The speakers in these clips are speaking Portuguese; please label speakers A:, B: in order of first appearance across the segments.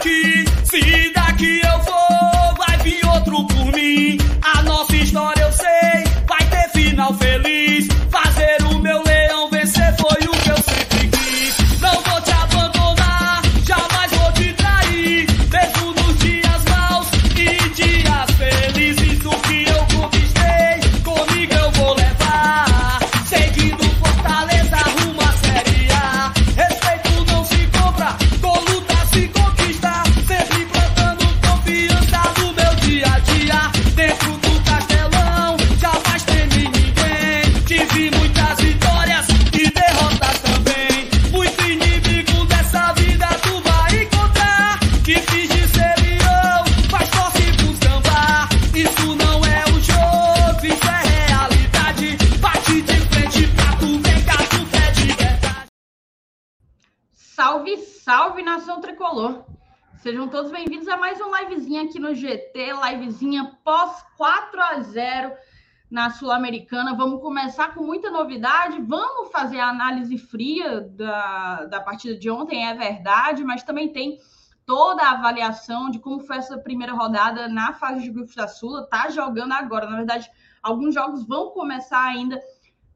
A: Se a
B: 0 na Sul-Americana. Vamos começar com muita novidade, vamos fazer a análise fria da, da partida de ontem, é verdade, mas também tem toda a avaliação de como foi essa primeira rodada na fase de grupos da Sula. Tá jogando agora, na verdade, alguns jogos vão começar ainda.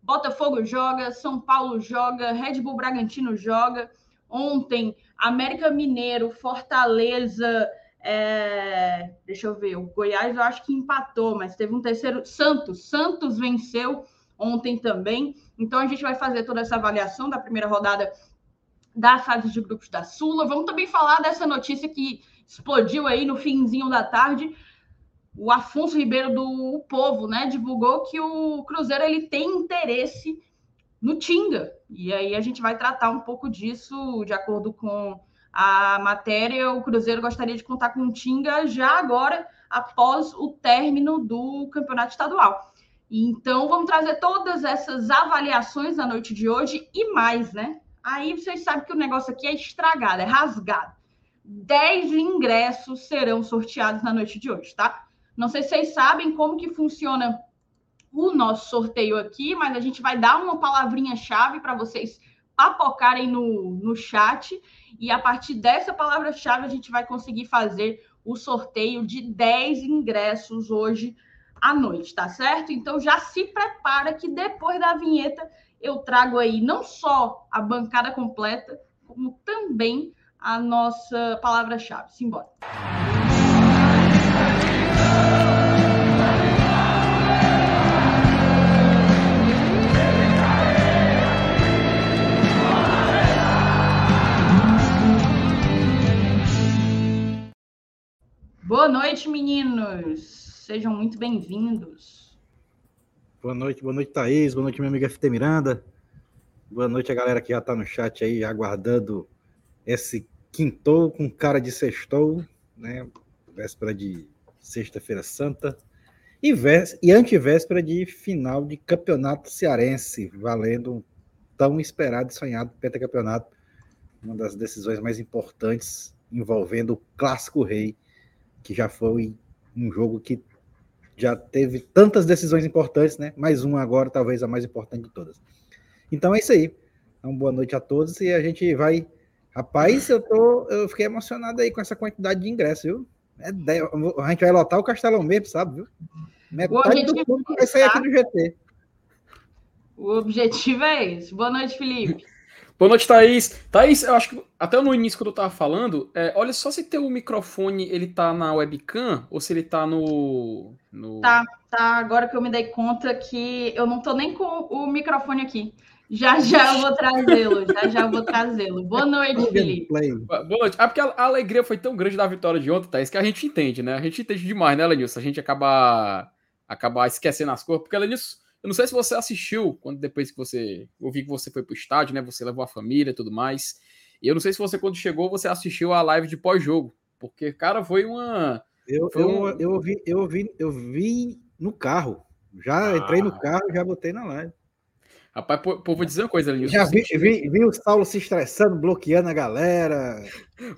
B: Botafogo joga, São Paulo joga, Red Bull Bragantino joga. Ontem, América Mineiro, Fortaleza, é, deixa eu ver, o Goiás eu acho que empatou, mas teve um terceiro. Santos, Santos venceu ontem também. Então a gente vai fazer toda essa avaliação da primeira rodada da fase de grupos da Sula. Vamos também falar dessa notícia que explodiu aí no finzinho da tarde. O Afonso Ribeiro do o Povo, né, divulgou que o Cruzeiro ele tem interesse no Tinga. E aí a gente vai tratar um pouco disso, de acordo com a matéria. O Cruzeiro gostaria de contar com o Tinga já agora, após o término do campeonato estadual. Então, vamos trazer todas essas avaliações na noite de hoje e mais, né? Aí vocês sabem que o negócio aqui é estragado, é rasgado. 10 ingressos serão sorteados na noite de hoje, tá? Não sei se vocês sabem como que funciona o nosso sorteio aqui, mas a gente vai dar uma palavrinha-chave para vocês papocarem no, no chat. E a partir dessa palavra-chave, a gente vai conseguir fazer o sorteio de 10 ingressos hoje à noite, tá certo? Então já se prepara que depois da vinheta eu trago aí não só a bancada completa, como também a nossa palavra-chave. Simbora. Boa noite, meninos. Sejam muito bem-vindos.
C: Boa noite, boa noite, Thaís. Boa noite, minha amiga FT Miranda. Boa noite a galera que já tá no chat aí, aguardando esse quintou com cara de sextou, né? Véspera de sexta-feira santa. E, vés e antivéspera de final de campeonato cearense, valendo um tão esperado e sonhado pentacampeonato. Uma das decisões mais importantes envolvendo o Clássico Rei, que já foi um jogo que já teve tantas decisões importantes, né? Mais uma agora, talvez a mais importante de todas. Então é isso aí. Então, boa noite a todos e a gente vai. Rapaz, eu tô, eu fiquei emocionado aí com essa quantidade de ingressos, viu? É, a gente vai lotar o Castelão mesmo, sabe, viu? Metade do público vai sair aqui no GT.
B: O objetivo é esse. Boa noite, Felipe.
D: Boa noite, Thaís. Thaís, eu acho que até no início quando eu tava falando, é, olha só se teu microfone ele tá na webcam ou se ele tá no, no.
B: Tá, tá. Agora que eu me dei conta que eu não tô nem com o microfone aqui. Já já eu vou trazê-lo, já já eu vou trazê-lo. Boa noite, Felipe.
D: Boa noite. É porque a, a, alegria foi tão grande da vitória de ontem, Thaís, que a gente entende, né? A gente entende demais, né, Lenilson? A gente acaba, acaba esquecendo as coisas, porque, Lenilson, eu não sei se você assistiu, quando depois que você. Eu vi que você foi pro estádio, né? Você levou a família e tudo mais. E eu não sei se você, quando chegou, você assistiu a live de pós-jogo. Porque, cara, foi uma.
C: Eu,
D: foi
C: um... eu, eu, vi, eu, vi, eu vi no carro. Já ah. entrei no carro e já botei na live.
D: Rapaz, pô, pô, vou dizer uma coisa ali.
C: Já vi, vi, vi, o Saulo se estressando, bloqueando a galera.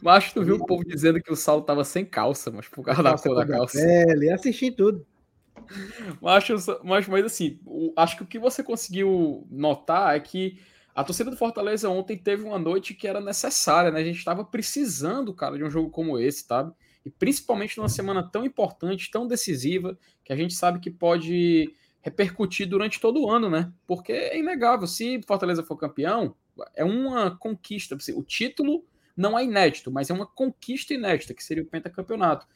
D: Mas tu viu o povo dizendo que o Saulo tava sem calça, mas por causa da cor da calça.
C: Pele, assisti tudo.
D: Mas, mas, mas assim, acho que o que você conseguiu notar é que a torcida do Fortaleza ontem teve uma noite que era necessária, né? A gente estava precisando, cara, de um jogo como esse, sabe? E principalmente numa semana tão importante, tão decisiva, que a gente sabe que pode repercutir durante todo o ano, né? Porque é inegável, se Fortaleza for campeão, é uma conquista. O título não é inédito, mas é uma conquista inédita, que seria o pentacampeonato.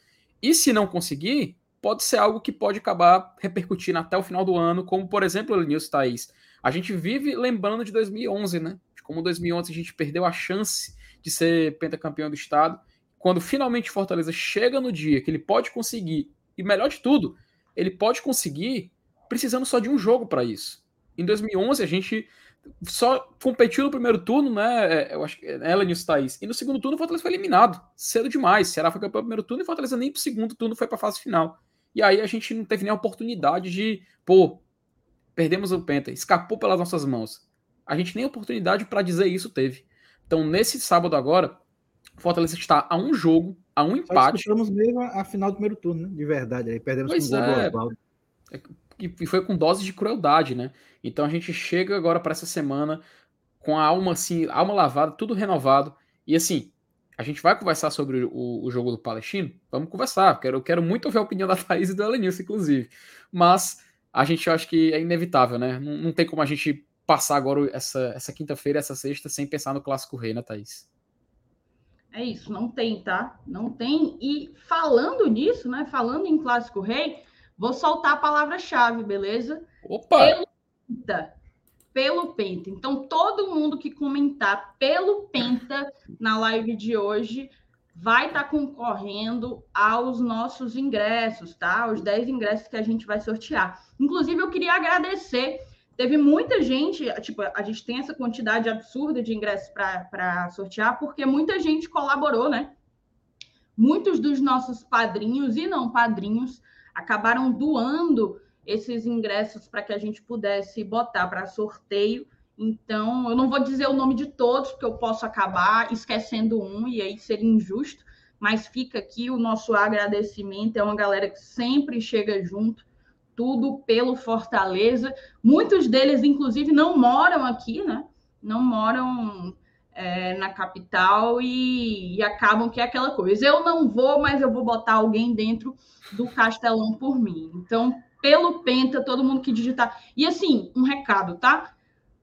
D: E se não conseguir, pode ser algo que pode acabar repercutindo até o final do ano, como por exemplo, o Nilson Thaís a gente vive lembrando de 2011, né? De como 2011 a gente perdeu a chance de ser pentacampeão do estado. Quando finalmente Fortaleza chega no dia que ele pode conseguir, e melhor de tudo, ele pode conseguir precisando só de um jogo para isso. Em 2011 a gente só competiu no primeiro turno, né? É, eu acho que ela e Thaís. E no segundo turno o Fortaleza foi eliminado. Cedo demais. Ceará foi campeão no primeiro turno e Fortaleza nem pro segundo turno foi para fase final. E aí a gente não teve nem a oportunidade de, pô, perdemos o Penta, escapou pelas nossas mãos. A gente nem oportunidade para dizer isso teve. Então, nesse sábado agora, o Fortaleza está a um jogo, a um empate.
C: Nós mesmo a final do primeiro turno, né? De verdade. Aí perdemos
D: pois com o gol é. do Oswaldo. É, e foi com doses de crueldade, né? Então a gente chega agora para essa semana com a alma assim, alma lavada, tudo renovado. E assim, a gente vai conversar sobre o, o jogo do Palestino? Vamos conversar. Quero, eu quero muito ouvir a opinião da Thaís e do Elenilson, inclusive. Mas a gente acho que é inevitável, né? Não, não tem como a gente passar agora essa, essa quinta-feira, essa sexta, sem pensar no Clássico Rei, né, Thaís?
B: É isso, não tem, tá? Não tem. E falando nisso, né? Falando em Clássico Rei, vou soltar a palavra-chave, beleza?
D: Opa!
B: Penta. Pelo Penta. Então, todo mundo que comentar pelo Penta na live de hoje vai estar tá concorrendo aos nossos ingressos, tá? Os 10 ingressos que a gente vai sortear. Inclusive, eu queria agradecer. Teve muita gente, tipo, a gente tem essa quantidade absurda de ingressos para sortear, porque muita gente colaborou, né? Muitos dos nossos padrinhos e não padrinhos acabaram doando esses ingressos para que a gente pudesse botar para sorteio. Então, eu não vou dizer o nome de todos, porque eu posso acabar esquecendo um e aí seria injusto, mas fica aqui o nosso agradecimento. É uma galera que sempre chega junto, tudo pelo Fortaleza. Muitos deles, inclusive, não moram aqui, né? Não moram é, na capital e, e, acabam que é aquela coisa. Eu não vou, mas eu vou botar alguém dentro do Castelão por mim. Então, pelo Penta, todo mundo que digitar. E assim, um recado, tá?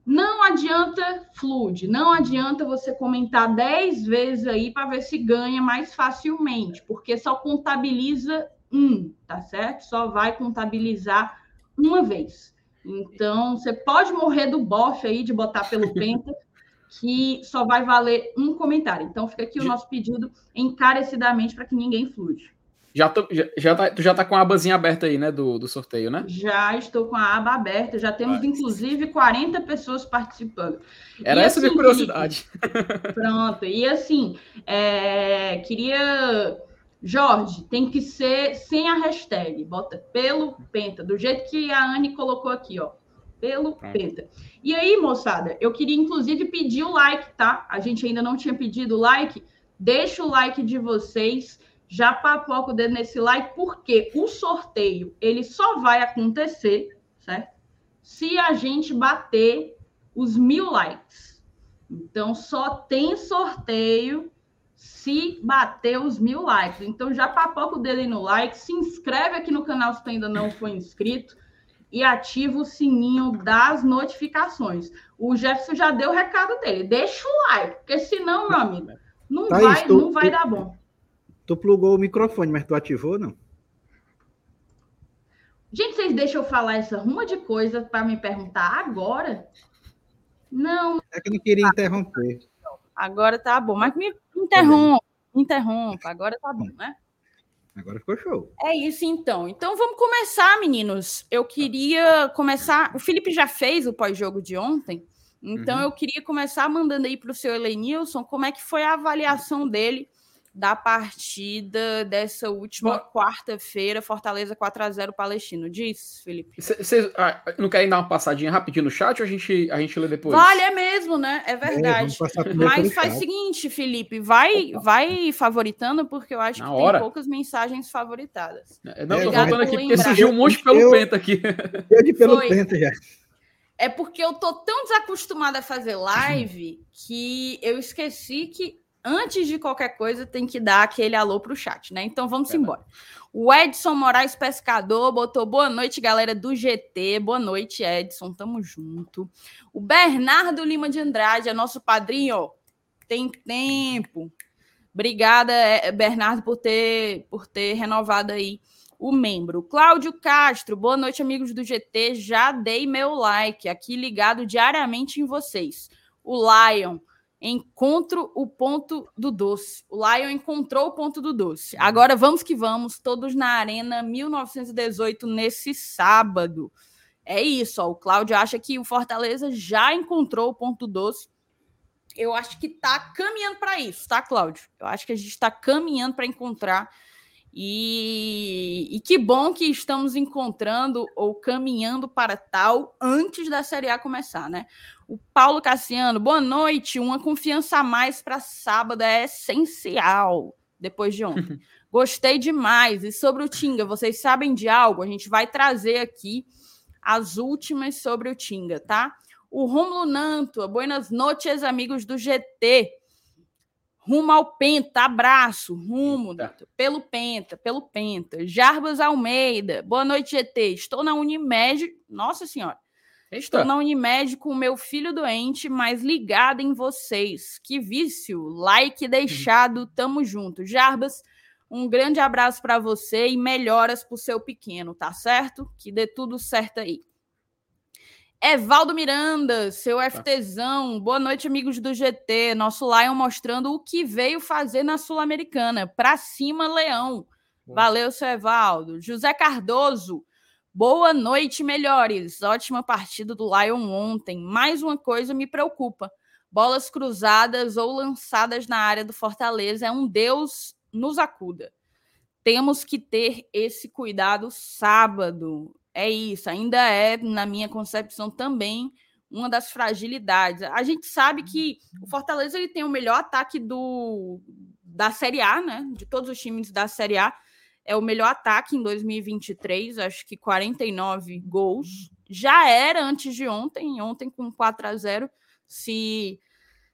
B: Não adianta flood, não adianta você comentar 10 vezes aí para ver se ganha mais facilmente, porque só contabiliza um, tá certo? Só vai contabilizar uma vez. Então, você pode morrer do bofe aí de botar pelo penta, que só vai valer um comentário. Então, fica aqui o nosso pedido encarecidamente para que ninguém flude.
D: Já, tô, já, já, tá, tu já tá com a abazinha aberta aí, né, do, do sorteio, né?
B: Já estou com a aba aberta, já temos, inclusive, 40 pessoas participando.
D: Era e, essa assim, minha curiosidade.
B: Pronto, e assim, é, queria... Jorge, tem que ser sem a hashtag, bota pelo Penta, do jeito que a Anne colocou aqui, ó, pelo Penta. E aí, moçada, eu queria, inclusive, pedir o like, tá? A gente ainda não tinha pedido o like, deixa o like de vocês, já papoca o dedo nesse like, porque o sorteio ele só vai acontecer, certo? Se a gente bater os mil likes. Então, só tem sorteio se bater os mil likes. Então, já papoca o dedo aí no like, se inscreve aqui no canal se tu ainda não foi inscrito e ativa o sininho das notificações. O Jefferson já deu o recado dele. Deixa o like, porque senão, meu amigo, não, tá vai, não vai dar bom.
C: Tu plugou o microfone, mas tu ativou, não?
B: Gente, vocês deixam eu falar essa ruma de coisa para me perguntar agora? Não.
C: É que eu não queria interromper.
B: Agora tá bom, mas me interrompa, interrompa. Agora tá bom, né?
C: Agora ficou show.
B: É isso então. Então vamos começar, meninos. Eu queria começar. O Felipe já fez o pós-jogo de ontem. Então uhum. eu queria começar mandando aí para o seu Elenilson como é que foi a avaliação dele da partida dessa última quarta-feira, Fortaleza 4 a 0 Palestino. Diz, Felipe.
D: Vocês ah, não querem dar uma passadinha rapidinho no chat ou a gente, a gente lê depois?
B: Vale, é mesmo, né? É, é verdade. É, Mas faz o seguinte, Felipe, vai, vai favoritando, porque eu acho Na que hora. tem poucas mensagens favoritadas.
D: É, não, Obrigado tô falando aqui, porque surgiu um monte pelo eu, Penta aqui.
C: Eu de pelo Foi. Penta já.
B: É porque eu tô tão desacostumada a fazer live que eu esqueci que antes de qualquer coisa tem que dar aquele alô pro chat, né? Então vamos é embora. O Edson Moraes Pescador botou boa noite, galera do GT. Boa noite, Edson. Tamo junto. O Bernardo Lima de Andrade é nosso padrinho. Tem tempo. Obrigada, é, Bernardo, por ter, por ter renovado aí o membro. Cláudio Castro, boa noite, amigos do GT. Já dei meu like, aqui ligado diariamente em vocês. O Lion, encontro o ponto do doce. O Lion encontrou o ponto do doce. Agora vamos que vamos, todos na Arena 1918 nesse sábado. É isso, ó. o Cláudio acha que o Fortaleza já encontrou o ponto doce. Eu acho que está caminhando para isso, tá, Cláudio? Eu acho que a gente está caminhando para encontrar e, e, que bom que estamos encontrando ou caminhando para tal antes da Série A começar, né? O Paulo Cassiano, boa noite. Uma confiança a mais para sábado é essencial depois de ontem. Gostei demais. E sobre o Tinga, vocês sabem de algo? A gente vai trazer aqui as últimas sobre o Tinga, tá? O Romulo Nanto, buenas noites, amigos do GT rumo ao Penta, abraço, rumo pelo Penta, pelo Penta. Jarbas Almeida, boa noite, GT. Estou na Unimed, nossa senhora. Eita. Estou na Unimed com o meu filho doente, mas ligado em vocês. Que vício, like deixado, tamo junto. Jarbas, um grande abraço para você e melhoras pro seu pequeno, tá certo? Que dê tudo certo aí. Evaldo Miranda, seu tá. FTzão. Boa noite, amigos do GT. Nosso Lion mostrando o que veio fazer na Sul-Americana. Pra cima, Leão. Valeu, seu Evaldo. José Cardoso. Boa noite, melhores. Ótima partida do Lion ontem. Mais uma coisa me preocupa. Bolas cruzadas ou lançadas na área do Fortaleza. É um Deus nos acuda. Temos que ter esse cuidado sábado é isso, ainda é, na minha concepção, também uma das fragilidades. A gente sabe que o Fortaleza ele tem o melhor ataque do, da Série A, né? De todos os times da Série A. É o melhor ataque em 2023, acho que 49 gols. Já era antes de ontem, ontem com 4 a 0 se,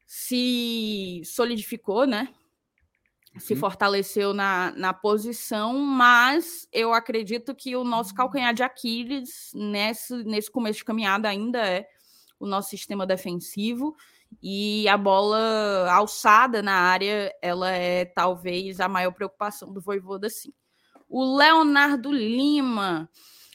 B: se solidificou, né? Se uhum. fortaleceu na, na posição, mas eu acredito que o nosso calcanhar de Aquiles nesse, nesse começo de caminhada ainda é o nosso sistema defensivo e a bola alçada na área ela é talvez a maior preocupação do Voivoda sim. O Leonardo Lima,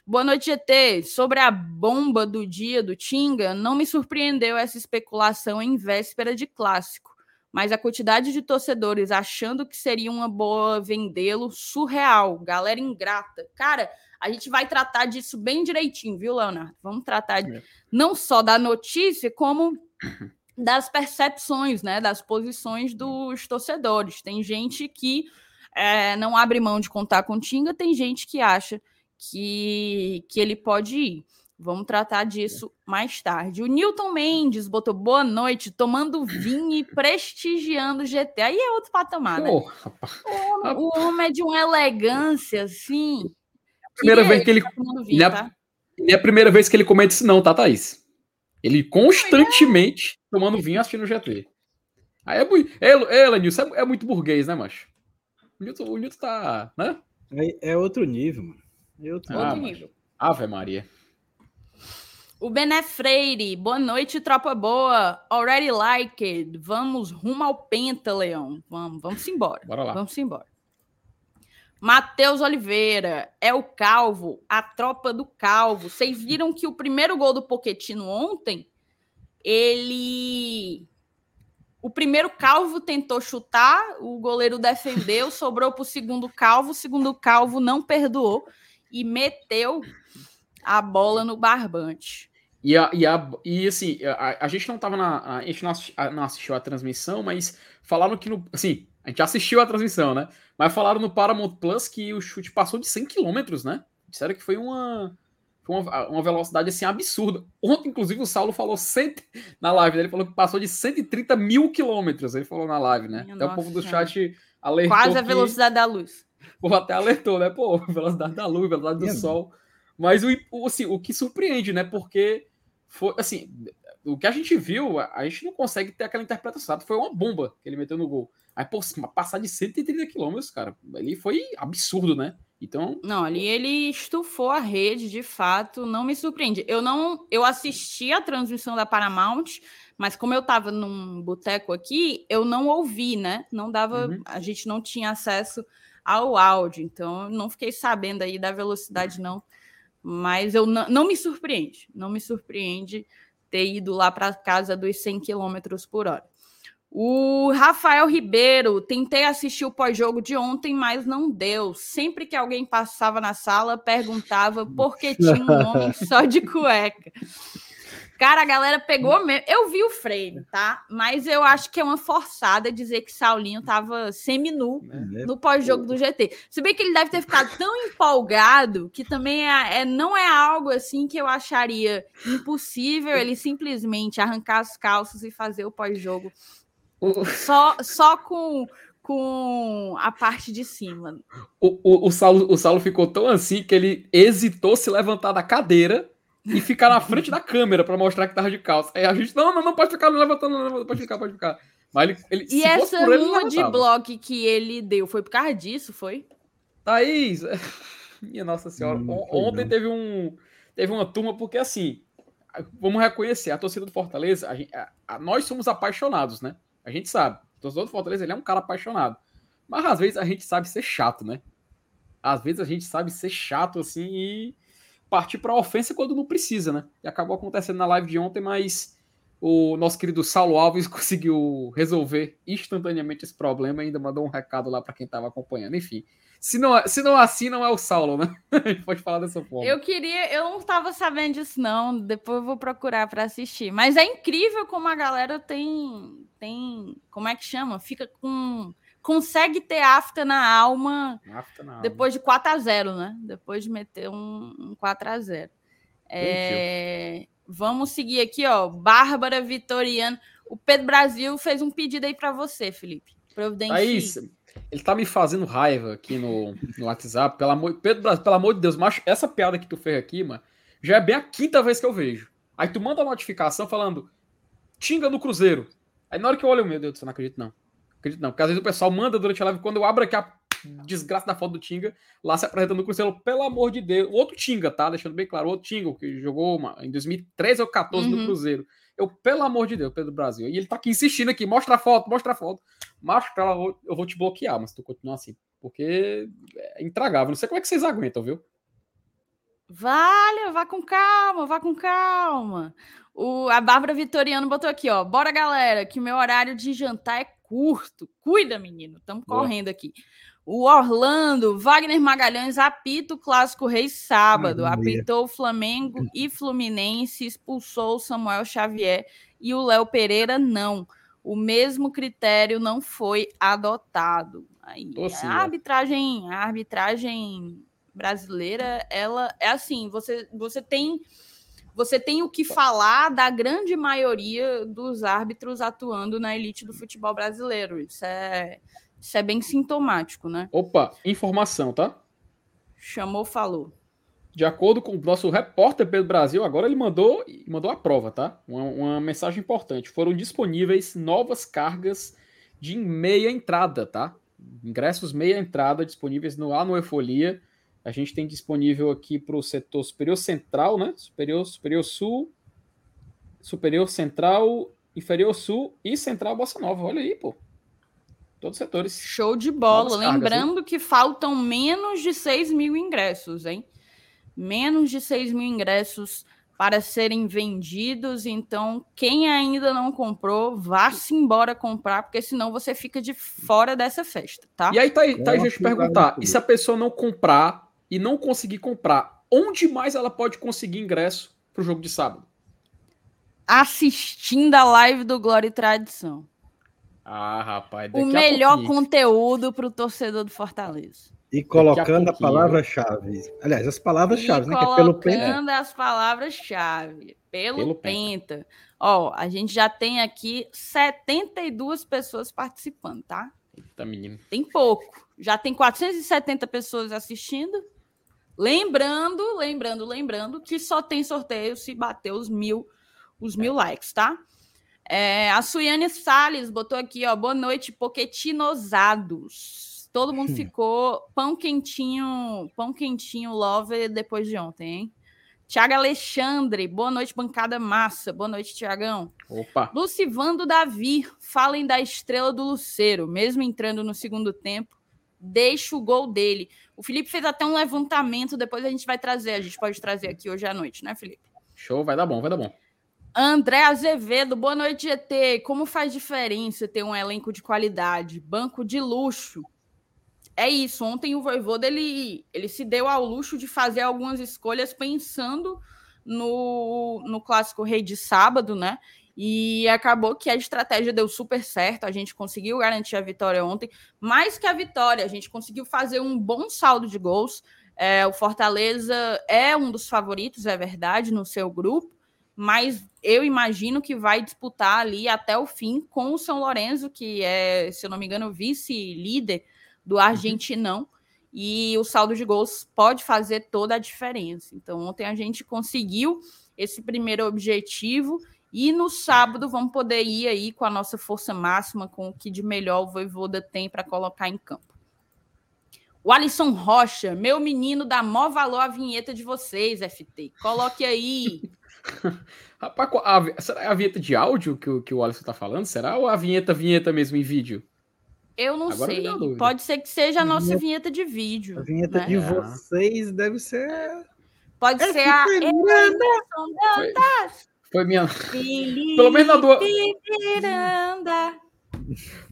B: boa noite GT, sobre a bomba do dia do Tinga, não me surpreendeu essa especulação em véspera de clássico mas a quantidade de torcedores achando que seria uma boa vendê-lo, surreal, galera ingrata. Cara, a gente vai tratar disso bem direitinho, viu, Leonardo? Vamos tratar de, é. não só da notícia, como das percepções, né, das posições dos torcedores. Tem gente que é, não abre mão de contar com o Tinga, tem gente que acha que, que ele pode ir. Vamos tratar disso mais tarde. O Newton Mendes botou boa noite, tomando vinho e prestigiando o GT. Aí é outro patamar, né? o, homem, o, homem, é de uma elegância, assim.
D: Primeira vez que ele. Tá vinho, é, tá? é a primeira vez que ele comenta isso, não, tá, Thaís? Ele constantemente é. tomando vinho assistindo o GT. Aí é muito. É, é, Lenilson, é, é, muito burguês, né, macho? O Newton, o Newton tá. né?
C: É, é outro nível, mano. É outro,
D: ah, outro nível. Ave Maria.
B: O Bené Freire, boa noite, tropa boa. Already like it. Vamos rumo ao Penta, Leão. Vamos, vamos embora.
D: Bora lá.
B: Vamos embora. Matheus Oliveira, é o Calvo, a tropa do Calvo. Vocês viram que o primeiro gol do Poquetino ontem, ele. O primeiro Calvo tentou chutar, o goleiro defendeu, sobrou para o segundo Calvo, o segundo Calvo não perdoou e meteu a bola no barbante.
D: E, a, e, a, e assim, a, a gente não tava na. A gente não, assisti, não assistiu a transmissão, mas falaram que no. Assim, a gente assistiu a transmissão, né? Mas falaram no Paramount Plus que o chute passou de 100 km, né? Disseram que foi uma. Foi uma, uma velocidade assim absurda. Ontem, inclusive, o Saulo falou cento, na live dele, falou que passou de 130 mil quilômetros. Ele falou na live, né? Minha até o povo do chat
B: alertou. Quase a velocidade que... da luz.
D: O até alertou, né? Pô, velocidade da luz, velocidade do Minha sol. Mas o, assim, o que surpreende, né? Porque foi assim, o que a gente viu, a gente não consegue ter aquela interpretação, sabe? Foi uma bomba que ele meteu no gol. Aí, pô, passar de 130 quilômetros, cara, ali foi absurdo, né? Então.
B: Não, ali ele estufou a rede, de fato, não me surpreende. Eu não. Eu assisti a transmissão da Paramount, mas como eu estava num boteco aqui, eu não ouvi, né? Não dava. Uhum. A gente não tinha acesso ao áudio, então eu não fiquei sabendo aí da velocidade, não. Mas eu não, me surpreende, não me surpreende ter ido lá para casa dos 100 km por hora. O Rafael Ribeiro, tentei assistir o pós-jogo de ontem, mas não deu. Sempre que alguém passava na sala, perguntava por que tinha um homem só de cueca. Cara, a galera pegou mesmo. Eu vi o frame, tá? Mas eu acho que é uma forçada dizer que Saulinho tava semi-nu é, no pós-jogo do GT. Se bem que ele deve ter ficado tão empolgado que também é, é, não é algo assim que eu acharia impossível ele simplesmente arrancar as calças e fazer o pós-jogo só, só com, com a parte de cima.
D: O, o, o, Saulo, o Saulo ficou tão assim que ele hesitou se levantar da cadeira e ficar na frente da câmera para mostrar que tava de calça. Aí a gente, não, não, não pode ficar levantando, não, não pode ficar, pode ficar. Mas ele, ele
B: e essa rua de bloco que ele deu, foi por causa disso, foi?
D: Thaís, minha nossa senhora, hum, ontem teve um teve uma turma, porque assim, vamos reconhecer, a torcida do Fortaleza, a gente, a, a, nós somos apaixonados, né? A gente sabe. O torcedor do Fortaleza ele é um cara apaixonado. Mas às vezes a gente sabe ser chato, né? Às vezes a gente sabe ser chato assim e partir para ofensa quando não precisa, né? E acabou acontecendo na live de ontem, mas o nosso querido Saulo Alves conseguiu resolver instantaneamente esse problema e ainda mandou um recado lá para quem estava acompanhando. Enfim, se não, se não assim, não é o Saulo, né? A gente pode falar dessa forma.
B: Eu queria, eu não estava sabendo disso, não. Depois eu vou procurar para assistir. Mas é incrível como a galera tem. tem como é que chama? Fica com consegue ter afta na alma afta na depois alma. de 4 a 0 né? Depois de meter um, um 4 a 0 é, Vamos seguir aqui, ó. Bárbara Vitoriano. O Pedro Brasil fez um pedido aí para você, Felipe.
D: Providencie. É isso. Ele tá me fazendo raiva aqui no, no WhatsApp. Pelo amor, Pedro Brasil, pelo amor de Deus, macho, essa piada que tu fez aqui, mano, já é bem a quinta vez que eu vejo. Aí tu manda a notificação falando Tinga no Cruzeiro. Aí na hora que eu olho, meu Deus céu, não acredito não. Acredito não, porque às vezes o pessoal manda durante a live, quando eu abro aqui a desgraça da foto do Tinga, lá se apresentando no Cruzeiro, pelo amor de Deus. O outro Tinga, tá? Deixando bem claro, o outro Tinga, que jogou uma, em 2013 ou 2014 uhum. no Cruzeiro. Eu, pelo amor de Deus, Pedro Brasil. E ele tá aqui insistindo aqui, mostra a foto, mostra a foto. Mostra ela, eu vou te bloquear, mas tu continuar assim. Porque é intragável. Não sei como é que vocês aguentam, viu?
B: Vale, vá com calma, vá com calma. O, a Bárbara Vitoriano botou aqui, ó. Bora, galera, que meu horário de jantar é curto. Cuida, menino. Estamos correndo aqui. O Orlando, Wagner Magalhães apita o Clássico Rei sábado. Apitou o Flamengo e Fluminense, expulsou o Samuel Xavier e o Léo Pereira não. O mesmo critério não foi adotado. Aí, a arbitragem, a arbitragem brasileira, ela é assim, você, você tem você tem o que falar da grande maioria dos árbitros atuando na elite do futebol brasileiro. Isso é, isso é bem sintomático, né?
D: Opa, informação, tá?
B: Chamou, falou.
D: De acordo com o nosso repórter Pedro Brasil, agora ele mandou, mandou a prova, tá? Uma, uma mensagem importante. Foram disponíveis novas cargas de meia entrada, tá? Ingressos meia entrada disponíveis no A no Efolia a gente tem disponível aqui para o setor superior central, né? Superior, superior sul, superior central, inferior sul e central Bossa Nova. Olha aí, pô. Todos os setores.
B: Show de bola. Lembrando que faltam menos de 6 mil ingressos, hein? Menos de 6 mil ingressos para serem vendidos. Então, quem ainda não comprou, vá-se embora comprar, porque senão você fica de fora dessa festa, tá?
D: E aí, tá aí, tá aí, deixa eu te perguntar. E se a pessoa não comprar e não conseguir comprar, onde mais ela pode conseguir ingresso para o jogo de sábado?
B: Assistindo a live do Glória e Tradição.
D: Ah, rapaz.
B: O melhor conteúdo para o torcedor do Fortaleza.
C: E colocando a, a palavra-chave. Aliás, as palavras-chave, né?
B: Que é pelo Colocando as palavras-chave. Pelo, pelo penta. penta. Ó, a gente já tem aqui 72 pessoas participando, tá?
D: Eita, menino.
B: Tem pouco. Já tem 470 pessoas assistindo. Lembrando, lembrando, lembrando que só tem sorteio se bater os mil os mil likes, tá? É, a Suiane Salles botou aqui, ó, boa noite, poquetinosados. Todo mundo ficou pão quentinho, pão quentinho love depois de ontem, hein? Tiago Alexandre, boa noite, bancada massa. Boa noite, Tiagão.
D: Opa.
B: Lucivando Davi, falem da estrela do Luceiro, mesmo entrando no segundo tempo, deixa o gol dele. O Felipe fez até um levantamento, depois a gente vai trazer, a gente pode trazer aqui hoje à noite, né, Felipe?
D: Show, vai dar bom, vai dar bom.
B: André Azevedo, boa noite, GT. Como faz diferença ter um elenco de qualidade, banco de luxo? É isso. Ontem o Voivoda ele, ele se deu ao luxo de fazer algumas escolhas pensando no, no clássico Rei de sábado, né? E acabou que a estratégia deu super certo. A gente conseguiu garantir a vitória ontem. Mais que a vitória, a gente conseguiu fazer um bom saldo de gols. É, o Fortaleza é um dos favoritos, é verdade, no seu grupo mas eu imagino que vai disputar ali até o fim com o São Lourenço, que é, se eu não me engano, vice-líder do uhum. Argentinão. Uhum. E o saldo de gols pode fazer toda a diferença. Então, ontem a gente conseguiu esse primeiro objetivo. E no sábado vamos poder ir aí com a nossa força máxima, com o que de melhor o Voivoda tem para colocar em campo. O Alisson Rocha, meu menino, dá mó valor à vinheta de vocês, FT. Coloque aí.
D: Rapaz, a, será a vinheta de áudio que o, que o Alisson tá falando? Será ou a vinheta, vinheta mesmo em vídeo?
B: Eu não Agora sei. Pode ser que seja a nossa vinheta, vinheta de vídeo.
C: A vinheta né? de vocês deve ser.
B: Pode é ser a.
D: Foi, foi minha. Pelo menos na do.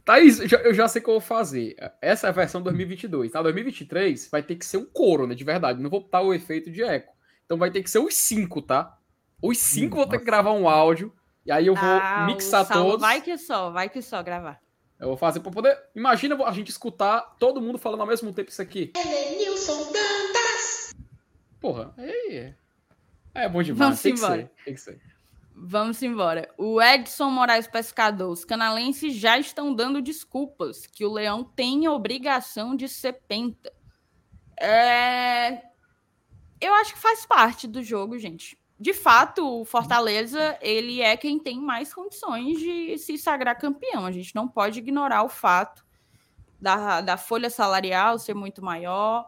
D: Thaís, eu já sei o que eu vou fazer. Essa é a versão 2022. Na 2023 vai ter que ser um coro, né? De verdade. Não vou botar o efeito de eco. Então vai ter que ser os cinco, tá? Os cinco vão ter que gravar um áudio. E aí eu vou ah, mixar todos.
B: Vai que só, vai que só gravar.
D: Eu vou fazer para poder. Imagina a gente escutar todo mundo falando ao mesmo tempo isso aqui.
B: Nilson Dantas!
D: Porra, aí. É, é bom demais. Vamos tem embora. Que ser, tem que ser.
B: Vamos embora. O Edson Moraes Pescador. Os canalenses já estão dando desculpas que o Leão tem obrigação de ser penta. É... Eu acho que faz parte do jogo, gente de fato, o Fortaleza ele é quem tem mais condições de se sagrar campeão. A gente não pode ignorar o fato da, da folha salarial ser muito maior,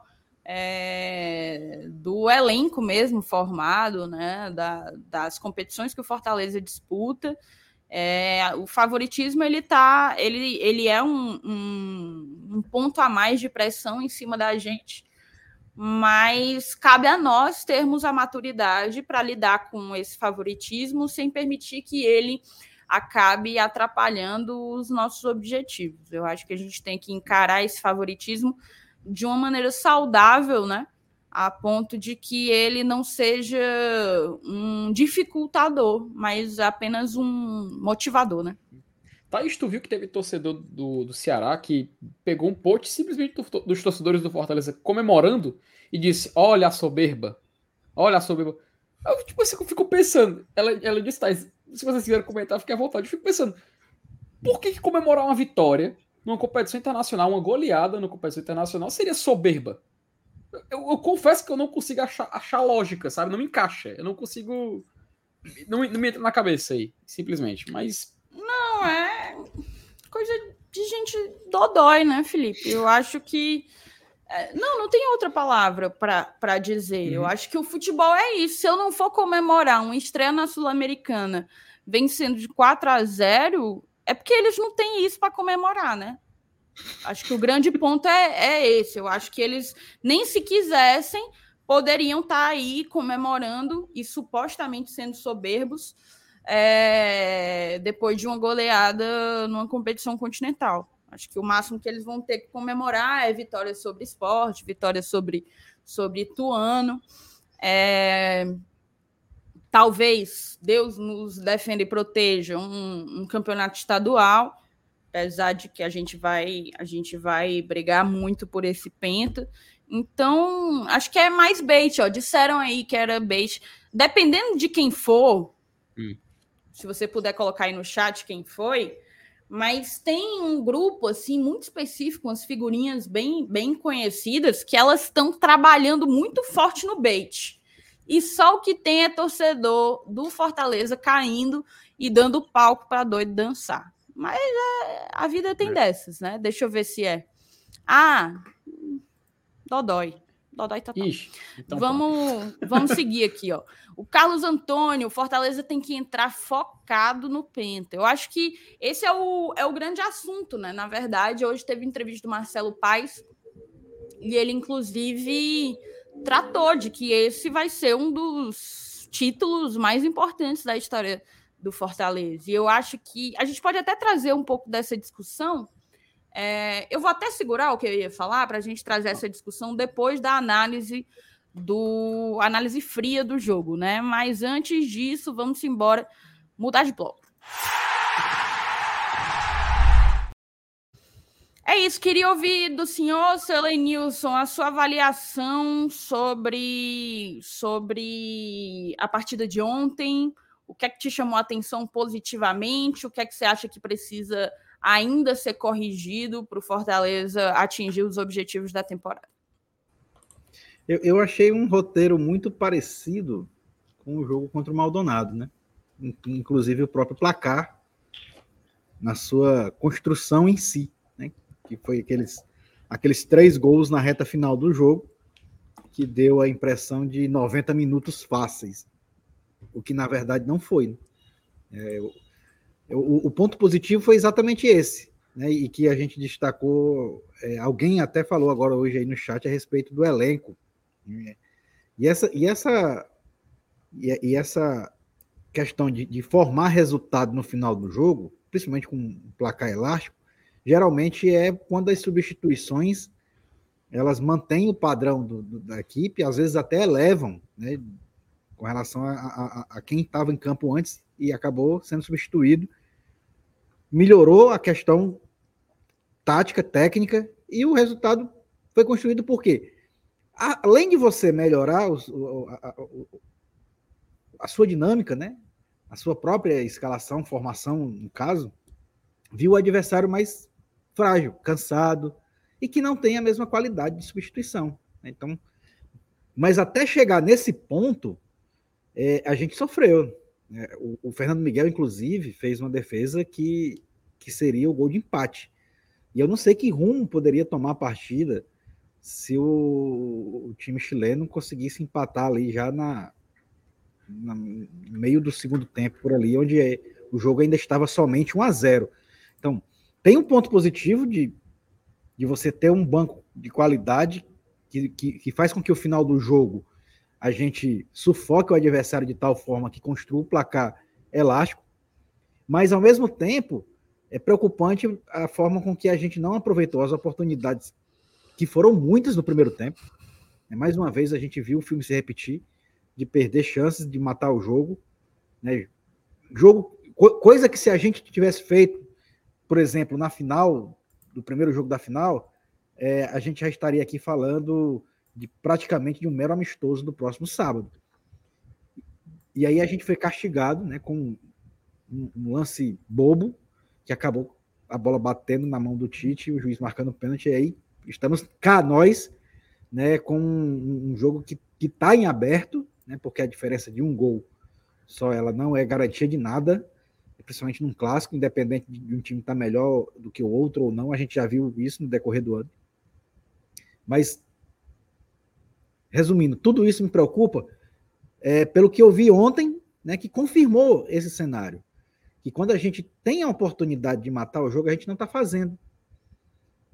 B: é, do elenco mesmo formado, né, da, das competições que o Fortaleza disputa. É, o favoritismo ele tá, ele, ele é um, um, um ponto a mais de pressão em cima da gente mas cabe a nós termos a maturidade para lidar com esse favoritismo sem permitir que ele acabe atrapalhando os nossos objetivos. Eu acho que a gente tem que encarar esse favoritismo de uma maneira saudável, né? A ponto de que ele não seja um dificultador, mas apenas um motivador, né?
D: Thaís, tu viu que teve torcedor do, do Ceará que pegou um pote simplesmente do, dos torcedores do Fortaleza comemorando e disse: Olha a soberba, olha a soberba. Eu, tipo assim, eu fico pensando. Ela, ela disse: Thaís, se vocês quiserem comentar, fique à vontade. Eu fico pensando: por que, que comemorar uma vitória numa competição internacional, uma goleada numa competição internacional, seria soberba? Eu, eu, confesso que eu não consigo achar, achar lógica, sabe? Não me encaixa. Eu não consigo. Não, não me entra na cabeça aí, simplesmente. Mas
B: não, é coisa de gente dodói, né, Felipe? Eu acho que. É, não, não tem outra palavra para dizer. Uhum. Eu acho que o futebol é isso. Se eu não for comemorar uma estreia na Sul-Americana vencendo de 4 a 0, é porque eles não têm isso para comemorar, né? Acho que o grande ponto é, é esse. Eu acho que eles, nem se quisessem, poderiam estar tá aí comemorando e supostamente sendo soberbos é, depois de uma goleada numa competição continental. Acho que o máximo que eles vão ter que comemorar é vitória sobre esporte, vitória sobre, sobre Ituano. É, talvez Deus nos defenda e proteja um, um, campeonato estadual, apesar de que a gente vai a gente vai brigar muito por esse penta. Então, acho que é mais bait, ó. Disseram aí que era bait. Dependendo de quem for, hum se você puder colocar aí no chat quem foi, mas tem um grupo assim muito específico, umas figurinhas bem, bem conhecidas que elas estão trabalhando muito forte no bait. E só o que tem é torcedor do Fortaleza caindo e dando palco para doido dançar. Mas é, a vida tem é. dessas, né? Deixa eu ver se é. Ah, Dodói. Dodói total. Ixi, então vamos, vamos seguir aqui, ó. O Carlos Antônio, o Fortaleza tem que entrar focado no Penta. Eu acho que esse é o, é o grande assunto, né? Na verdade, hoje teve entrevista do Marcelo Paes e ele, inclusive, tratou de que esse vai ser um dos títulos mais importantes da história do Fortaleza. E eu acho que a gente pode até trazer um pouco dessa discussão. É, eu vou até segurar o que eu ia falar para a gente trazer essa discussão depois da análise do análise fria do jogo, né? Mas antes disso, vamos embora mudar de bloco. É isso, queria ouvir do senhor, seu Nilson, a sua avaliação sobre, sobre a partida de ontem. O que é que te chamou a atenção positivamente? O que é que você acha que precisa ainda ser corrigido para o Fortaleza atingir os objetivos da temporada?
C: Eu, eu achei um roteiro muito parecido com o jogo contra o Maldonado, né? Inclusive o próprio placar na sua construção em si que foi aqueles, aqueles três gols na reta final do jogo, que deu a impressão de 90 minutos fáceis, o que na verdade não foi. Né? É, o, o, ponto positivo foi exatamente esse, né? e que a gente destacou, é, alguém até falou agora hoje aí no chat a respeito do elenco. Né? E essa, e essa, e, e essa questão de, de, formar resultado no final do jogo, principalmente com um placar elástico, geralmente é quando as substituições elas mantêm o padrão do, do, da equipe, às vezes até elevam, né, com relação a, a, a quem estava em campo antes e acabou sendo substituído. Melhorou a questão tática, técnica, e o resultado foi construído por quê? Além de você melhorar a, a, sua dinâmica, né? A sua própria escalação, formação, no caso, viu o adversário mais frágil, cansado e que não tem a mesma qualidade de substituição. Né? Então, mas até chegar nesse ponto, é, a gente sofreu. Né? O, o, Fernando Miguel, inclusive, fez uma defesa que, que seria o gol de empate. E eu não sei que rumo poderia tomar a partida se o, o time chileno conseguisse empatar ali já na, na, no meio do segundo tempo, por ali, onde é, o jogo ainda estava somente 1 a 0 Então, tem um ponto positivo de, de você ter um banco de qualidade que, que, que faz com que o final do jogo a gente sufoque o adversário de tal forma que construa o placar elástico, mas ao mesmo tempo é preocupante a forma com que a gente não aproveitou as oportunidades que foram muitas no primeiro tempo. É, mais uma vez a gente viu o filme se repetir, de perder chances de matar o jogo. Né? Jogo, coisa que se a gente tivesse feito por exemplo, na final, do primeiro jogo da final, é, a gente já estaria aqui falando de praticamente de um mero amistoso do próximo sábado. E aí a gente foi castigado né, com um, um lance bobo, que acabou a bola batendo na mão do Tite, o juiz marcando pênalti, e aí estamos cá nós, né, com um, um jogo que está em aberto, né, porque a diferença de um gol só ela não é garantia de nada, principalmente num clássico, independente de um time estar tá melhor do que o outro ou não, a gente já viu isso no decorrer do ano. Mas, resumindo, tudo isso me preocupa é, pelo que eu vi ontem, né, que confirmou esse cenário. Que quando a gente tem a oportunidade de matar o jogo, a gente não está fazendo.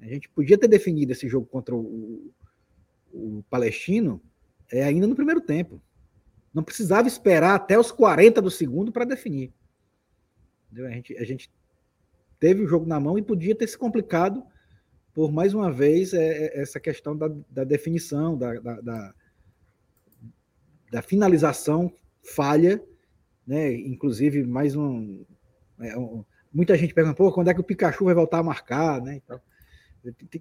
C: A gente podia ter definido esse jogo contra o, o Palestino é, ainda no primeiro tempo. Não precisava esperar até os 40 do segundo para definir. A gente, a gente teve o jogo na mão e podia ter se complicado por, mais uma vez, é, é, essa questão da, da definição, da, da, da, da, finalização falha, né? inclusive mais um, é, um, Muita gente pergunta, pô, quando é que o Pikachu vai voltar a marcar? Né? Então,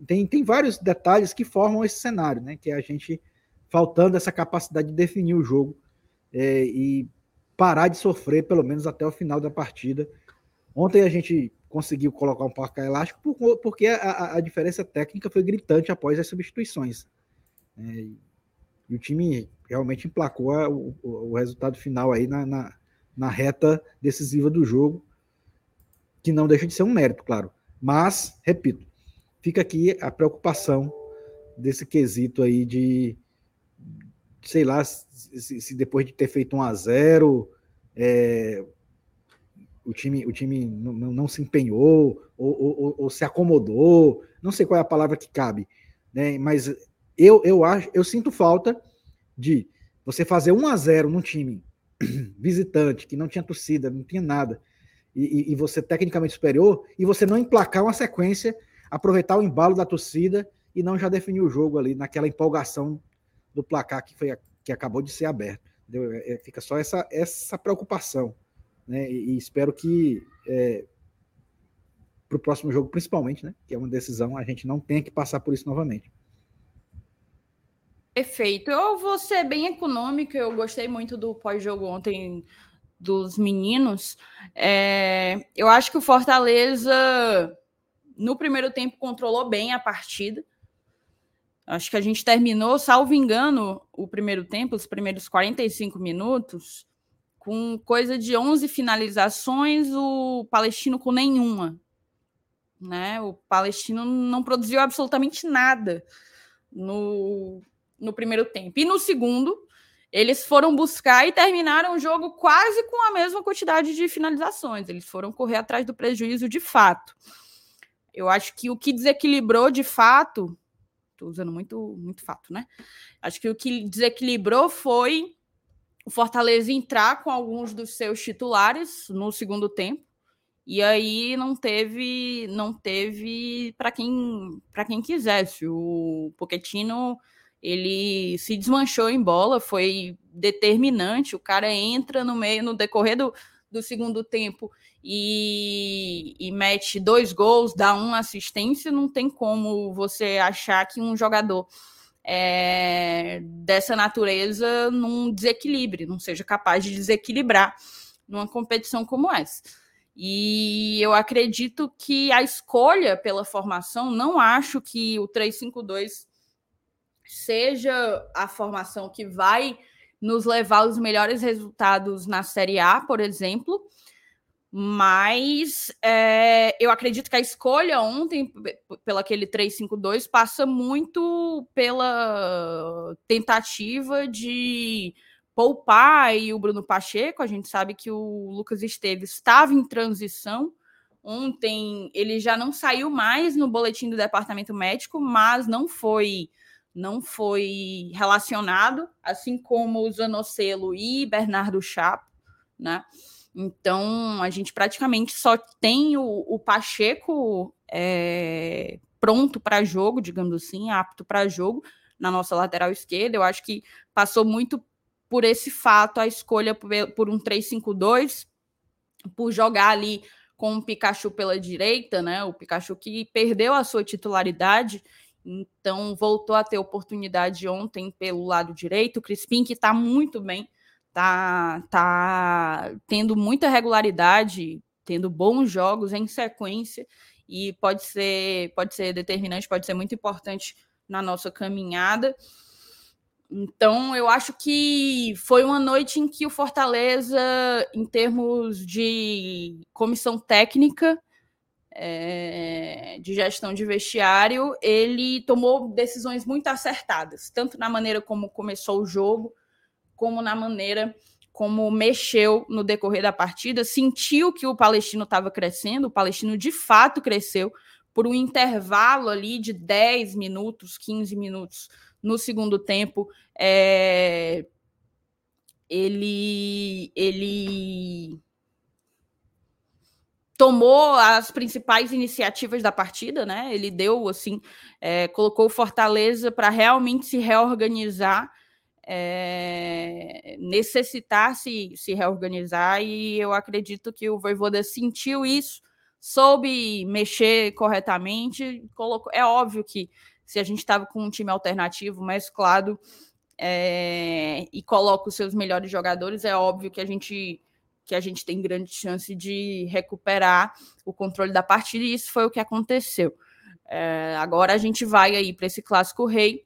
C: tem, tem vários detalhes que formam esse cenário, né? que é a gente faltando essa capacidade de definir o jogo é, e parar de sofrer, pelo menos até o final da partida. Ontem a gente conseguiu colocar um placar elástico porque a, a, diferença técnica foi gritante após as substituições. É, E o time realmente emplacou o, o, resultado final aí na, na, na, reta decisiva do jogo, que não deixa de ser um mérito, claro. Mas, repito, fica aqui a preocupação desse quesito aí de, sei lá, se, se depois de ter feito um a 0 é, o time, o time não, não se empenhou ou, ou, ou, se acomodou, não sei qual é a palavra que cabe, né? Mas eu, eu acho, eu sinto falta de você fazer 1 a 0 num time visitante que não tinha torcida, não tinha nada, e, e, você tecnicamente superior, e você não emplacar uma sequência, aproveitar o embalo da torcida e não já definir o jogo ali naquela empolgação do placar que foi que acabou de ser aberto. É, é, fica só essa, essa preocupação, né? E, e espero que é, para o próximo jogo, principalmente, né? Que é uma decisão, a gente não tenha que passar por isso novamente.
B: Perfeito. Eu vou ser bem econômico. Eu gostei muito do pós-jogo ontem dos meninos. É, eu acho que o Fortaleza, no primeiro tempo, controlou bem a partida. Acho que a gente terminou, salvo engano, o primeiro tempo, os primeiros 45 minutos, com coisa de 11 finalizações, o Palestino com nenhuma. Né? O Palestino não produziu absolutamente nada no, no primeiro tempo. E no segundo, eles foram buscar e terminaram o jogo quase com a mesma quantidade de finalizações. Eles foram correr atrás do prejuízo de fato. Eu acho que o que desequilibrou de fato Estou usando muito, muito fato, né? Acho que o que desequilibrou foi o Fortaleza entrar com alguns dos seus titulares no segundo tempo. E aí não teve, não teve para quem, para quem quisesse. O Pochettino ele se desmanchou em bola, foi determinante. O cara entra no meio, no decorrer do, do segundo tempo e, e mete dois gols, dá uma assistência, não tem como você achar que um jogador é, dessa natureza não desequilibre, não seja capaz de desequilibrar numa competição como essa. E eu acredito que a escolha pela formação, não acho que o 3-5-2 seja a formação que vai nos levar aos melhores resultados na Série A, por exemplo, mas é, eu acredito que a escolha ontem, pela aquele 3-5-2, passa muito pela tentativa de poupar e o Bruno Pacheco. A gente sabe que o Lucas Esteves estava em transição. Ontem ele já não saiu mais no boletim do departamento médico, mas não foi não foi relacionado, assim como o Zanocelo e Bernardo Chapo, né? Então, a gente praticamente só tem o, o Pacheco é, pronto para jogo, digamos assim, apto para jogo na nossa lateral esquerda. Eu acho que passou muito por esse fato a escolha por, um 3-5-2, por jogar ali com o Pikachu pela direita, né? O Pikachu que perdeu a sua titularidade, então voltou a ter oportunidade ontem pelo lado direito. O Crispim, que está muito bem, tá, tá tendo muita regularidade, tendo bons jogos em sequência e pode ser, pode ser determinante, pode ser muito importante na nossa caminhada. Então, eu acho que foi uma noite em que o Fortaleza, em termos de comissão técnica, é, de gestão de vestiário, ele tomou decisões muito acertadas, tanto na maneira como começou o jogo, como na maneira como mexeu no decorrer da partida, sentiu que o Palestino estava crescendo, o Palestino de fato cresceu por um intervalo ali de 10 minutos, 15 minutos no segundo tempo. É... Ele, ele tomou as principais iniciativas da partida, né? Ele deu assim, é, colocou Fortaleza para realmente se reorganizar é, necessitar se, se reorganizar e eu acredito que o Voivoda sentiu isso, soube mexer corretamente, colocou, é óbvio que se a gente estava com um time alternativo, mesclado, é, e coloca os seus melhores jogadores, é óbvio que a gente que a gente tem grande chance de recuperar o controle da partida, e isso foi o que aconteceu. É, agora a gente vai aí para esse clássico rei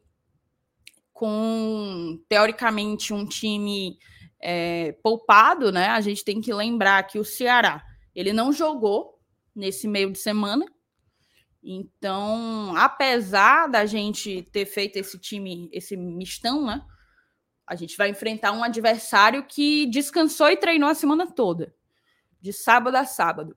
B: com teoricamente um time é, poupado, né? A gente tem que lembrar que o Ceará ele não jogou nesse meio de semana. Então, apesar da gente ter feito esse time, esse mistão, né? A gente vai enfrentar um adversário que descansou e treinou a semana toda, de sábado a sábado.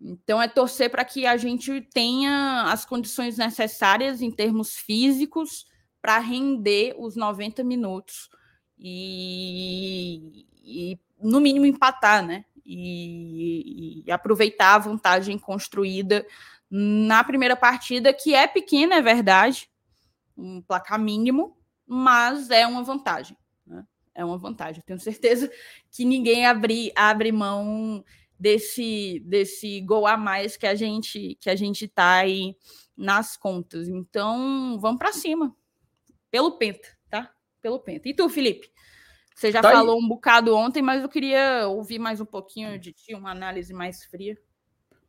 B: Então, é torcer para que a gente tenha as condições necessárias em termos físicos para render os 90 minutos e, e, no mínimo, empatar, né? E, e, aproveitar a vantagem construída na primeira partida, que é pequena, é verdade, um placar mínimo, mas é uma vantagem. Né? É uma vantagem. Tenho certeza que ninguém abre, abre mão desse, desse gol a mais que a gente que a gente tá aí nas contas. Então, vamos para cima. Pelo Penta, tá? Pelo Penta. E tu, Felipe? Você já tá falou aí. um bocado ontem, mas eu queria ouvir mais um pouquinho de ti, uma análise mais fria.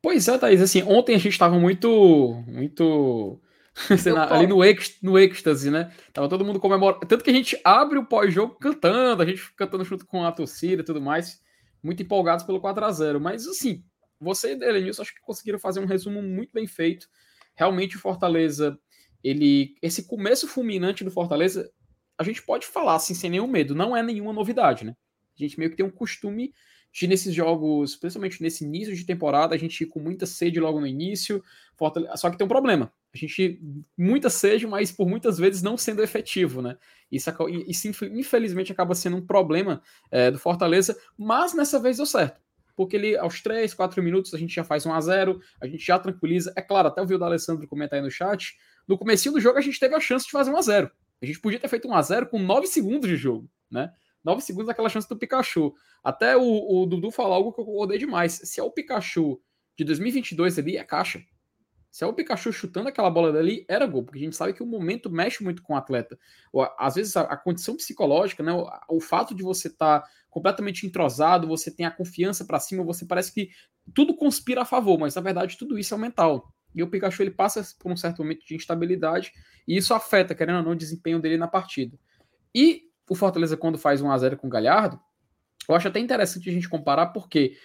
D: Pois é, Thaís, assim, ontem a gente estava muito, muito ali no, no êxtase, né? Tava todo mundo comemorando. Tanto que a gente abre o pós-jogo cantando, a gente cantando junto com a torcida e tudo mais muito empolgados pelo 4 a 0 Mas, assim, você e Elenilson acho que conseguiram fazer um resumo muito bem feito. Realmente, o Fortaleza, ele. Esse começo fulminante do Fortaleza, a gente pode falar assim, sem nenhum medo, não é nenhuma novidade, né? A gente meio que tem um costume de nesses jogos, principalmente nesse início de temporada, a gente ir com muita sede logo no início. Fortaleza... Só que tem um problema. A gente, muita sede, mas por muitas vezes não sendo efetivo, né? Isso, isso infelizmente acaba sendo um problema é, do Fortaleza, mas nessa vez deu certo. Porque ele, aos 3, 4 minutos, a gente já faz 1 a 0 a gente já tranquiliza. É claro, até o da Alessandro comentar aí no chat. No começo do jogo, a gente teve a chance de fazer 1 a 0 A gente podia ter feito 1 a 0 com 9 segundos de jogo, né? 9 segundos aquela chance do Pikachu. Até o, o Dudu falou algo que eu concordei demais. Se é o Pikachu de 2022 ali, é caixa. Se é o Pikachu chutando aquela bola dali, era gol, porque a gente sabe que o momento mexe muito com o atleta. Às vezes a, a condição psicológica, né, o, o fato de você estar tá completamente entrosado, você tem a confiança para cima, você parece que tudo conspira a favor, mas na verdade tudo isso é mental. E o Pikachu ele passa por um certo momento de instabilidade e isso afeta, querendo ou não, o desempenho dele na partida. E o Fortaleza, quando faz 1x0 com o Galhardo, eu acho até interessante a gente comparar, porque.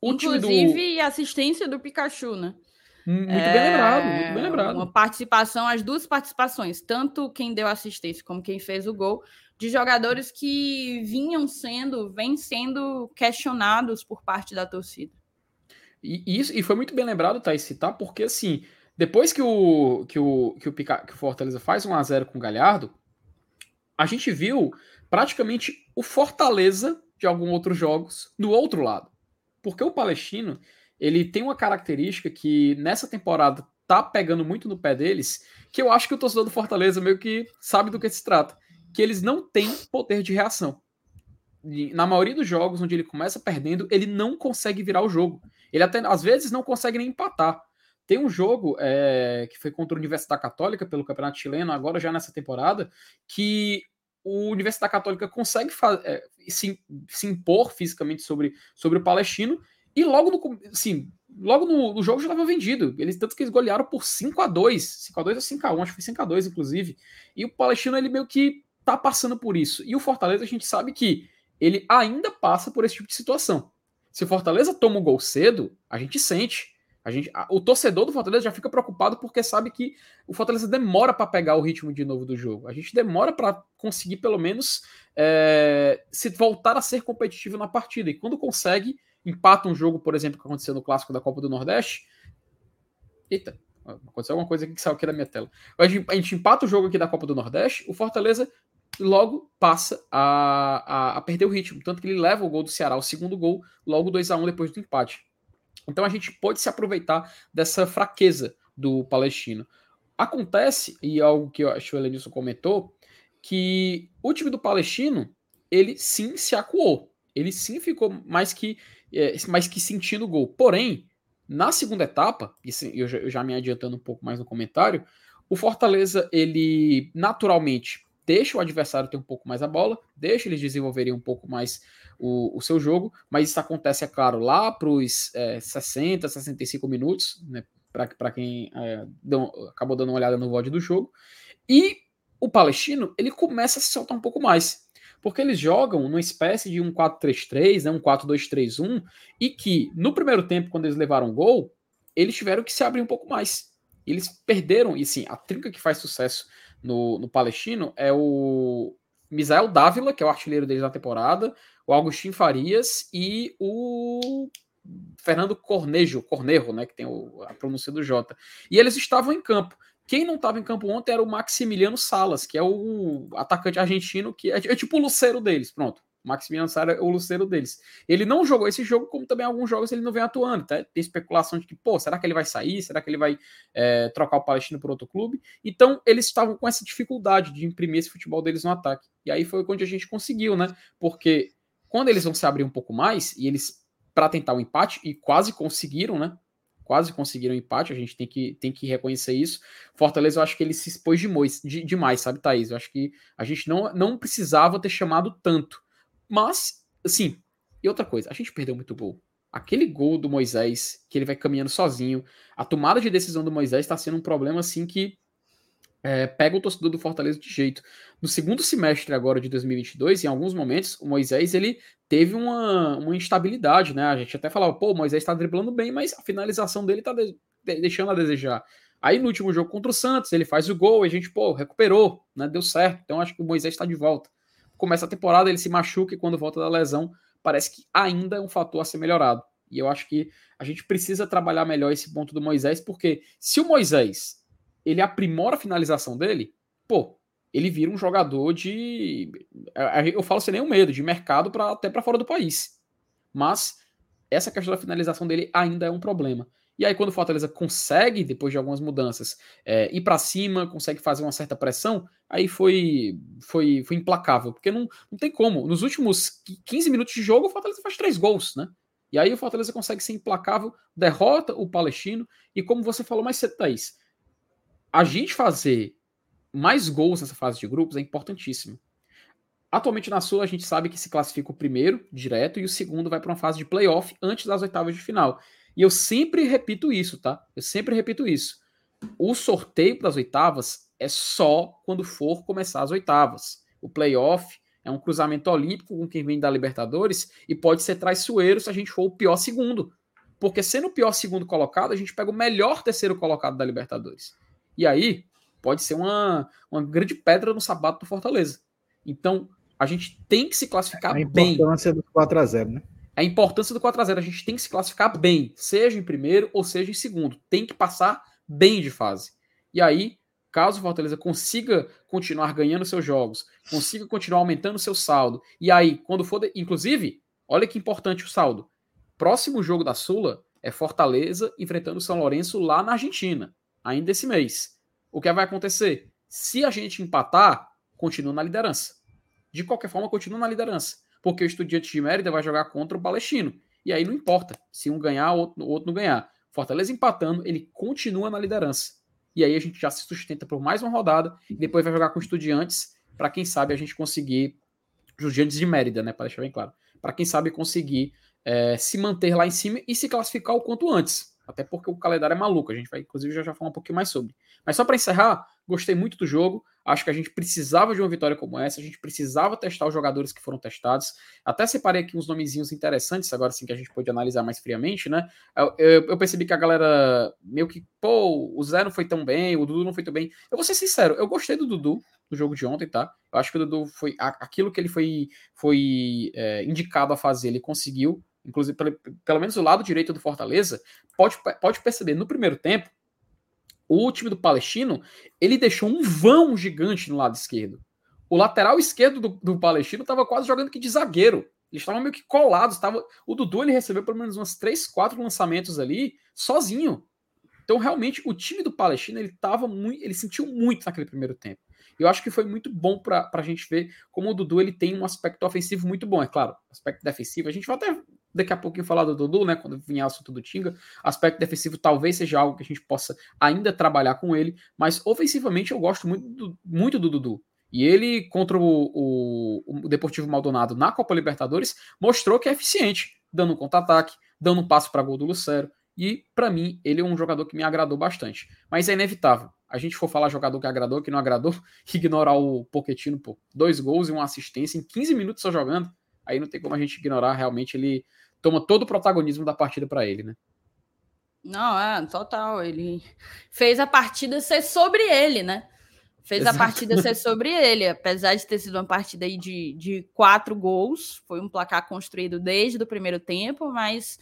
B: O Inclusive, do... assistência do Pikachu, né?
D: Muito é... bem lembrado, muito bem lembrado.
B: Uma participação, as duas participações, tanto quem deu assistência como quem fez o gol, de jogadores que vinham sendo, vêm sendo questionados por parte da torcida.
D: E, isso, e foi muito bem lembrado, Thaís, citar, porque assim, depois que o, que o, que o, Pica, que o Fortaleza faz 1 a 0 com o Galhardo, a gente viu praticamente o Fortaleza de alguns outros jogos do outro lado. Porque o Palestino, ele tem uma característica que nessa temporada tá pegando muito no pé deles, que eu acho que o torcedor do Fortaleza meio que sabe do que se trata, que eles não têm poder de reação. Na maioria dos jogos onde ele começa perdendo, ele não consegue virar o jogo. Ele até às vezes não consegue nem empatar. Tem um jogo é, que foi contra a Universidade Católica pelo Campeonato Chileno, agora já nessa temporada, que o Universidade Católica consegue é, se, se, impor fisicamente sobre, sobre o Palestino e logo no, assim, logo no, no jogo já estava vendido. Eles tanto que eles golearam por 5 a 2 5 a 2 ou 5 a 1 acho que foi 5 a 2 inclusive. E o Palestino ele meio que tá passando por isso. E o Fortaleza a gente sabe que ele ainda passa por esse tipo de situação. Se o Fortaleza toma um gol cedo, a gente sente. A gente, a, o torcedor do Fortaleza já fica preocupado porque sabe que o Fortaleza demora para pegar o ritmo de novo do jogo. A gente demora para conseguir, pelo menos, é, se voltar a ser competitivo na partida. E quando consegue, empata um jogo, por exemplo, que aconteceu no clássico da Copa do Nordeste. Eita, aconteceu alguma coisa que saiu aqui da minha tela. A gente, a gente empata o jogo aqui da Copa do Nordeste, o Fortaleza logo passa a, a, a, perder o ritmo. Tanto que ele leva o gol do Ceará, o segundo gol, logo 2 a 1 depois do empate. Então a gente pode se aproveitar dessa fraqueza do palestino. Acontece, e é algo que eu acho que o Elenilson comentou, que o time do palestino, ele sim se acuou. Ele sim ficou mais que, é, mais que sentindo o gol. Porém, na segunda etapa, e eu já, eu já me adiantando um pouco mais no comentário, o Fortaleza, ele naturalmente deixa o adversário ter um pouco mais a bola, deixa eles desenvolverem um pouco mais o, o seu jogo, mas isso acontece, é claro, lá para os é, 60, 65 minutos, né, para quem é, dão, acabou dando uma olhada no VOD do jogo. E o palestino ele começa a se soltar um pouco mais. Porque eles jogam numa espécie de um 4-3-3, né, um 4-2-3-1, e que no primeiro tempo, quando eles levaram gol, eles tiveram que se abrir um pouco mais. Eles perderam, e sim, a trinca que faz sucesso no, no Palestino é o Misael Dávila, que é o artilheiro deles na temporada, o Agostinho Farias e o Fernando Cornejo, Cornejo, né, que tem o, a pronúncia do J. E eles estavam em campo. Quem não estava em campo ontem era o Maximiliano Salas, que é o atacante argentino, que é, é tipo o Luceiro deles, pronto. O Maximiliano Salas é o Luceiro deles. Ele não jogou esse jogo, como também alguns jogos ele não vem atuando. Tá? Tem especulação de que, pô, será que ele vai sair? Será que ele vai é, trocar o Palestino por outro clube? Então, eles estavam com essa dificuldade de imprimir esse futebol deles no ataque. E aí foi onde a gente conseguiu, né? Porque quando eles vão se abrir um pouco mais, e eles, para tentar o empate, e quase conseguiram, né? Quase conseguiram empate, a gente tem que, tem que reconhecer isso. Fortaleza, eu acho que ele se expôs demais, de, demais, sabe, Thaís? Eu acho que a gente não, não precisava ter chamado tanto. Mas, assim, e outra coisa, a gente perdeu muito gol. Aquele gol do Moisés, que ele vai caminhando sozinho, a tomada de decisão do Moisés está sendo um problema, assim, que é, pega o torcedor do Fortaleza de jeito. No segundo semestre agora de 2022, em alguns momentos, o Moisés ele teve uma, uma instabilidade, né? A gente até falava, pô, Moisés está driblando bem, mas a finalização dele está de, deixando a desejar. Aí no último jogo contra o Santos, ele faz o gol e a gente, pô, recuperou, né? Deu certo. Então acho que o Moisés está de volta. Começa a temporada, ele se machuca e quando volta da lesão, parece que ainda é um fator a ser melhorado. E eu acho que a gente precisa trabalhar melhor esse ponto do Moisés, porque se o Moisés ele aprimora a finalização dele, pô, ele vira um jogador de. Eu falo sem nenhum medo, de mercado pra, até para fora do país. Mas essa questão da finalização dele ainda é um problema. E aí, quando o Fortaleza consegue, depois de algumas mudanças, é, ir para cima, consegue fazer uma certa pressão, aí foi, foi, foi implacável. Porque não, não tem como. Nos últimos 15 minutos de jogo, o Fortaleza faz três gols, né? E aí o Fortaleza consegue ser implacável, derrota o Palestino, e como você falou mais cedo, Thaís, a gente fazer mais gols nessa fase de grupos é importantíssimo. Atualmente na Sul a gente sabe que se classifica o primeiro direto e o segundo vai para uma fase de playoff antes das oitavas de final. E eu sempre repito isso, tá? Eu sempre repito isso. O sorteio para as oitavas é só quando for começar as oitavas. O playoff é um cruzamento olímpico com quem vem da Libertadores e pode ser traiçoeiro se a gente for o pior segundo. Porque sendo o pior segundo colocado, a gente pega o melhor terceiro colocado da Libertadores. E aí pode ser uma, uma grande pedra no sabato do Fortaleza. Então, a gente tem que se classificar bem.
C: A importância bem. do 4x0, né?
D: A importância do 4x0. A gente tem que se classificar bem, seja em primeiro ou seja em segundo. Tem que passar bem de fase. E aí, caso o Fortaleza consiga continuar ganhando seus jogos, consiga continuar aumentando seu saldo, e aí, quando for. De... Inclusive, olha que importante o saldo. Próximo jogo da Sula é Fortaleza enfrentando o São Lourenço lá na Argentina ainda esse mês. O que vai acontecer? Se a gente empatar, continua na liderança. De qualquer forma, continua na liderança. Porque o Estudiante de Mérida vai jogar contra o Palestino. E aí não importa se um ganhar ou outro não ganhar. Fortaleza empatando, ele continua na liderança. E aí a gente já se sustenta por mais uma rodada e depois vai jogar com estudiantes para quem sabe a gente conseguir estudiantes de Mérida, né, para deixar bem claro, para quem sabe conseguir é, se manter lá em cima e se classificar o quanto antes. Até porque o calendário é maluco. A gente vai, inclusive, já, já falar um pouquinho mais sobre. Mas só para encerrar, gostei muito do jogo. Acho que a gente precisava de uma vitória como essa. A gente precisava testar os jogadores que foram testados. Até separei aqui uns nomezinhos interessantes, agora sim que a gente pode analisar mais friamente, né? Eu, eu, eu, percebi que a galera meio que, pô, o Zé não foi tão bem, o Dudu não foi tão bem. Eu vou ser sincero, eu gostei do Dudu no jogo de ontem, tá? Eu acho que o Dudu foi aquilo que ele foi, foi é, indicado a fazer, ele conseguiu inclusive pelo, pelo menos o lado direito do Fortaleza, pode, pode perceber no primeiro tempo, o time do Palestino, ele deixou um vão gigante no lado esquerdo. O lateral esquerdo do, do Palestino estava quase jogando que de zagueiro. Eles estavam meio que colados. Tava... O Dudu ele recebeu pelo menos umas 3, 4 lançamentos ali, sozinho. Então, realmente, o time do Palestino ele tava muito. Ele sentiu muito naquele primeiro tempo. Eu acho que foi muito bom para a gente ver como o Dudu ele tem um aspecto ofensivo muito bom. É claro, aspecto defensivo. A gente vai até daqui a pouquinho falar do Dudu, né? Quando vier o assunto do Tinga. Aspecto defensivo talvez seja algo que a gente possa ainda trabalhar com ele, mas ofensivamente eu gosto muito do, muito do Dudu. E ele, contra o, o, o Deportivo Maldonado na Copa Libertadores, mostrou que é eficiente, dando um contra-ataque, dando um passo para gol do Lucero. E, para mim, ele é um jogador que me agradou bastante. Mas é inevitável. a gente for falar jogador que agradou, que não agradou, ignorar o Poquetino, pô, dois gols e uma assistência em 15 minutos só jogando, aí não tem como a gente ignorar, realmente ele toma todo o protagonismo da partida para ele, né?
B: Não, é, total. Ele fez a partida ser sobre ele, né? Fez Exato. a partida ser sobre ele, apesar de ter sido uma partida aí de, de quatro gols. Foi um placar construído desde o primeiro tempo, mas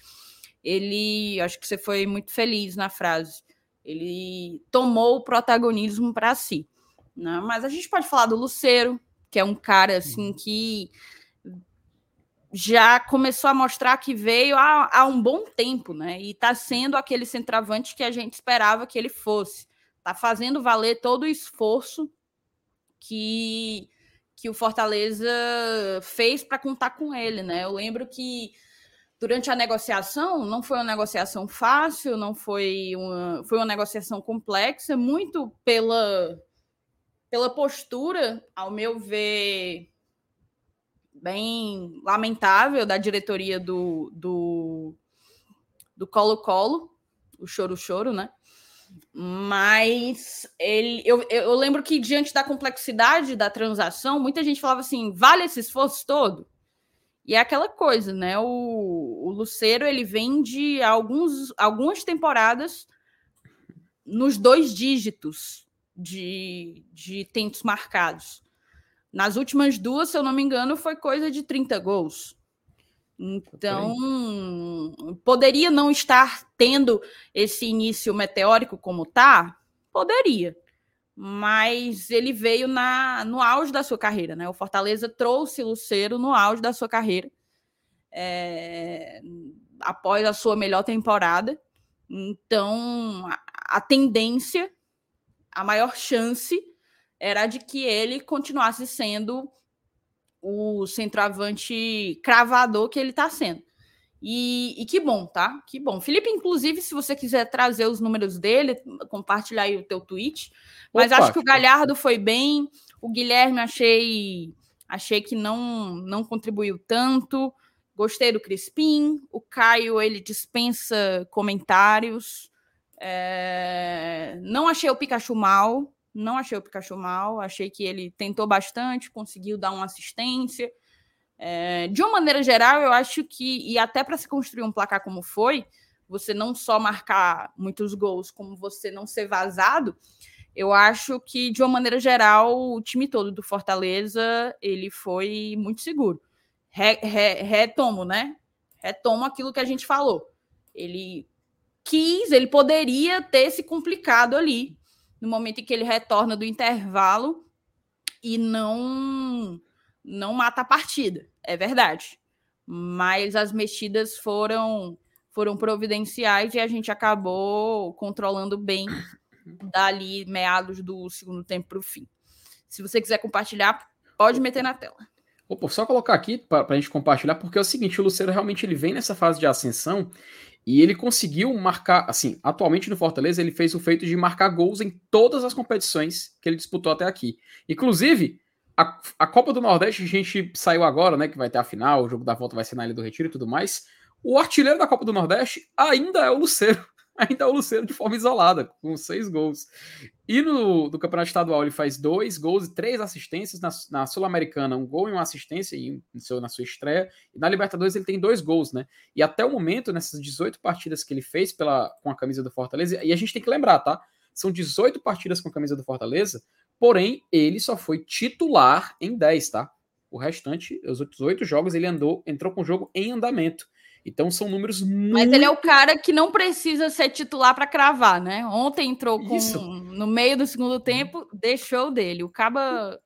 B: ele, acho que você foi muito feliz na frase. Ele tomou o protagonismo para si. Né? Mas a gente pode falar do Luceiro, que é um cara assim que já começou a mostrar que veio há, há um bom tempo, né? E está sendo aquele centroavante que a gente esperava que ele fosse. Está fazendo valer todo o esforço que, que o Fortaleza fez para contar com ele, né? Eu lembro que durante a negociação não foi uma negociação fácil, não foi uma, foi uma negociação complexa, muito pela, pela postura, ao meu ver, bem lamentável da diretoria do, do, do Colo-Colo, o choro-choro, né? Mas ele, eu, eu lembro que, diante da complexidade da transação, muita gente falava assim: vale esse esforço todo? E é aquela coisa, né? O, o Luceiro ele vem de alguns, algumas temporadas nos dois dígitos de, de tentos marcados. Nas últimas duas, se eu não me engano, foi coisa de 30 gols. Então, poderia não estar tendo esse início meteórico como tá? Poderia. Mas ele veio na, no auge da sua carreira, né? O Fortaleza trouxe Lucero no auge da sua carreira, é, após a sua melhor temporada. Então, a, a tendência, a maior chance era de que ele continuasse sendo o centroavante cravador que ele está sendo. E, e, que bom, tá? Que bom. Felipe, inclusive, se você quiser trazer os números dele, compartilhar aí o teu tweet. Mas Opa, acho que o Galhardo foi bem, o Guilherme achei achei que não não contribuiu tanto. Gostei do Crispim, o Caio ele dispensa comentários. É... Não achei o Pikachu mal, não achei o Pikachu mal, achei que ele tentou bastante, conseguiu dar uma assistência. É, de uma maneira geral, eu acho que, e até para se construir um placar como foi, você não só marcar muitos gols, como você não ser vazado, eu acho que, de uma maneira geral, o time todo do Fortaleza ele foi muito seguro. Re, re, retomo, né? Retomo aquilo que a gente falou. Ele quis, ele poderia ter se complicado ali, no momento em que ele retorna do intervalo e não não mata a partida, é verdade. Mas as mexidas foram foram providenciais e a gente acabou controlando bem dali meados do segundo tempo para o fim. Se você quiser compartilhar, pode meter na tela.
D: Opa, só colocar aqui para a gente compartilhar, porque é o seguinte, o Luceiro realmente ele vem nessa fase de ascensão e ele conseguiu marcar, assim, atualmente no Fortaleza, ele fez o feito de marcar gols em todas as competições que ele disputou até aqui. Inclusive, a, a Copa do Nordeste, a gente saiu agora, né, que vai ter a final, o jogo da volta vai ser na Ilha do Retiro e tudo mais. O artilheiro da Copa do Nordeste ainda é o Luceiro ainda é o Luceiro de forma isolada, com seis gols. E no do Campeonato Estadual ele faz dois gols e três assistências. Na, na Sul-Americana, um gol e uma assistência em, em seu, na sua estreia. E na Libertadores ele tem dois gols, né? E até o momento, nessas 18 partidas que ele fez pela, com a camisa do Fortaleza, e a gente tem que lembrar, tá? São 18 partidas com a camisa do Fortaleza, porém ele só foi titular em 10, tá? O restante, os outros oito jogos, ele andou, entrou com o jogo em andamento. Então são números muito.
B: Mas ele é o cara que não precisa ser titular para cravar, né? Ontem entrou com Isso. no meio do segundo tempo, deixou dele. O Caba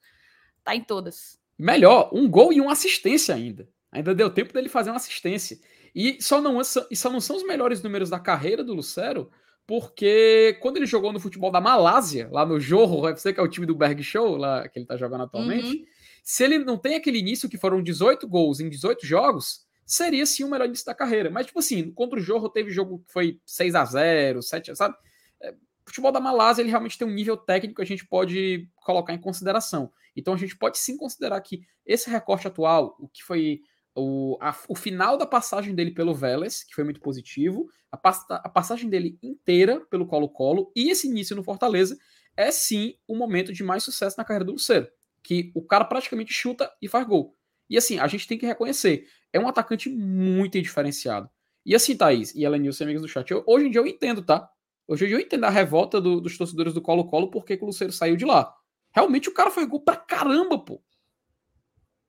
B: tá em todas.
D: Melhor, um gol e uma assistência ainda. Ainda deu tempo dele fazer uma assistência. E só não, e só não são os melhores números da carreira do Lucero, porque quando ele jogou no futebol da Malásia, lá no Jorro UFC, que é o time do Berg Show, lá que ele tá jogando atualmente, uhum. se ele não tem aquele início que foram 18 gols em 18 jogos, seria sim o melhor início da carreira. Mas, tipo assim, contra o Jorro teve jogo que foi 6 a 0 7 a sabe? É, futebol da Malásia ele realmente tem um nível técnico que a gente pode colocar em consideração. Então a gente pode sim considerar que esse recorte atual, o que foi o, a, o final da passagem dele pelo Vélez, que foi muito positivo, a, a passagem dele inteira pelo Colo-Colo e esse início no Fortaleza é sim o momento de mais sucesso na carreira do Lucero. Que o cara praticamente chuta e faz gol. E assim, a gente tem que reconhecer, é um atacante muito diferenciado. E assim, Thaís e Elenilson, amigos do chat, eu, hoje em dia eu entendo, tá? Hoje em dia eu entendo a revolta do, dos torcedores do Colo-Colo porque o Lucero saiu de lá. Realmente o cara foi gol pra caramba, pô.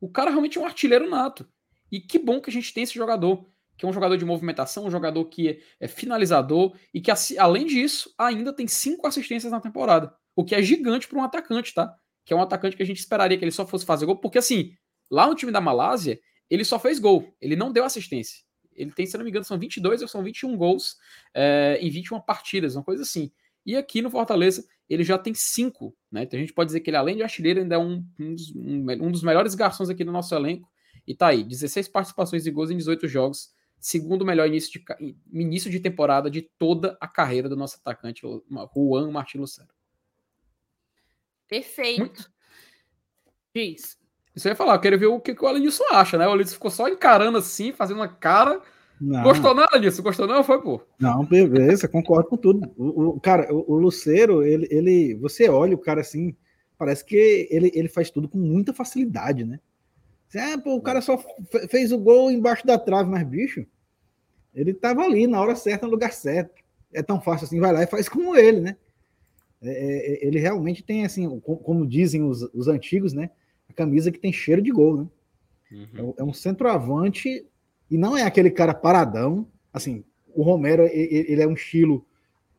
D: O cara realmente é um artilheiro nato. E que bom que a gente tem esse jogador, que é um jogador de movimentação, um jogador que é, é finalizador e que, além disso, ainda tem cinco assistências na temporada. O que é gigante para um atacante, tá? Que é um atacante que a gente esperaria que ele só fosse fazer gol, porque assim, lá no time da Malásia, ele só fez gol, ele não deu assistência. Ele tem, se não me engano, são 22 ou são 21 gols é, em 21 partidas, uma coisa assim. E aqui no Fortaleza, ele já tem cinco, né? Então a gente pode dizer que ele, além de artilheiro, ainda é um, um, dos, um, um dos melhores garçons aqui no nosso elenco. E tá aí, 16 participações de gols em 18 jogos, segundo melhor início de, início de temporada de toda a carreira do nosso atacante, Juan Martins Lucero.
B: Perfeito. Muito...
D: Diz. Isso eu ia falar, eu quero ver o que, que o Alenilson acha, né? O Alenilson ficou só encarando assim, fazendo uma cara. Não. Gostou não, Alenilson? Gostou não? Foi, pô?
C: Não, beleza, concordo com tudo. O, o cara, o, o Luceiro, ele, ele, você olha o cara assim, parece que ele, ele faz tudo com muita facilidade, né? É, pô, o cara só fez o gol embaixo da trave, mas, bicho, ele tava ali na hora certa, no lugar certo. É tão fácil assim, vai lá e faz como ele, né? É, é, é ele realmente tem, assim, como dizem os, os antigos, né? A camisa que tem cheiro de gol, né? Uhum. É um centroavante e não é aquele cara paradão. Assim, o Romero, ele, é um estilo,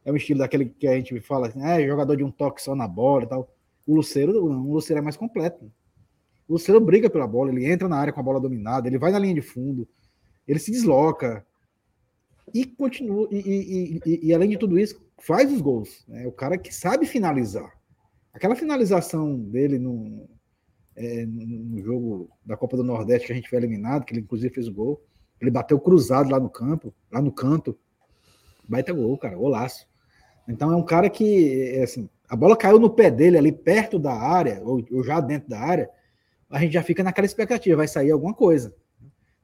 C: é um estilo daquele que a gente fala assim, é jogador de um toque só na bola e tal. O Luceiro, não, o Luceiro é mais completo. O Luceiro briga pela bola, ele entra na área com a bola dominada, ele vai na linha de fundo, ele se desloca e continua. E, e, e, e além de tudo isso, faz os gols. É né? o cara que sabe finalizar. Aquela finalização dele no, é, no jogo da Copa do Nordeste que a gente foi eliminado, que ele inclusive fez o gol. Ele bateu cruzado lá no campo, lá no canto. Baita gol, cara, golaço. Então é um cara que, é, assim, a bola caiu no pé dele ali perto da área, ou, ou já dentro da área, a gente já fica naquela expectativa, vai sair alguma coisa.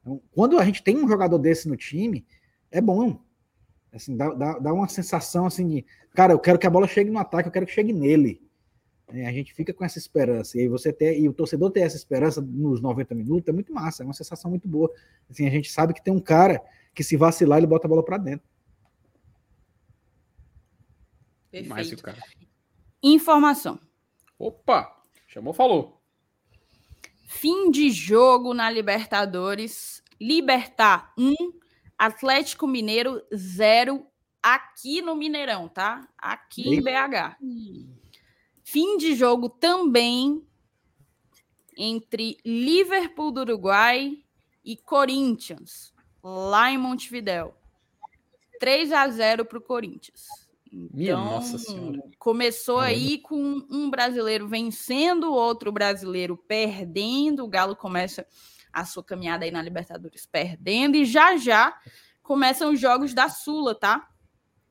C: Então, quando a gente tem um jogador desse no time, é bom. Assim, dá, dá, dá uma sensação assim de, cara, eu quero que a bola chegue no ataque, eu quero que chegue nele. É, a gente fica com essa esperança. E aí você ter, e o torcedor ter essa esperança nos 90 minutos é muito massa, é uma sensação muito boa. Assim, a gente sabe que tem um cara que se vacilar, ele bota a bola para dentro.
B: Perfeito. Informação.
D: Opa! Chamou, falou.
B: Fim de jogo na Libertadores. Libertar 1, Atlético Mineiro 0 aqui no Mineirão, tá? Aqui em BH. Fim de jogo também entre Liverpool do Uruguai e Corinthians, lá em Montevidéu. 3 a 0 para o Corinthians. Minha então, Nossa Senhora. Começou aí com um brasileiro vencendo, outro brasileiro perdendo. O Galo começa a sua caminhada aí na Libertadores perdendo. E já já começam os jogos da Sula, tá?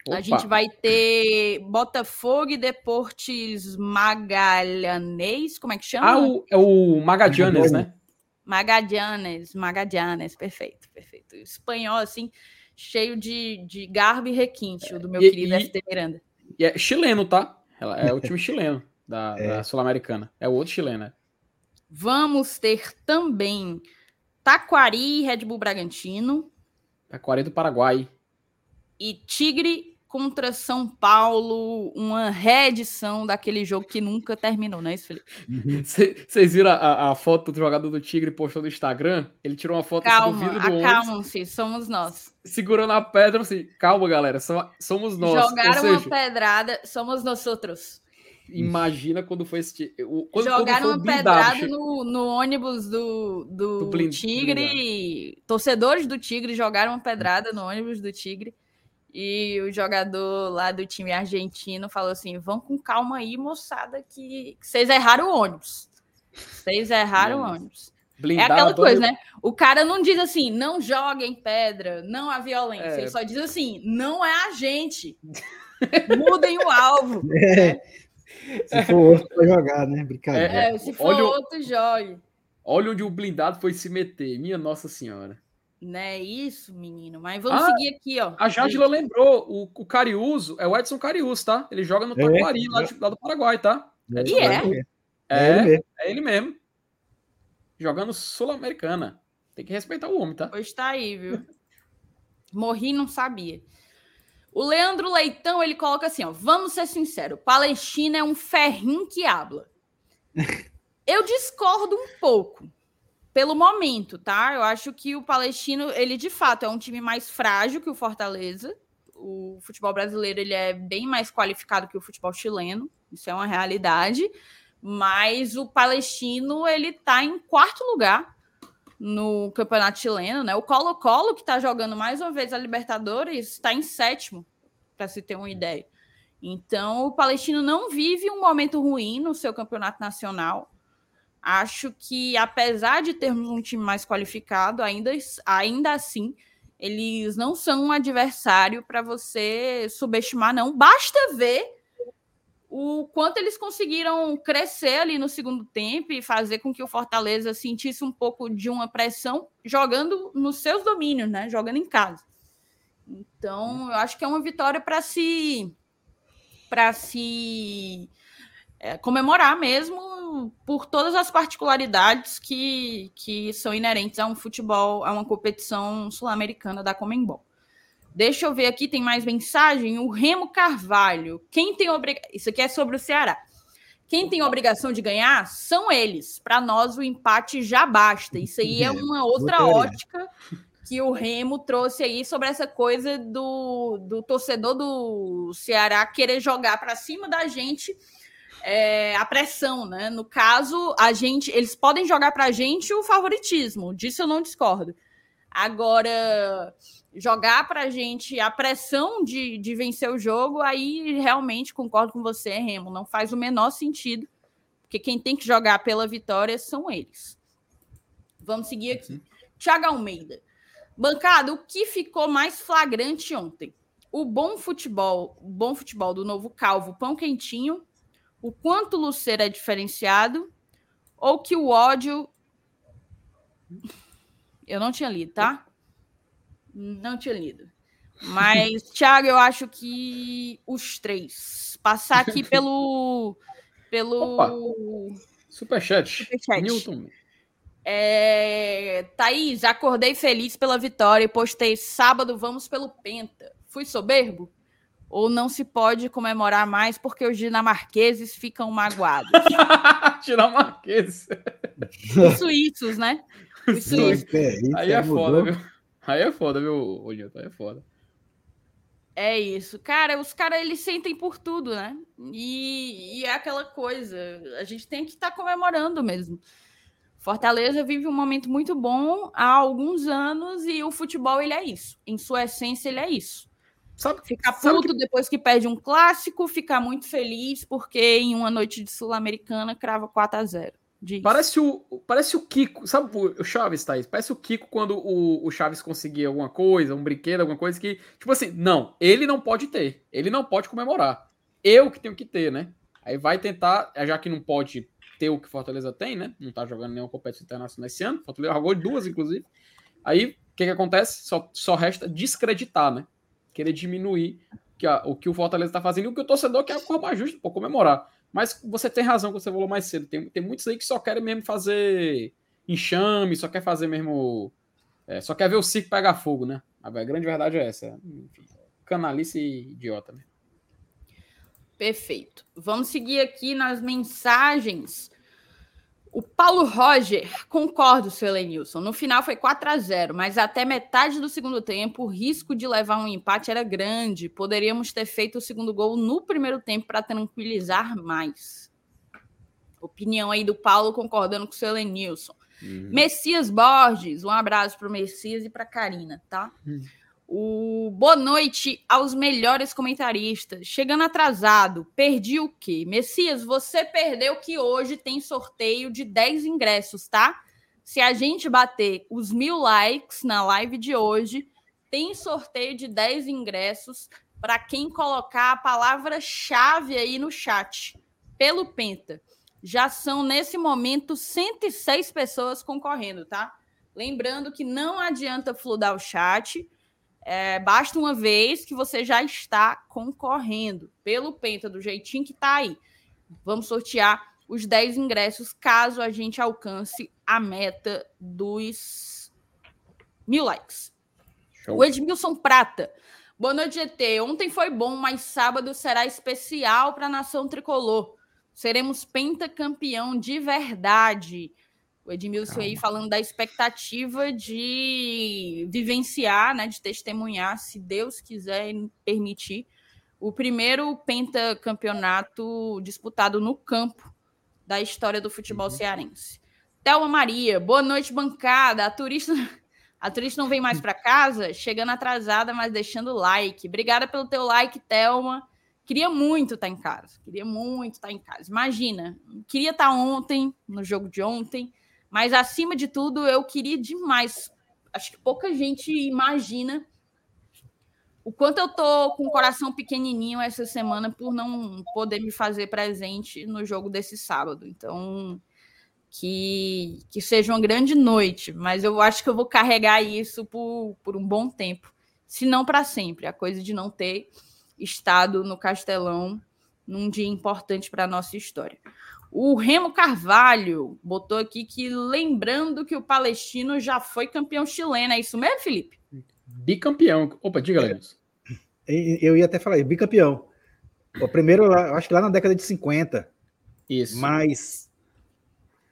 B: Opa. A gente vai ter Botafogo e Deportes Magalhães. Como é que chama?
D: Ah, o, é o Magadianes, né?
B: Magadianes, Magadianes, perfeito, perfeito. Espanhol, assim, cheio de, de garbo e requinte, o do meu e, querido e, FT Miranda.
D: E é chileno, tá? É o time chileno da, é. da Sul-Americana. É o outro chileno, né?
B: Vamos ter também Taquari e Red Bull Bragantino.
D: Taquari do Paraguai.
B: E Tigre contra São Paulo, uma reedição daquele jogo que nunca terminou, não é isso, Felipe?
D: Vocês viram a, a, foto do jogador do Tigre postou no Instagram? Ele tirou uma foto
B: calma, assim, do vidro do acalmam-se, somos nós.
D: Segurando a pedra, assim, calma, galera, somos nós.
B: Jogaram seja, uma pedrada, somos nós outros.
D: Imagina quando foi esse. Quando,
B: Jogaram quando uma pedrada no, no, ônibus do, do, do Tigre. Torcedores do Tigre jogaram uma pedrada no ônibus do Tigre. E o jogador lá do time argentino falou assim: vão com calma aí, moçada, que vocês erraram o ônibus. Vocês erraram o ônibus. Blindado, é aquela coisa, né? O cara não diz assim, não joguem pedra, não há violência. É. Ele só diz assim, não é a gente. Mudem o alvo. É.
C: Se for outro para jogar, né? Brincadeira.
B: É, se for olha, outro, jogue.
D: Olha onde o blindado foi se meter, minha Nossa Senhora.
B: Né, isso, menino. Mas vamos ah, seguir aqui, ó.
D: A Jadila lembrou, o, o Cariuso é o Edson Cariuso, tá? Ele joga no Taquari, é, lá, lá, do Paraguai, tá?
B: É, e é?
D: É, é ele mesmo. É ele mesmo. Jogando Sul-Americana. Tem que respeitar o homem, tá?
B: Hoje tá aí, viu? Morri não sabia. O Leandro Leitão, ele coloca assim, ó, vamos ser sinceros, Palestina é um ferrinho que habla. Eu discordo um pouco, pelo momento, tá? Eu acho que o Palestino, ele de fato é um time mais frágil que o Fortaleza. O futebol brasileiro, ele é bem mais qualificado que o futebol chileno, isso é uma realidade. Mas o Palestino, ele tá em quarto lugar no campeonato chileno, né? O Colo-Colo, que está jogando mais uma vez a Libertadores, está em sétimo, para se ter uma ideia. Então, o Palestino não vive um momento ruim no seu campeonato nacional. Acho que, apesar de termos um time mais qualificado, ainda, ainda assim, eles não são um adversário para você subestimar, não. Basta ver o quanto eles conseguiram crescer ali no segundo tempo e fazer com que o Fortaleza sentisse um pouco de uma pressão jogando nos seus domínios, né? Jogando em casa. Então, eu acho que é uma vitória para se para se é, comemorar mesmo por todas as particularidades que, que são inerentes a um futebol, a uma competição sul-americana da Comembol. Deixa eu ver aqui, tem mais mensagem. O Remo Carvalho. Quem tem obrigação. Isso aqui é sobre o Ceará. Quem tem obrigação de ganhar são eles. Para nós, o empate já basta. Isso aí é, é uma outra ótica que o Remo trouxe aí sobre essa coisa do, do torcedor do Ceará querer jogar para cima da gente é, a pressão, né? No caso, a gente, eles podem jogar para a gente o favoritismo. Disso eu não discordo. Agora jogar para a gente a pressão de, de vencer o jogo, aí realmente concordo com você, Remo. Não faz o menor sentido, porque quem tem que jogar pela vitória são eles. Vamos seguir aqui. Uhum. Thiago Almeida. Bancada, o que ficou mais flagrante ontem? O bom futebol, o bom futebol do novo Calvo Pão Quentinho, o quanto o Luceiro é diferenciado, ou que o ódio. Eu não tinha lido, tá? Não tinha lido. Mas, Thiago, eu acho que os três. Passar aqui pelo. pelo. Opa.
D: Superchat. Superchat.
B: Newton. É... Thaís, acordei feliz pela vitória e postei sábado, vamos pelo Penta. Fui soberbo? Ou não se pode comemorar mais porque os dinamarqueses ficam magoados?
D: dinamarqueses.
B: Os suíços, né?
D: Os suíços. Aí é foda, viu? Aí é foda, viu, Nilton? Aí é foda.
B: É isso. Cara, os caras, eles sentem por tudo, né? E, e, é aquela coisa. A gente tem que estar tá comemorando mesmo. Fortaleza vive um momento muito bom há alguns anos e o futebol, ele é isso. Em sua essência, ele é isso. Sabe, ficar puto que... depois que perde um clássico, ficar muito feliz porque em uma noite de Sul-Americana crava 4 a 0
D: Diz. Parece o, parece o Kiko, sabe o Chaves, Thaís? Parece o Kiko quando o, o Chaves conseguia alguma coisa, um brinquedo, alguma coisa que, tipo assim, não, ele não pode ter, ele não pode comemorar. Eu que tenho que ter, né? Aí vai tentar, já que não pode ter o que Fortaleza tem, né? Não tá jogando nenhuma competição internacional esse ano, Fortaleza jogou duas, inclusive. Aí, o que que acontece? Só, só resta descreditar, né? Querer diminuir que a, o que o Fortaleza tá fazendo e o que o torcedor quer a cor mais justa, por comemorar. Mas você tem razão que você falou mais cedo. Tem, tem muitos aí que só querem mesmo fazer enxame, só quer fazer mesmo. É, só quer ver o circo pegar fogo, né? A grande verdade é essa. Enfim, canalice idiota?
B: Perfeito. Vamos seguir aqui nas mensagens o Paulo Roger, concordo, seu Elenilson. No final foi 4 a 0 mas até metade do segundo tempo o risco de levar um empate era grande. Poderíamos ter feito o segundo gol no primeiro tempo para tranquilizar mais. Opinião aí do Paulo concordando com o seu Elenilson. Uhum. Messias Borges, um abraço para o Messias e para Karina, tá? Uhum. O boa noite aos melhores comentaristas. Chegando atrasado, perdi o quê? Messias, você perdeu que hoje tem sorteio de 10 ingressos, tá? Se a gente bater os mil likes na live de hoje, tem sorteio de 10 ingressos para quem colocar a palavra-chave aí no chat, pelo Penta. Já são, nesse momento, 106 pessoas concorrendo, tá? Lembrando que não adianta fludar o chat. É, basta uma vez que você já está concorrendo pelo Penta do jeitinho que está aí. Vamos sortear os 10 ingressos caso a gente alcance a meta dos mil likes. Show. O Edmilson Prata. Boa noite, GT. Ontem foi bom, mas sábado será especial para a nação tricolor. Seremos pentacampeão de verdade. O Edmilson Calma. aí falando da expectativa de vivenciar, né, de testemunhar, se Deus quiser permitir, o primeiro pentacampeonato disputado no campo da história do futebol uhum. cearense. Thelma Maria, boa noite, bancada. A turista, a turista não vem mais para casa, chegando atrasada, mas deixando like. Obrigada pelo teu like, Thelma. Queria muito estar tá em casa, queria muito estar tá em casa. Imagina, queria estar tá ontem, no jogo de ontem, mas acima de tudo, eu queria demais. Acho que pouca gente imagina o quanto eu tô com o coração pequenininho essa semana por não poder me fazer presente no jogo desse sábado. Então, que, que seja uma grande noite, mas eu acho que eu vou carregar isso por, por um bom tempo, se não para sempre. A coisa de não ter estado no Castelão num dia importante para a nossa história. O Remo Carvalho botou aqui que lembrando que o Palestino já foi campeão chileno. É isso mesmo, Felipe?
D: Bicampeão. Opa, diga, Lenilson.
C: Eu ia até falar, bicampeão. O primeiro, acho que lá na década de 50. Isso. Mas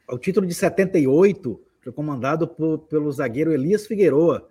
C: o título de 78 foi comandado por, pelo zagueiro Elias Figueroa,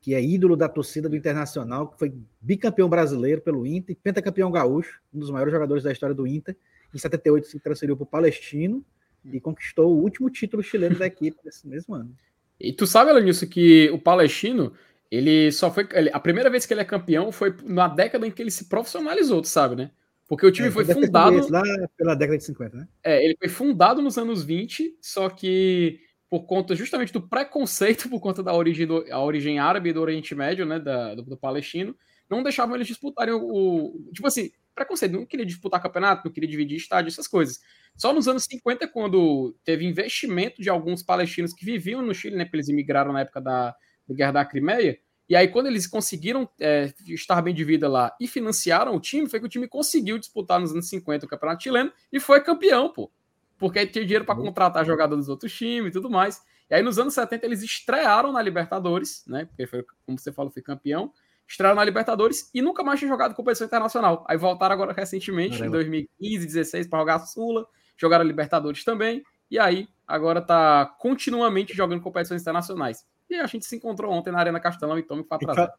C: que é ídolo da torcida do Internacional, que foi bicampeão brasileiro pelo Inter, pentacampeão gaúcho, um dos maiores jogadores da história do Inter. Em 78 se transferiu para o Palestino e conquistou o último título chileno da equipe nesse mesmo ano.
D: E tu sabe, Alanis, que o Palestino, ele só foi. A primeira vez que ele é campeão foi na década em que ele se profissionalizou, tu sabe, né? Porque o time é, foi fundado.
C: Lá pela década de 50, né?
D: É, ele foi fundado nos anos 20, só que por conta justamente do preconceito, por conta da origem, do, a origem árabe do Oriente Médio, né? Da, do, do palestino, não deixavam eles disputarem o, o. Tipo assim, preconceito, não queria disputar campeonato, não queria dividir estádio, essas coisas. Só nos anos 50, quando teve investimento de alguns palestinos que viviam no Chile, né? Porque eles imigraram na época da, da Guerra da Crimeia. E aí, quando eles conseguiram é, estar bem de vida lá e financiaram o time, foi que o time conseguiu disputar nos anos 50 o Campeonato Chileno e foi campeão, pô. Porque aí tinha dinheiro para uhum. contratar jogador dos outros times e tudo mais. E aí, nos anos 70, eles estrearam na Libertadores, né? Porque foi, como você falou, foi campeão estrearam na Libertadores e nunca mais tinha jogado competição internacional. Aí voltaram agora recentemente, Caramba. em 2015, 16, para jogar a Sula, jogaram a Libertadores também, e aí agora tá continuamente jogando competições internacionais. E a gente se encontrou ontem na Arena Castelão e Tome foi
C: atrasado.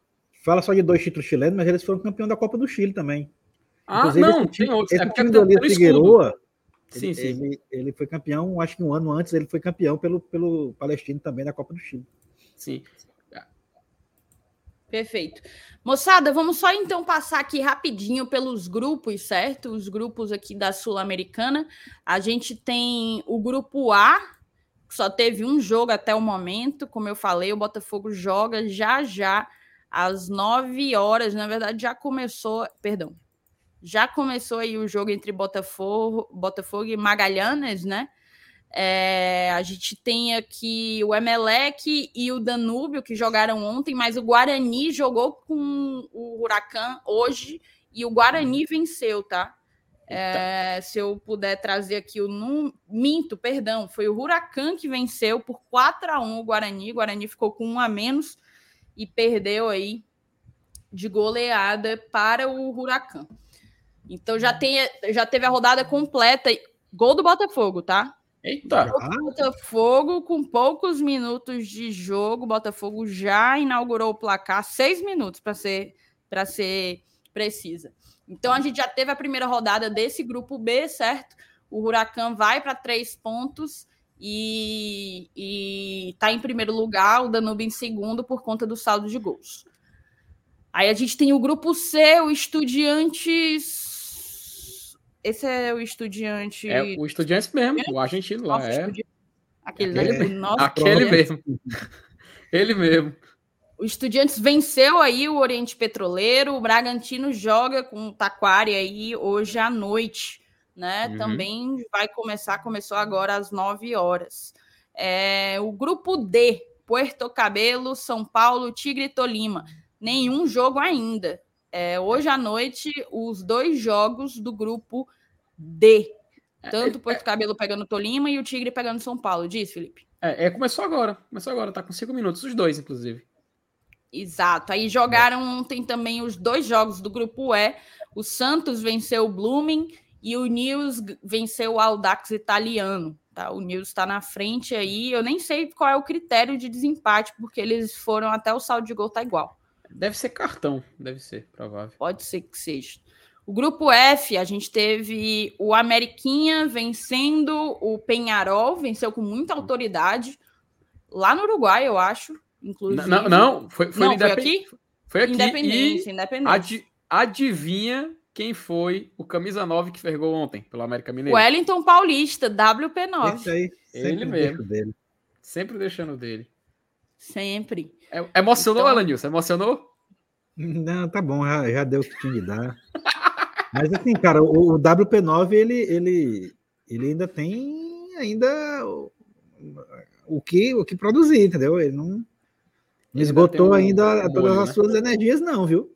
C: Fala só de dois títulos chilenos, mas eles foram campeão da Copa do Chile também.
D: Ah, Inclusive, não, tem outros.
C: Esse é time do Elias Figueroa, sim, ele, sim. Ele, ele, foi campeão, acho que um ano antes ele foi campeão pelo, pelo Palestino também da Copa do Chile.
D: Sim.
B: Perfeito. Moçada, vamos só então passar aqui rapidinho pelos grupos, certo? Os grupos aqui da Sul-Americana. A gente tem o grupo A, que só teve um jogo até o momento. Como eu falei, o Botafogo joga já já às 9 horas. Na verdade, já começou, perdão. Já começou aí o jogo entre Botafogo, Botafogo e Magalhães, né? É, a gente tem aqui o Emelec e o Danúbio que jogaram ontem, mas o Guarani jogou com o Huracan hoje e o Guarani venceu, tá? É, se eu puder trazer aqui o num... minto, perdão, foi o Huracan que venceu por 4 a 1 o Guarani. O Guarani ficou com um a menos e perdeu aí de goleada para o Huracan. Então já, tem, já teve a rodada completa. Gol do Botafogo, tá?
D: Eita!
B: Botafogo, com poucos minutos de jogo, Botafogo já inaugurou o placar, seis minutos para ser, ser precisa. Então a gente já teve a primeira rodada desse grupo B, certo? O Huracan vai para três pontos e está em primeiro lugar, o Danube em segundo por conta do saldo de gols. Aí a gente tem o grupo C, o Estudiantes esse é o estudiante.
D: É o estudiante mesmo, o argentino lá. É.
B: Aquele,
D: aquele, né? Nossa, aquele mesmo. Ele mesmo.
B: O Estudiantes venceu aí o Oriente Petroleiro. O Bragantino joga com o Taquari aí hoje à noite, né? Uhum. Também vai começar, começou agora às 9 horas. É, o grupo D, Puerto Cabelo, São Paulo, Tigre e Tolima. Nenhum jogo ainda. É, hoje à noite, os dois jogos do grupo D. Tanto o Porto Cabelo pegando Tolima e o Tigre pegando São Paulo. Diz, Felipe.
D: É, é, começou agora. Começou agora, tá com cinco minutos, os dois, inclusive.
B: Exato. Aí jogaram ontem também os dois jogos do grupo E. O Santos venceu o Blooming e o News venceu o Audax italiano. Tá? O News está na frente aí. Eu nem sei qual é o critério de desempate, porque eles foram até o saldo de gol tá igual.
D: Deve ser cartão, deve ser, provável.
B: Pode ser que seja. O grupo F, a gente teve o Ameriquinha vencendo o Penharol, venceu com muita autoridade, lá no Uruguai, eu acho, inclusive.
D: Não, não foi, foi,
B: não, foi aqui?
D: Foi aqui.
B: Independência, independência.
D: Ad, adivinha quem foi o camisa 9 que fergou ontem pelo América Mineiro?
B: Wellington Paulista, WP9.
C: Esse aí,
D: Ele mesmo. Dele. Sempre deixando dele.
B: Sempre.
D: É, emocionou, então... Elenilson? Emocionou?
C: Não, tá bom, já, já deu o que tinha de dar. Mas assim, cara, o, o, WP9 ele, ele, ele ainda tem ainda o, o, que, o que produzir, entendeu? Ele não, não esgotou um, ainda um todas molho, as né? suas energias, não, viu?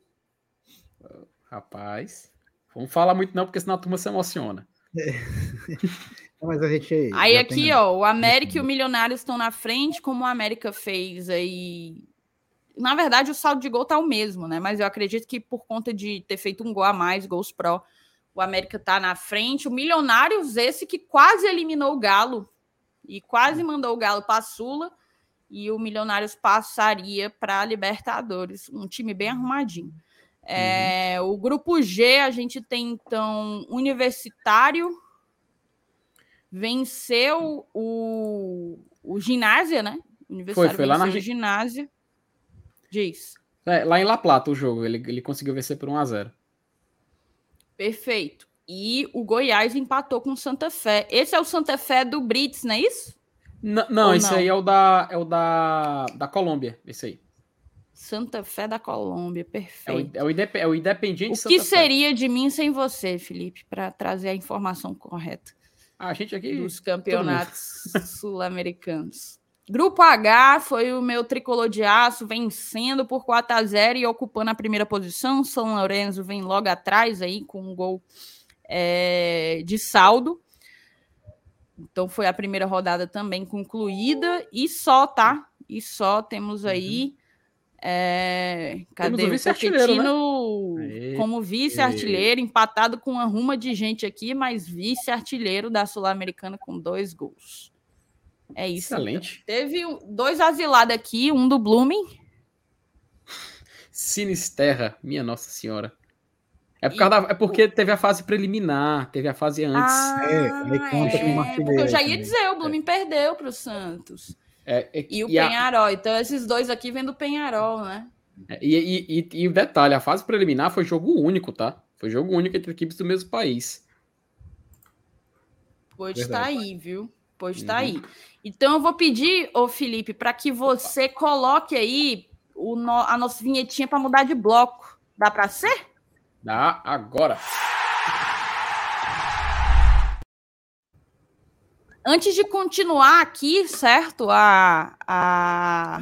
D: Rapaz, vamos falar muito não, porque senão a turma se emociona. É.
C: Mas a gente.
B: Aí aqui, tem... ó, o América e o Milionários estão na frente, como o América fez aí. Na verdade, o saldo de gol tá o mesmo, né? Mas eu acredito que por conta de ter feito um gol a mais, gols pró, o América tá na frente. O Milionários, esse que quase eliminou o Galo e quase mandou o Galo para a Sula. E o Milionários passaria para Libertadores. Um time bem arrumadinho. É, uhum. O grupo G, a gente tem então Universitário, venceu o, o ginásio, né?
D: Foi, foi lá na
B: ginásio. Diz.
D: É, lá em La Plata o jogo, ele, ele conseguiu vencer por 1 a 0
B: Perfeito. E o Goiás empatou com o Santa Fé. Esse é o Santa Fé do Brits, não é isso?
D: N não, esse não? aí é o da é o da, da Colômbia, esse aí.
B: Santa Fé da Colômbia, perfeito.
D: É o, é o, indep é o Independiente
B: O Santa que Fé. seria de mim sem você, Felipe, para trazer a informação correta?
D: A gente aqui.
B: Dos campeonatos sul-americanos. Grupo H foi o meu tricolor de aço vencendo por 4 a 0 e ocupando a primeira posição. São Lourenço vem logo atrás aí com um gol é, de saldo. Então foi a primeira rodada também concluída e só, tá? E só temos aí. É, cadê o, o Pochettino né? como vice-artilheiro, empatado com uma ruma de gente aqui, mas vice-artilheiro da Sul-Americana com dois gols. É isso.
D: Excelente.
B: Então. Teve dois asilados aqui, um do Blooming.
D: Sinisterra, minha Nossa Senhora. É, por da, é porque teve a fase preliminar, teve a fase antes.
B: Ah, é, é, porque eu já ia dizer, o Blooming é. perdeu para o Santos. É, é, e o e Penharol. A... Então, esses dois aqui vêm do Penharol, né?
D: É, e, e, e, o detalhe, a fase preliminar foi jogo único, tá? Foi jogo único entre equipes do mesmo país.
B: Pois tá Verdade. tá aí, viu? Pois tá uhum. tá aí. Então eu vou pedir, ô Felipe, para que você coloque aí o no, a nossa vinhetinha para mudar de bloco. Dá para ser?
D: Dá agora.
B: Antes de continuar aqui, certo? A, a,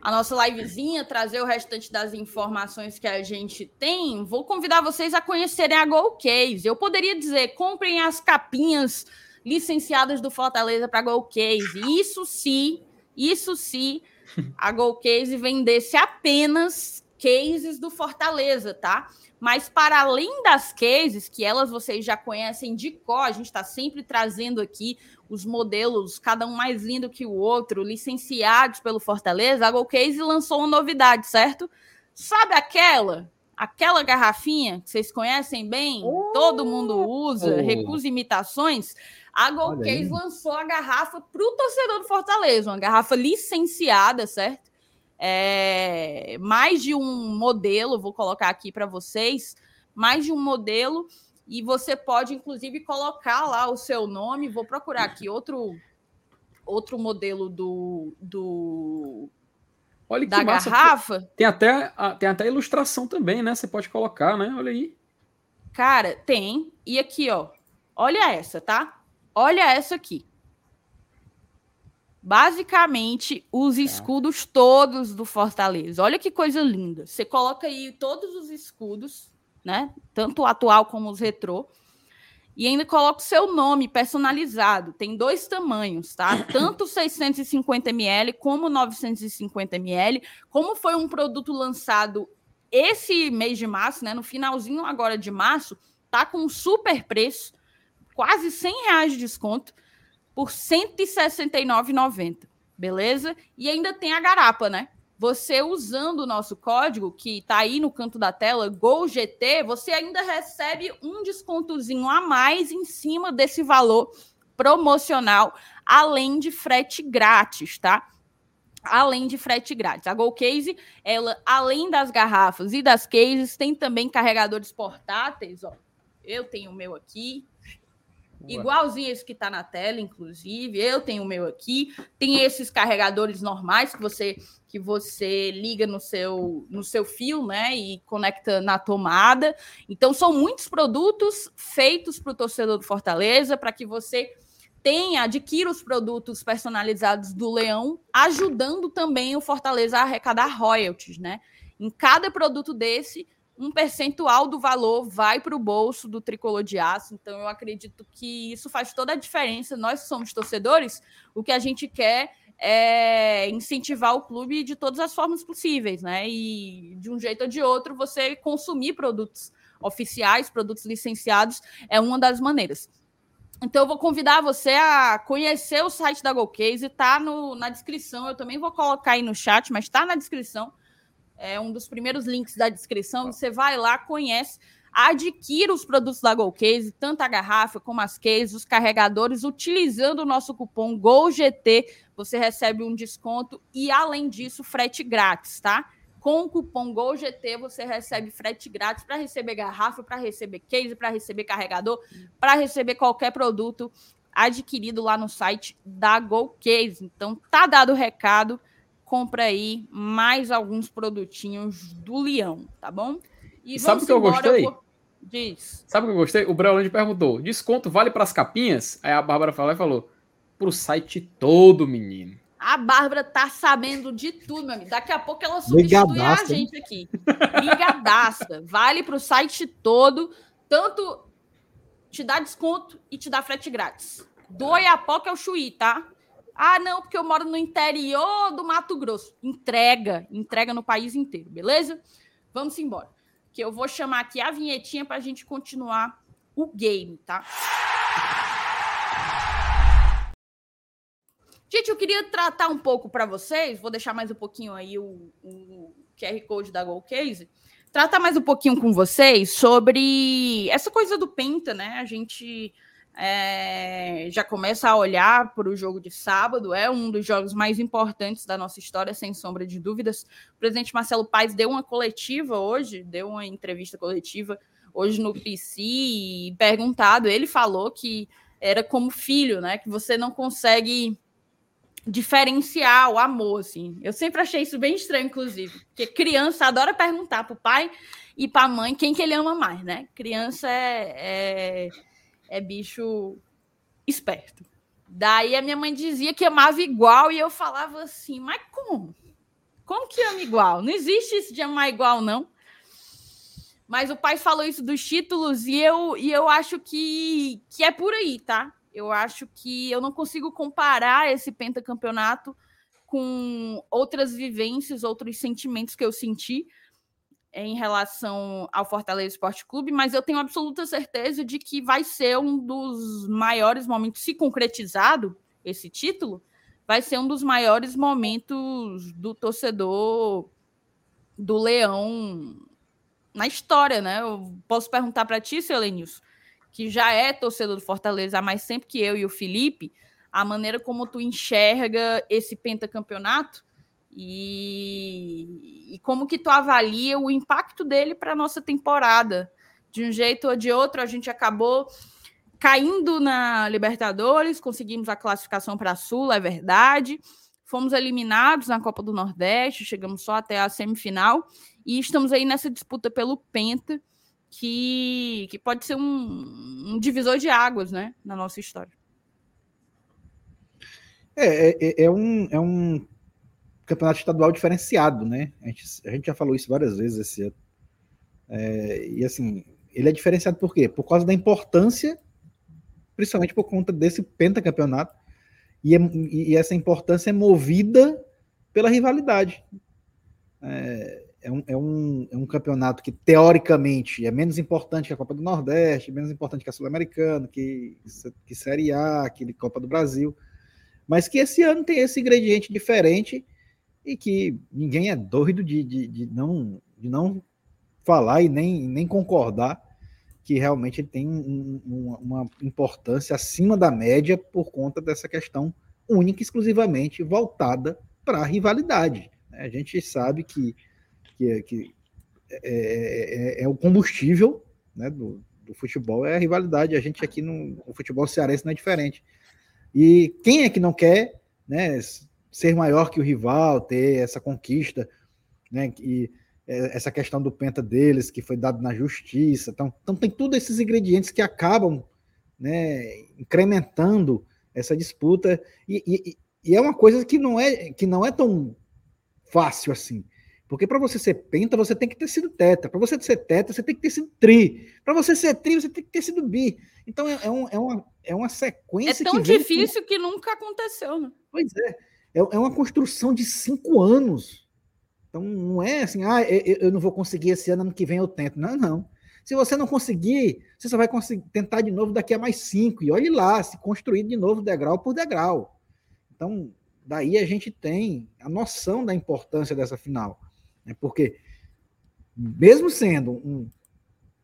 B: a nossa livezinha, trazer o restante das informações que a gente tem, vou convidar vocês a conhecerem a Case. Eu poderia dizer, comprem as capinhas licenciadas do Fortaleza para Case. Isso sim, isso sim, a Case vendesse apenas cases do Fortaleza, tá? Mas para além das cases, que elas vocês já conhecem de cor, a gente está sempre trazendo aqui os modelos, cada um mais lindo que o outro, licenciados pelo Fortaleza, a GoCase lançou uma novidade, certo? Sabe aquela? Aquela garrafinha que vocês conhecem bem, oh, todo mundo usa, oh. recusa imitações. A GoCase lançou a garrafa para o torcedor do Fortaleza, uma garrafa licenciada, certo? é, mais de um modelo, vou colocar aqui para vocês, mais de um modelo, e você pode, inclusive, colocar lá o seu nome. Vou procurar aqui outro, outro modelo do, do
D: Olha que da massa. garrafa. Tem até, tem até ilustração também, né? Você pode colocar, né? Olha aí.
B: Cara, tem. E aqui, ó. Olha essa, tá? Olha essa aqui. basicamente os tá. escudos todos do Fortaleza. Olha que coisa linda. Você coloca aí todos os escudos, né? Tanto o atual como os retrô. E ainda coloca o seu nome personalizado. Tem dois tamanhos, tá? Tanto 650 ml como 950 ml. Como foi um produto lançado esse mês de março, né? No finalzinho agora de março, tá com um super preço, quase 100 reais de desconto por R$ 169,90. Beleza? E ainda tem a garapa, né? Você usando o nosso código, que está aí no canto da tela, GOLGT, você ainda recebe um descontozinho a mais em cima desse valor promocional, além de frete grátis, tá? Além de frete grátis. A Go Case, ela, além das garrafas e das cases, tem também carregadores portáteis, ó. Eu tenho o meu aqui, Igualzinho esse que está na tela, inclusive. Eu tenho o meu aqui. Tem esses carregadores normais que você que você liga no seu no seu fio, né, e conecta na tomada. Então são muitos produtos feitos para o torcedor do Fortaleza para que você tenha, adquira os produtos personalizados do Leão, ajudando também o Fortaleza a arrecadar royalties, né? Em cada produto desse, um percentual do valor vai para o bolso do tricolor de aço. Então, eu acredito que isso faz toda a diferença. Nós somos torcedores, o que a gente quer é incentivar o clube de todas as formas possíveis, né? E de um jeito ou de outro, você consumir produtos oficiais, produtos licenciados, é uma das maneiras. Então, eu vou convidar você a conhecer o site da GoCase, está na descrição. Eu também vou colocar aí no chat, mas está na descrição é um dos primeiros links da descrição. Você vai lá, conhece, adquira os produtos da GoCase, tanto a garrafa como as cases, os carregadores, utilizando o nosso cupom GOLGT, você recebe um desconto e, além disso, frete grátis, tá? Com o cupom GOLGT, você recebe frete grátis para receber garrafa, para receber case, para receber carregador, para receber qualquer produto adquirido lá no site da GoCase. Então, tá dado o recado compra aí mais alguns produtinhos do Leão, tá bom?
D: E sabe o que eu gostei? Eu Diz. Sabe o que eu gostei? O Breolândia perguntou: desconto vale para as capinhas? Aí a Bárbara falou e falou: pro site todo, menino.
B: A Bárbara tá sabendo de tudo, meu amigo. Daqui a pouco ela substitui Ligadaça, a gente aqui. Ligadaça. vale pro site todo, tanto te dá desconto e te dá frete grátis. Do Oiapoque é o Chuí, tá? Ah, não, porque eu moro no interior do Mato Grosso. Entrega, entrega no país inteiro, beleza? Vamos embora. Que eu vou chamar aqui a vinhetinha para a gente continuar o game, tá? Gente, eu queria tratar um pouco para vocês, vou deixar mais um pouquinho aí o, o QR Code da GoCase, tratar mais um pouquinho com vocês sobre essa coisa do Penta, né? A gente é, já começa a olhar para o jogo de sábado, é um dos jogos mais importantes da nossa história, sem sombra de dúvidas. O presidente Marcelo Paes deu uma coletiva hoje, deu uma entrevista coletiva hoje no PC e perguntado, ele falou que era como filho, né? Que você não consegue diferenciar o amor, assim. Eu sempre achei isso bem estranho, inclusive, porque criança adora perguntar para o pai e para a mãe quem que ele ama mais, né? Criança é, é é bicho esperto. Daí a minha mãe dizia que amava igual e eu falava assim, mas como? Como que ama igual? Não existe isso de amar igual, não. Mas o pai falou isso dos títulos e eu, e eu acho que, que é por aí, tá? Eu acho que eu não consigo comparar esse pentacampeonato com outras vivências, outros sentimentos que eu senti, em relação ao Fortaleza Esporte Clube, mas eu tenho absoluta certeza de que vai ser um dos maiores momentos, se concretizado esse título, vai ser um dos maiores momentos do torcedor do Leão na história, né? Eu posso perguntar para ti, seu Lenilson, que já é torcedor do Fortaleza há mais tempo que eu e o Felipe, a maneira como tu enxerga esse pentacampeonato, e, e como que tu avalia o impacto dele para a nossa temporada? De um jeito ou de outro, a gente acabou caindo na Libertadores, conseguimos a classificação para a Sul, é verdade. Fomos eliminados na Copa do Nordeste, chegamos só até a semifinal e estamos aí nessa disputa pelo Penta, que, que pode ser um, um divisor de águas né, na nossa história.
C: É, é, é, é um, é um campeonato estadual diferenciado, né? A gente, a gente já falou isso várias vezes esse ano. É, e assim, ele é diferenciado por quê? Por causa da importância, principalmente por conta desse pentacampeonato, e, é, e essa importância é movida pela rivalidade. É, é, um, é, um, é um campeonato que, teoricamente, é menos importante que a Copa do Nordeste, menos importante que a Sul-Americana, que, que Série A, que Copa do Brasil, mas que esse ano tem esse ingrediente diferente e que ninguém é doido de, de, de não, de não falar e nem, nem concordar que realmente ele tem um, um, uma importância acima da média por conta dessa questão única e exclusivamente voltada para a rivalidade. Né? A gente sabe que, que, que é, é, é, o combustível né, do, do, futebol, é a rivalidade. A gente aqui no futebol cearense não é diferente. E quem é que não quer né, ser maior que o rival, ter essa conquista, né? E é, essa questão do penta deles, que foi dado na justiça. Então, então tem todos esses ingredientes que acabam né, incrementando essa disputa. E, e, e, é uma coisa que não é, que não é tão fácil assim. Porque para você ser penta, você tem que ter sido teta. Para você ser teta, você tem que ter sido tri. Para você ser tri, você tem que ter sido bi. Então é, é, um, é, uma, é uma sequência.
B: É tão difícil que nunca aconteceu, né?
C: Pois é. É, é uma construção de cinco anos. Então não é assim, ah, eu, eu, não vou conseguir esse ano, ano que vem eu tento. Não, não. Se você não conseguir, você só vai conseguir tentar de novo daqui a mais cinco. E olhe lá, se construir de novo degrau por degrau. Então, daí a gente tem a noção da importância dessa final. Né? Porque, mesmo sendo um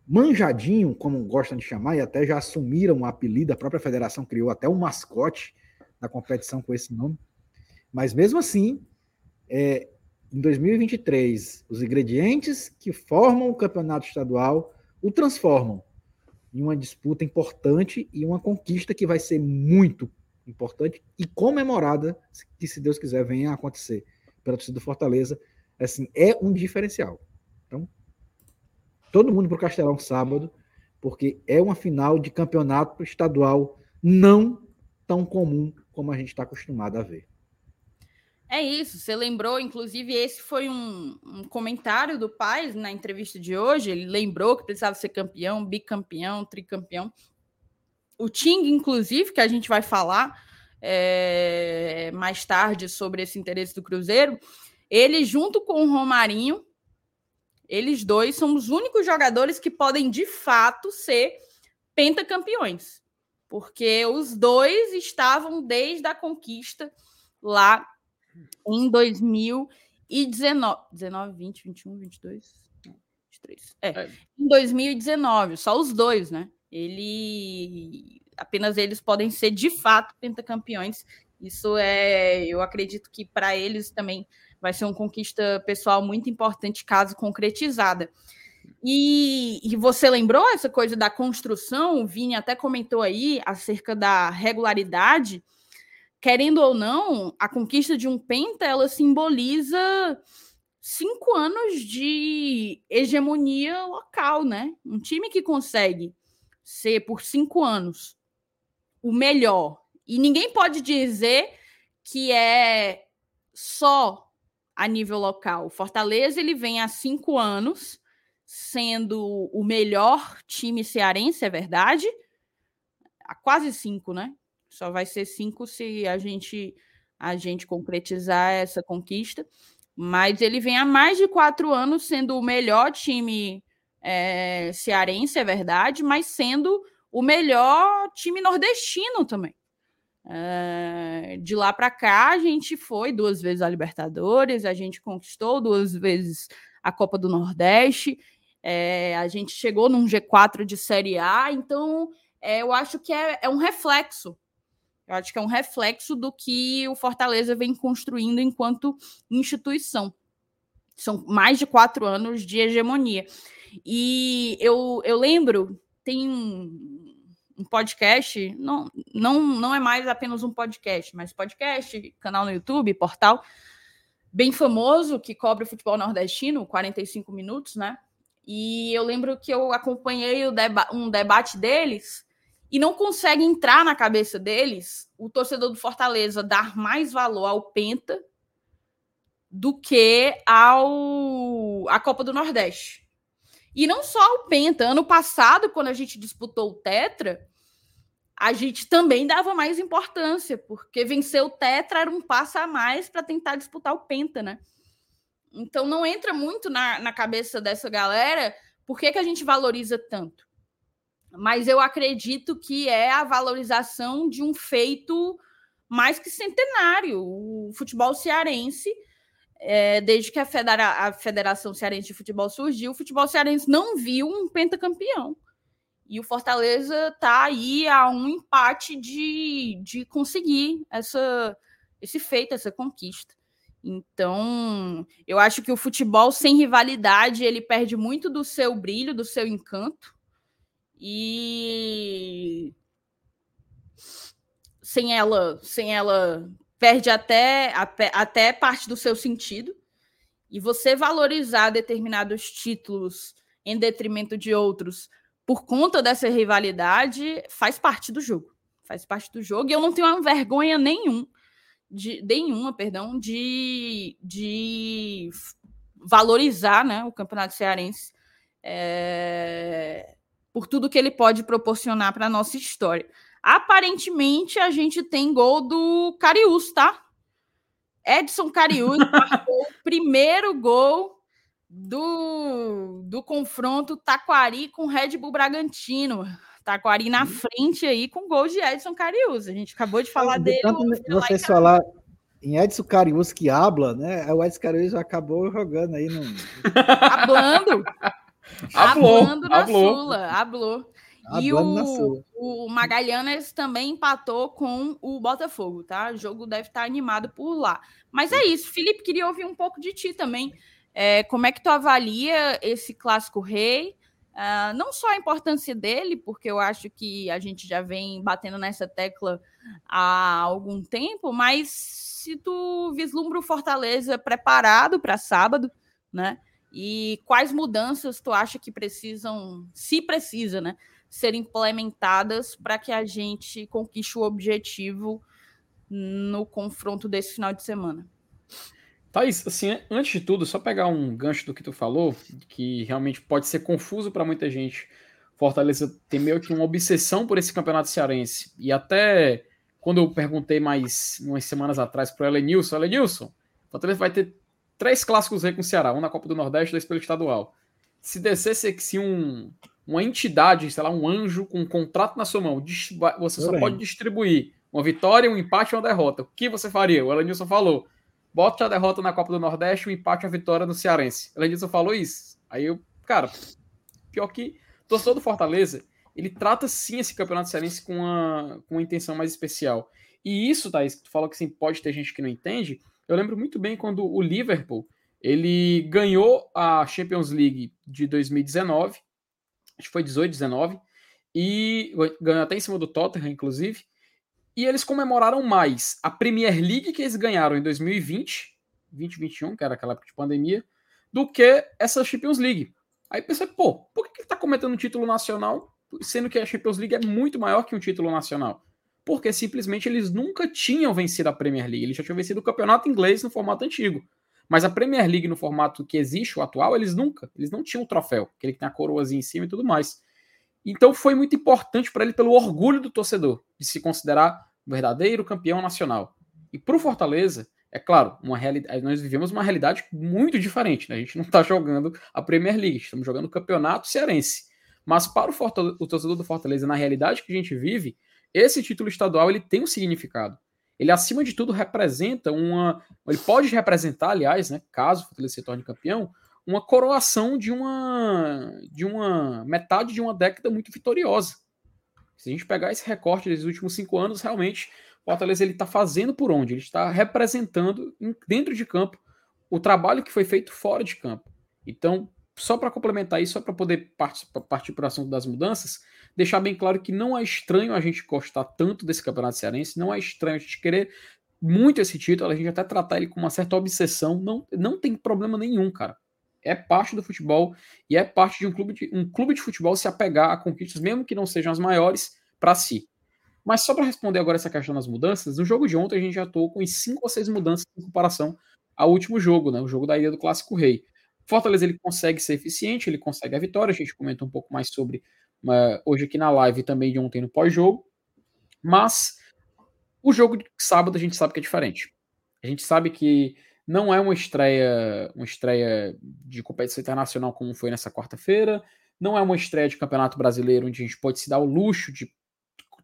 C: manjadinho, como gostam de chamar, e até já assumiram o apelido, a própria federação criou até um mascote da competição com esse nome. Mas mesmo assim, é, em 2023, os ingredientes que formam o campeonato estadual o transformam em uma disputa importante e uma conquista que vai ser muito importante e comemorada, que se Deus quiser venha a acontecer pela torcida do Fortaleza. Assim, é um diferencial. Então, todo mundo para o Castelão sábado, porque é uma final de campeonato estadual não tão comum como a gente está acostumado a ver.
B: É isso, você lembrou, inclusive, esse foi um, um, comentário do Paz na entrevista de hoje. Ele lembrou que precisava ser campeão, bicampeão, tricampeão. O Ting, inclusive, que a gente vai falar é, mais tarde sobre esse interesse do Cruzeiro, ele, junto com o Romarinho, eles dois são os únicos jogadores que podem de fato ser pentacampeões, porque os dois estavam desde a conquista lá em 2019. 19, 20, 21, 22, 23. É, é. Em 2019, só os dois, né? Ele. Apenas eles podem ser de fato pentacampeões. Isso é. Eu acredito que para eles também vai ser uma conquista pessoal muito importante, caso concretizada. E, e, você lembrou essa coisa da construção? O Vini até comentou aí acerca da regularidade querendo ou não, a conquista de um penta ela simboliza cinco anos de hegemonia local, né? Um time que consegue ser por cinco anos o melhor e ninguém pode dizer que é só a nível local. O Fortaleza ele vem há cinco anos sendo o melhor time cearense, é verdade? Há quase cinco, né? Só vai ser cinco se a gente a gente concretizar essa conquista. Mas ele vem há mais de quatro anos sendo o melhor time é, cearense, é verdade, mas sendo o melhor time nordestino também. É, de lá para cá, a gente foi duas vezes a Libertadores, a gente conquistou duas vezes a Copa do Nordeste, é, a gente chegou num G4 de Série A, então é, eu acho que é, é um reflexo eu acho que é um reflexo do que o Fortaleza vem construindo enquanto instituição. São mais de quatro anos de hegemonia. E eu, eu lembro, tem um, um podcast, não, não, não é mais apenas um podcast, mas podcast, canal no YouTube, portal, bem famoso, que cobre o futebol nordestino, 45 minutos, né? E eu lembro que eu acompanhei deba um debate deles e não consegue entrar na cabeça deles o torcedor do Fortaleza dar mais valor ao Penta do que ao a Copa do Nordeste. E não só o Penta. Ano passado, quando a gente disputou o Tetra, a gente também dava mais importância, porque vencer o Tetra era um passo a mais para tentar disputar o Penta, né? Então não entra muito na, na cabeça dessa galera por que, que a gente valoriza tanto. Mas eu acredito que é a valorização de um feito mais que centenário. O futebol cearense é, desde que a, Federa a Federação Cearense de Futebol surgiu, o futebol cearense não viu um pentacampeão. E o Fortaleza está aí a um empate de, de conseguir essa, esse feito, essa conquista. Então, eu acho que o futebol sem rivalidade ele perde muito do seu brilho, do seu encanto. E sem ela, sem ela perde até, até parte do seu sentido. E você valorizar determinados títulos em detrimento de outros por conta dessa rivalidade faz parte do jogo. Faz parte do jogo. E eu não tenho vergonha nenhum, de, nenhuma, perdão, de, de valorizar né, o Campeonato Cearense é, por tudo que ele pode proporcionar para a nossa história. Aparentemente, a gente tem gol do Cariús, tá? Edson Cariús marcou o primeiro gol do, do confronto Taquari com Red Bull Bragantino. Taquari na frente aí com gol de Edson Cariús. A gente acabou de falar dele.
C: Tanto vocês falar em Edson Cariús que habla, né? O Edson Cariús já acabou jogando aí no.
B: Hablando. Hablando na Sula. Hablou. E o, o Magalhães também empatou com o Botafogo, tá? O jogo deve estar animado por lá. Mas é isso, Felipe, queria ouvir um pouco de ti também. É, como é que tu avalia esse clássico rei? Uh, não só a importância dele, porque eu acho que a gente já vem batendo nessa tecla há algum tempo, mas se tu vislumbra o Fortaleza preparado para sábado, né? E quais mudanças tu acha que precisam, se precisa, né? serem implementadas para que a gente conquiste o objetivo no confronto desse final de semana.
D: Thaís, assim, antes de tudo, só pegar um gancho do que tu falou, que realmente pode ser confuso para muita gente. Fortaleza tem meio que uma obsessão por esse campeonato cearense. E até quando eu perguntei mais umas semanas atrás para o Elenilson, Elenilson, Fortaleza vai ter três clássicos aí com o Ceará, um na Copa do Nordeste, dois pelo estadual. Se descesse se um, uma entidade, sei lá, um anjo com um contrato na sua mão, você só pode distribuir uma vitória, um empate ou uma derrota. O que você faria? O Elenilson falou: bote a derrota na Copa do Nordeste, o um empate e a vitória no Cearense. O Elenilson falou isso. Aí eu, cara, pior que torcedor do Fortaleza, ele trata sim esse campeonato cearense com uma, com uma intenção mais especial. E isso, Thaís, que tu falou que sim, pode ter gente que não entende. Eu lembro muito bem quando o Liverpool ele ganhou a Champions League de 2019 acho que foi 18, 19, e ganhou até em cima do Tottenham, inclusive. E eles comemoraram mais a Premier League que eles ganharam em 2020, 2021, que era aquela época de pandemia, do que essa Champions League. Aí pensei, pô, por que, ele tá cometendo um título nacional, sendo que a Champions League é muito maior que um título nacional? Porque simplesmente eles nunca tinham vencido a Premier League, eles já tinham vencido o campeonato inglês no formato antigo. Mas a Premier League no formato que existe, o atual, eles nunca, eles não tinham o troféu, aquele que tem a coroazinha em cima e tudo mais. Então foi muito importante para ele pelo orgulho do torcedor de se considerar verdadeiro campeão nacional. E para o Fortaleza, é claro, uma realidade, nós vivemos uma realidade muito diferente. Né? A gente não está jogando a Premier League, estamos jogando o campeonato cearense. Mas para o, o torcedor do Fortaleza, na realidade que a gente vive, esse título estadual ele tem um significado ele acima de tudo representa uma. Ele pode representar, aliás, né, caso o Fortaleza se torne campeão, uma coroação de uma de uma metade de uma década muito vitoriosa. Se a gente pegar esse recorte dos últimos cinco anos, realmente o Fortaleza ele está fazendo por onde? Ele está representando dentro de campo o trabalho que foi feito fora de campo. Então, só para complementar isso, só para poder partir, para o assunto das mudanças, deixar bem claro que não é estranho a gente gostar tanto desse campeonato cearense, não é estranho a gente querer muito esse título, a gente até tratar ele com uma certa obsessão, não, não tem problema nenhum, cara. É parte do futebol e é parte de um clube de, um clube de futebol se apegar a conquistas, mesmo que não sejam as maiores, para si. Mas só para responder agora essa questão das mudanças, no jogo de ontem a gente já atuou com cinco ou seis mudanças em comparação ao último jogo, né? O jogo da ida do Clássico Rei. Fortaleza ele consegue ser eficiente, ele consegue a vitória. A gente comenta um pouco mais sobre uh, hoje aqui na live também de ontem no pós-jogo. Mas o jogo de sábado a gente sabe que é diferente. A gente sabe que não é uma estreia, uma estreia de competição internacional como foi nessa quarta-feira. Não é uma estreia de campeonato brasileiro onde a gente pode se dar o luxo de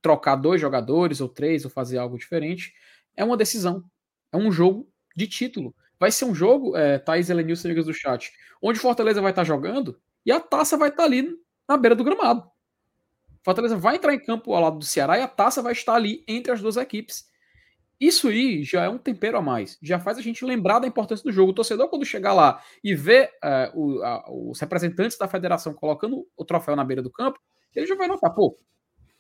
D: trocar dois jogadores ou três ou fazer algo diferente. É uma decisão. É um jogo de título. Vai ser um jogo, é, Thaís Elenilson, amigas do chat, onde Fortaleza vai estar jogando e a taça vai estar ali na beira do gramado. Fortaleza vai entrar em campo ao lado do Ceará e a taça vai estar ali entre as duas equipes. Isso aí já é um tempero a mais. Já faz a gente lembrar da importância do jogo. O torcedor, quando chegar lá e ver uh, o, a, os representantes da federação colocando o troféu na beira do campo, ele já vai notar, pô,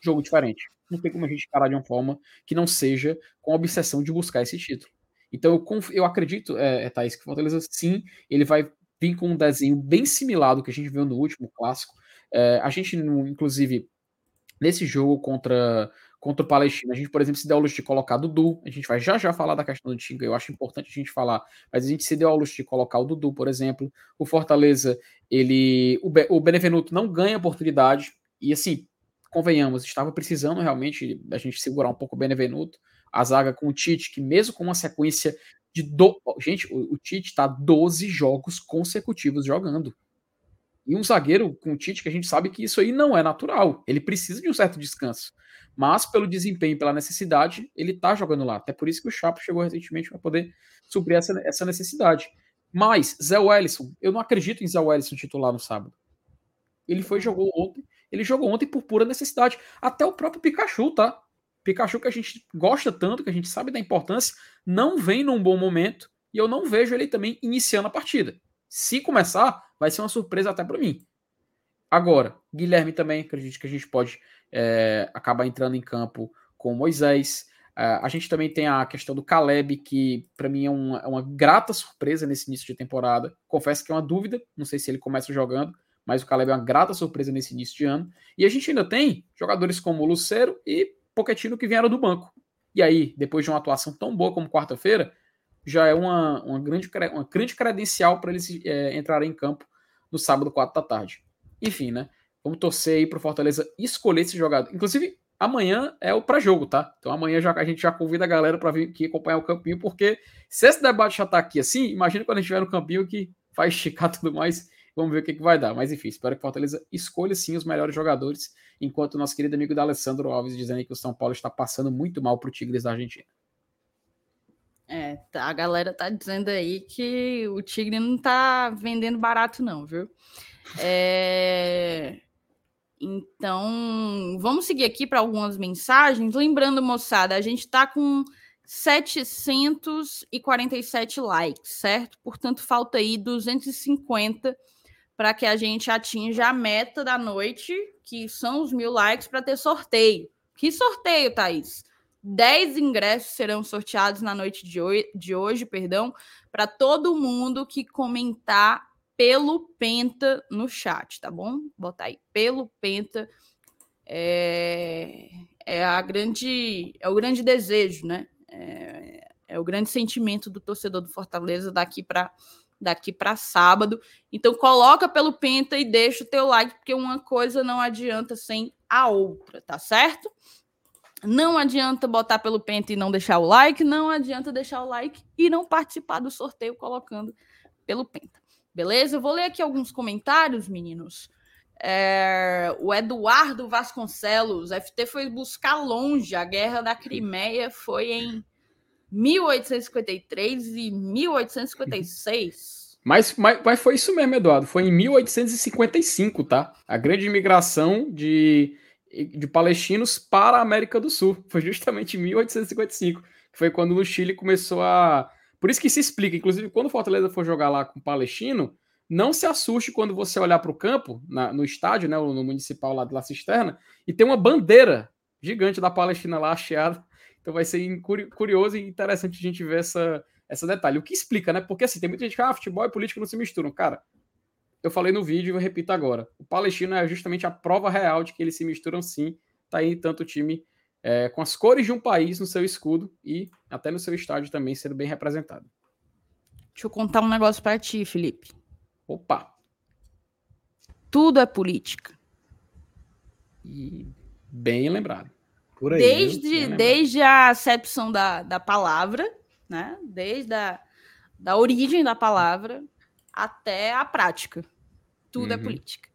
D: jogo diferente. Não tem como a gente parar de uma forma que não seja com a obsessão de buscar esse título. Então eu, conf... eu acredito, é, é, Thaís, que o Fortaleza sim, ele vai vir com um desenho bem similar do que a gente viu no último clássico. É, a gente, inclusive, nesse jogo contra, contra o Palestina, a gente, por exemplo, se deu ao luxo de colocar Dudu. A gente vai já já falar da questão do Tinga, eu acho importante a gente falar, mas a gente se deu ao luxo de colocar o Dudu, por exemplo. O Fortaleza, ele. O, Be... o Benevenuto não ganha oportunidade, e assim, convenhamos, estava precisando realmente a gente segurar um pouco o Benevenuto, a zaga com o Tite, que mesmo com uma sequência de. Do... Gente, o, o Tite está 12 jogos consecutivos jogando. E um zagueiro com o Tite, que a gente sabe que isso aí não é natural. Ele precisa de um certo descanso. Mas, pelo desempenho, pela necessidade, ele está jogando lá. Até por isso que o Chapo chegou recentemente para poder suprir essa, essa necessidade. Mas, Zé Wellison, eu não acredito em Zé Wellison titular no sábado. Ele foi jogou ontem ele jogou ontem por pura necessidade. Até o próprio Pikachu, tá? Pikachu que a gente gosta tanto, que a gente sabe da importância, não vem num bom momento e eu não vejo ele também iniciando a partida. Se começar, vai ser uma surpresa até para mim. Agora, Guilherme também, acredito que a gente pode é, acabar entrando em campo com Moisés. É, a gente também tem a questão do Caleb, que para mim é uma, é uma, grata surpresa nesse início de temporada. Confesso que é uma dúvida, não sei se ele começa jogando, mas o Caleb é uma grata surpresa nesse início de ano. E a gente ainda tem jogadores como o Lucero e Pochettino que vieram do banco. E aí, depois de uma atuação tão boa como quarta-feira, já é uma, uma, grande, uma grande credencial para eles é, entrarem em campo no sábado, 4 da tarde. Enfim, né? Vamos torcer aí para o Fortaleza escolher esse jogador. Inclusive, amanhã é o pré-jogo, tá? Então amanhã já, a gente já convida a galera para vir aqui acompanhar o campinho, porque se esse debate já está aqui assim, imagina quando a gente estiver no campinho que vai esticar tudo mais Vamos ver o que, que vai dar. Mas enfim, espero que Fortaleza escolha sim os melhores jogadores, enquanto o nosso querido amigo da Alessandro Alves dizendo que o São Paulo está passando muito mal para o Tigres da Argentina.
B: É, tá, a galera tá dizendo aí que o Tigre não tá vendendo barato, não, viu? É... Então, vamos seguir aqui para algumas mensagens. Lembrando, moçada, a gente tá com 747 likes, certo? Portanto, falta aí 250 para que a gente atinja a meta da noite, que são os mil likes, para ter sorteio. Que sorteio, Thaís? 10 ingressos serão sorteados na noite de hoje, de hoje perdão, para todo mundo que comentar pelo Penta no chat, tá bom? Botar aí, pelo Penta. É, é, a grande, é o grande desejo, né? É, é o grande sentimento do torcedor do Fortaleza daqui para daqui para sábado. Então coloca pelo Penta e deixa o teu like, porque uma coisa não adianta sem a outra, tá certo? Não adianta botar pelo Penta e não deixar o like, não adianta deixar o like e não participar do sorteio colocando pelo Penta. Beleza? Eu vou ler aqui alguns comentários, meninos. É, o Eduardo Vasconcelos, FT foi buscar longe. A guerra da Crimeia foi em 1853 e 1856.
D: Mas, mas, mas foi isso mesmo, Eduardo. Foi em 1855, tá? A grande imigração de, de palestinos para a América do Sul. Foi justamente em 1855. Foi quando o Chile começou a. Por isso que se explica. Inclusive, quando o Fortaleza for jogar lá com o palestino, não se assuste quando você olhar para o campo, na, no estádio, né, no municipal lá de La Cisterna, e tem uma bandeira gigante da Palestina lá hasteada então vai ser curioso e interessante a gente ver essa, essa detalhe. O que explica, né? Porque assim, tem muita gente que ah, futebol e política não se misturam. Cara, eu falei no vídeo e repito agora. O palestino é justamente a prova real de que eles se misturam sim. tá aí tanto o time é, com as cores de um país no seu escudo e até no seu estádio também sendo bem representado.
B: Deixa eu contar um negócio para ti, Felipe.
D: Opa!
B: Tudo é política.
D: E bem lembrado.
C: Por aí.
B: Desde, desde a acepção da, da palavra, né? Desde a da origem da palavra até a prática. Tudo é
D: Uhum.
B: política.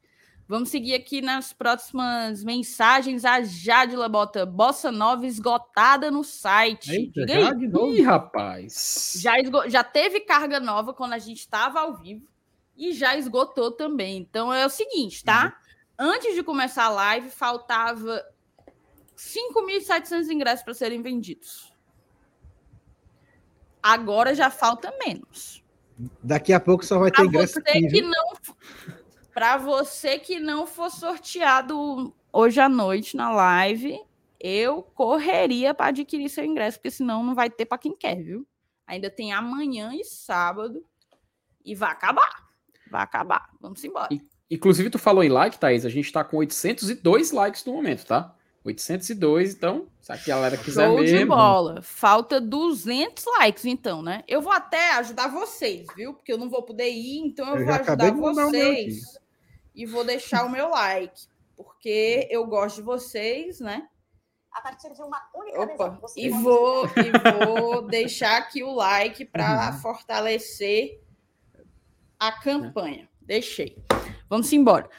B: Vamos seguir aqui nas próximas mensagens. A Jadila bota Bossa Nova esgotada no site.
C: Eita,
B: Diga aí.
C: já de novo.
D: Ih, rapaz!
B: Já, esgo- já teve carga nova quando a gente estava ao vivo e já esgotou também. Então é o seguinte, tá? Antes de começar a live, faltava 5.700 ingressos para serem vendidos. Agora já falta menos.
C: Daqui a pouco só vai ter
B: Para
C: ingresso
B: você
C: aqui,
B: que
C: viu?
B: não para você que não for sorteado hoje à noite na live, eu correria para adquirir seu ingresso, porque senão não vai ter para quem quer, viu? Ainda tem amanhã e sábado e vai acabar. Vai acabar. Vamos embora.
D: Inclusive, tu falou em like, Thaís, a gente tá com 802 likes no momento, tá? 802, então, se a galera quiser
B: Show de
D: mesmo...
B: bola. Falta 200 likes, então, né? Eu vou até ajudar vocês, viu? Porque eu não vou poder ir, então eu,
C: Eu
B: vou ajudar
C: de
B: vocês. E vou deixar o meu like. Porque eu gosto de vocês, né?
E: A partir de uma única
B: Opa.
E: Você
B: e vou, e vou deixar aqui o like para
C: Uhum.
B: fortalecer a campanha. Deixei. Vamos embora.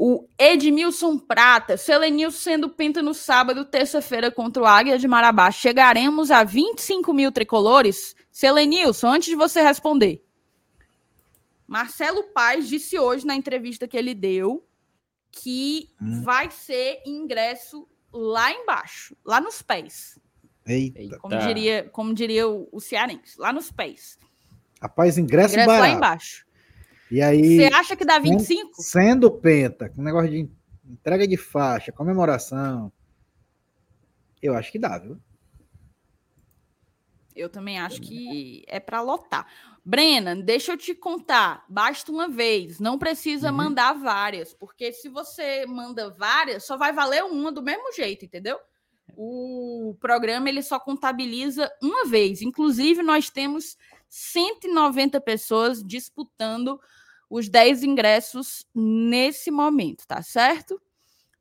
B: O Edmilson Prata, Selenilson sendo penta no sábado, terça-feira contra o Águia de Marabá. Chegaremos a 25 mil tricolores? Selenilson, antes de você responder. Marcelo Paz disse hoje na entrevista que ele deu que
C: Hum.
B: vai ser ingresso lá embaixo, lá nos pés.
C: Eita.
B: Como diria, como diria o, o cearense, lá nos pés.
C: Rapaz, ingresso,
B: Ingresso lá embaixo.
C: E aí,
B: Você acha que dá 25?
C: sendo penta, com negócio de entrega de faixa, comemoração, eu acho que dá, viu?
B: Eu também acho que é para lotar. Brena, deixa eu te contar. Basta uma vez, não precisa
C: Uhum.
B: mandar várias, porque se você manda várias, só vai valer uma do mesmo jeito, entendeu? O programa ele só contabiliza uma vez. Inclusive, nós temos 190 pessoas disputando os 10 ingressos nesse momento, tá certo?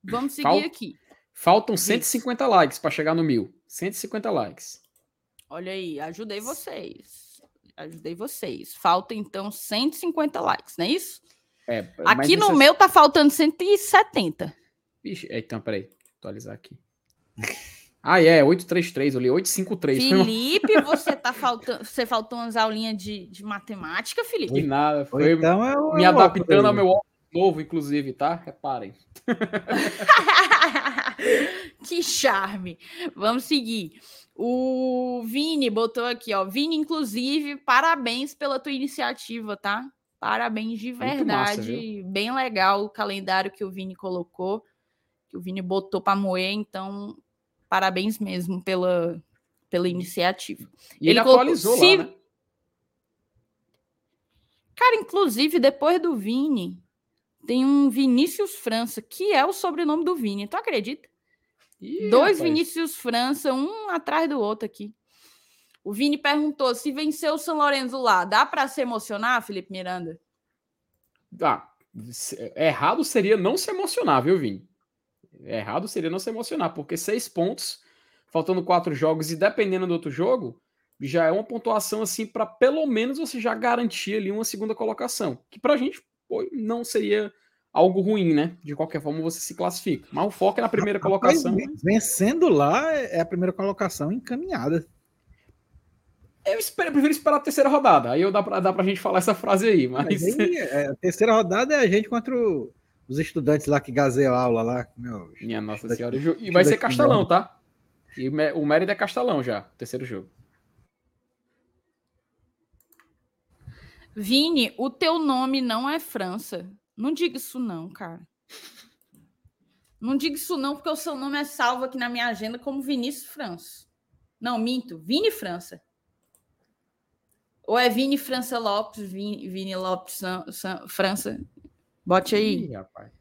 B: Vamos seguir
D: Falta-
B: aqui.
D: Faltam 150 likes para chegar no mil. 150 likes.
B: Olha aí, ajudei vocês. Ajudei vocês. Falta então 150 likes, não é isso?
D: É,
B: Aqui no
D: necess-
B: meu tá faltando 170.
D: Ixi, é, então, peraí. Atualizar aqui. Ah, é, 833, eu li 853. Foi uma-
B: Felipe, você tá faltando, você faltou umas aulinhas de, de matemática, Felipe?
D: nada,
C: Ou
D: foi
C: então é
D: me adaptando ao meu óculos novo, inclusive, tá? Reparem.
B: que charme. Vamos seguir. O Vini botou aqui, ó. Vini, inclusive, parabéns pela tua iniciativa, tá? Parabéns de
D: Muito massa,
B: verdade. Bem legal o calendário que o Vini colocou, que o Vini botou para moer, então parabéns mesmo pela, pela iniciativa.
D: E ele,
B: Ele colocou-
D: atualizou
B: se-
D: lá, né?
B: Cara, inclusive, depois do Vini, tem um Vinícius França, que é o sobrenome do Vini. Tu acredita?
D: Ih,
B: Dois
D: rapaz.
B: Vinícius França, um atrás do outro aqui. O Vini perguntou se vencer o São Lourenço lá, dá para se emocionar, Felipe Miranda?
D: Ah, se- errado seria não se emocionar, viu, Vini? Errado seria não se emocionar, porque seis pontos, faltando quatro jogos e dependendo do outro jogo, já é uma pontuação assim para pelo menos você já garantir ali uma segunda colocação, que pra gente pô, não seria algo ruim, né? De qualquer forma você se classifica. Mas o foco é na primeira colocação.
C: ven- vencendo lá é a primeira colocação encaminhada.
D: Eu, espero, eu prefiro esperar a terceira rodada. Aí eu dá pra, dá pra gente falar essa frase aí, mas.
C: Mas aí, é, a terceira rodada é a gente contra o- os estudantes lá que gazeiam a aula lá. Meu,
D: Minha Nossa Senhora. E vai ser Castelão, tá? E o Mé- o Mérida é Castelão já, terceiro jogo.
B: Vini, o teu nome não é França. Não diga isso não, cara. Não diga isso não, porque o seu nome é salvo aqui na minha agenda como Vinícius França. Não, minto. Vini França. Ou é Vini França Lopes, Vini, Vini Lopes San- San- França? Bote aí.
D: Ih, rapaz.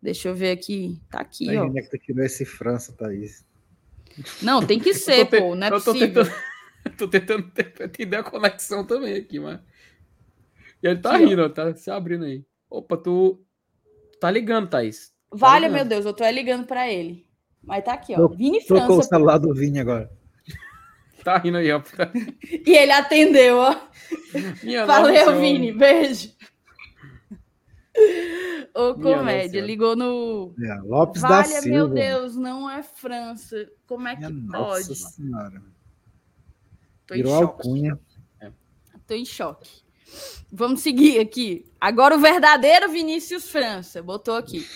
B: Deixa eu ver aqui. Tá aqui,
C: Aí,
B: ó.
C: onde é que tu tirou esse França, Thaís?
B: Não, tem que ser,
D: tô te-
B: pô. Não é
D: eu tô
B: possível.
D: tentando, tô tentando entender a conexão também aqui, mas. E ele tá
B: Aqui,
D: rindo, ó, tá se abrindo aí. Opa, tu. Tá ligando, Thaís.
B: Vale,
D: ligando.
B: meu Deus, eu tô ligando pra ele. Mas tá aqui, ó.
C: Tô-
B: Vini
C: Trocou o
B: França.
C: celular do Vini agora.
D: Tá rindo aí, ó.
B: E ele atendeu, ó.
D: Minha
B: Valeu. Vini. Beijo. Ô, comédia, ligou no.
C: É, Lopes da
B: Vale,
C: Silva.
B: meu Deus, não é França. Como é que
C: Minha nossa
B: pode?
C: senhora.
B: Tô em
C: Virou
B: choque.
C: alcunha.
B: Tô em choque. Vamos seguir aqui. Agora o verdadeiro Vinícius França botou aqui.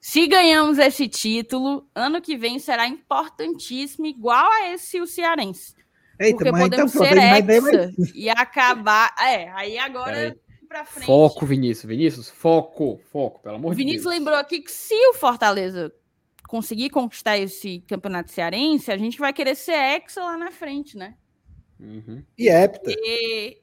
B: Se ganhamos esse título, ano que vem será importantíssimo, igual a esse o cearense.
C: Eita,
B: porque
C: mas
B: podemos
C: então,
B: ser hexa e acabar. É, aí agora
D: Peraí.
B: Pra frente.
D: Foco, Vinícius. Vinícius, foco, foco, pelo amor
B: O
D: de
B: Vinícius
D: Deus.
B: lembrou aqui que se o Fortaleza conseguir conquistar esse campeonato cearense, a gente vai querer ser hexa lá na frente, né?
D: Uhum.
C: E hepta.
B: E,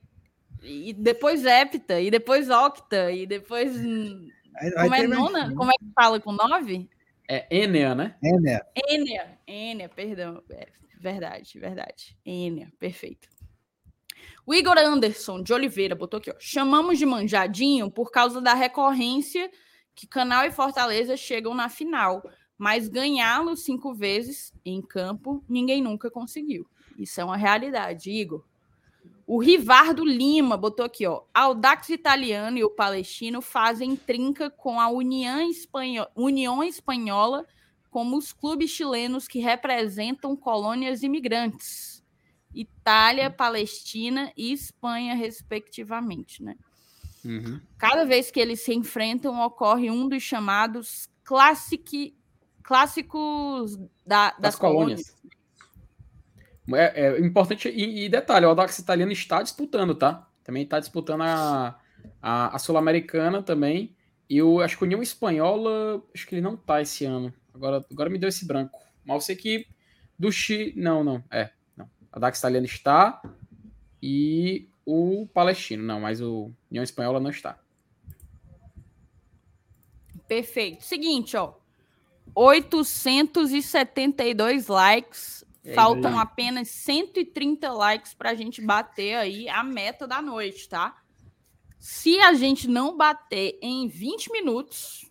B: e depois hepta, e depois octa, e depois. hum,
C: Aí
B: Como é nona? Como é que fala com nove?
D: É Enea, né?
C: Né?
B: Ênia. Ênia, perdão. É, verdade, verdade. Ênia, perfeito. O Igor Anderson de Oliveira botou aqui, ó. Chamamos de manjadinho por causa da recorrência que Canal e Fortaleza chegam na final, mas ganhá-lo cinco vezes em campo, ninguém nunca conseguiu. Isso é uma realidade, Igor. O Rivardo Lima botou aqui, ó. Audax Italiano e o Palestino fazem trinca com a União, Espanho... União Espanhola como os clubes chilenos que representam colônias imigrantes. Itália, Palestina e Espanha, respectivamente, né?
D: Uhum.
B: Cada vez que eles se enfrentam, ocorre um dos chamados classic... clássicos da- das,
D: Das
B: colônias.
D: colônias. É, é importante, e, e detalhe, o Audax Italiano está disputando, tá? Também está disputando a, a, a Sul-Americana também. E eu acho que a União Espanhola, acho que ele não tá esse ano. Agora, agora me deu esse branco. Eu sei que do Chile. Não, não. É. Não. O Audax Italiano está. E o Palestino. Não, mas o União Espanhola não está.
B: Perfeito. Seguinte, ó. 872 likes. Faltam apenas 130 likes para a gente bater aí a meta da noite, tá? Se a gente não bater em 20 minutos,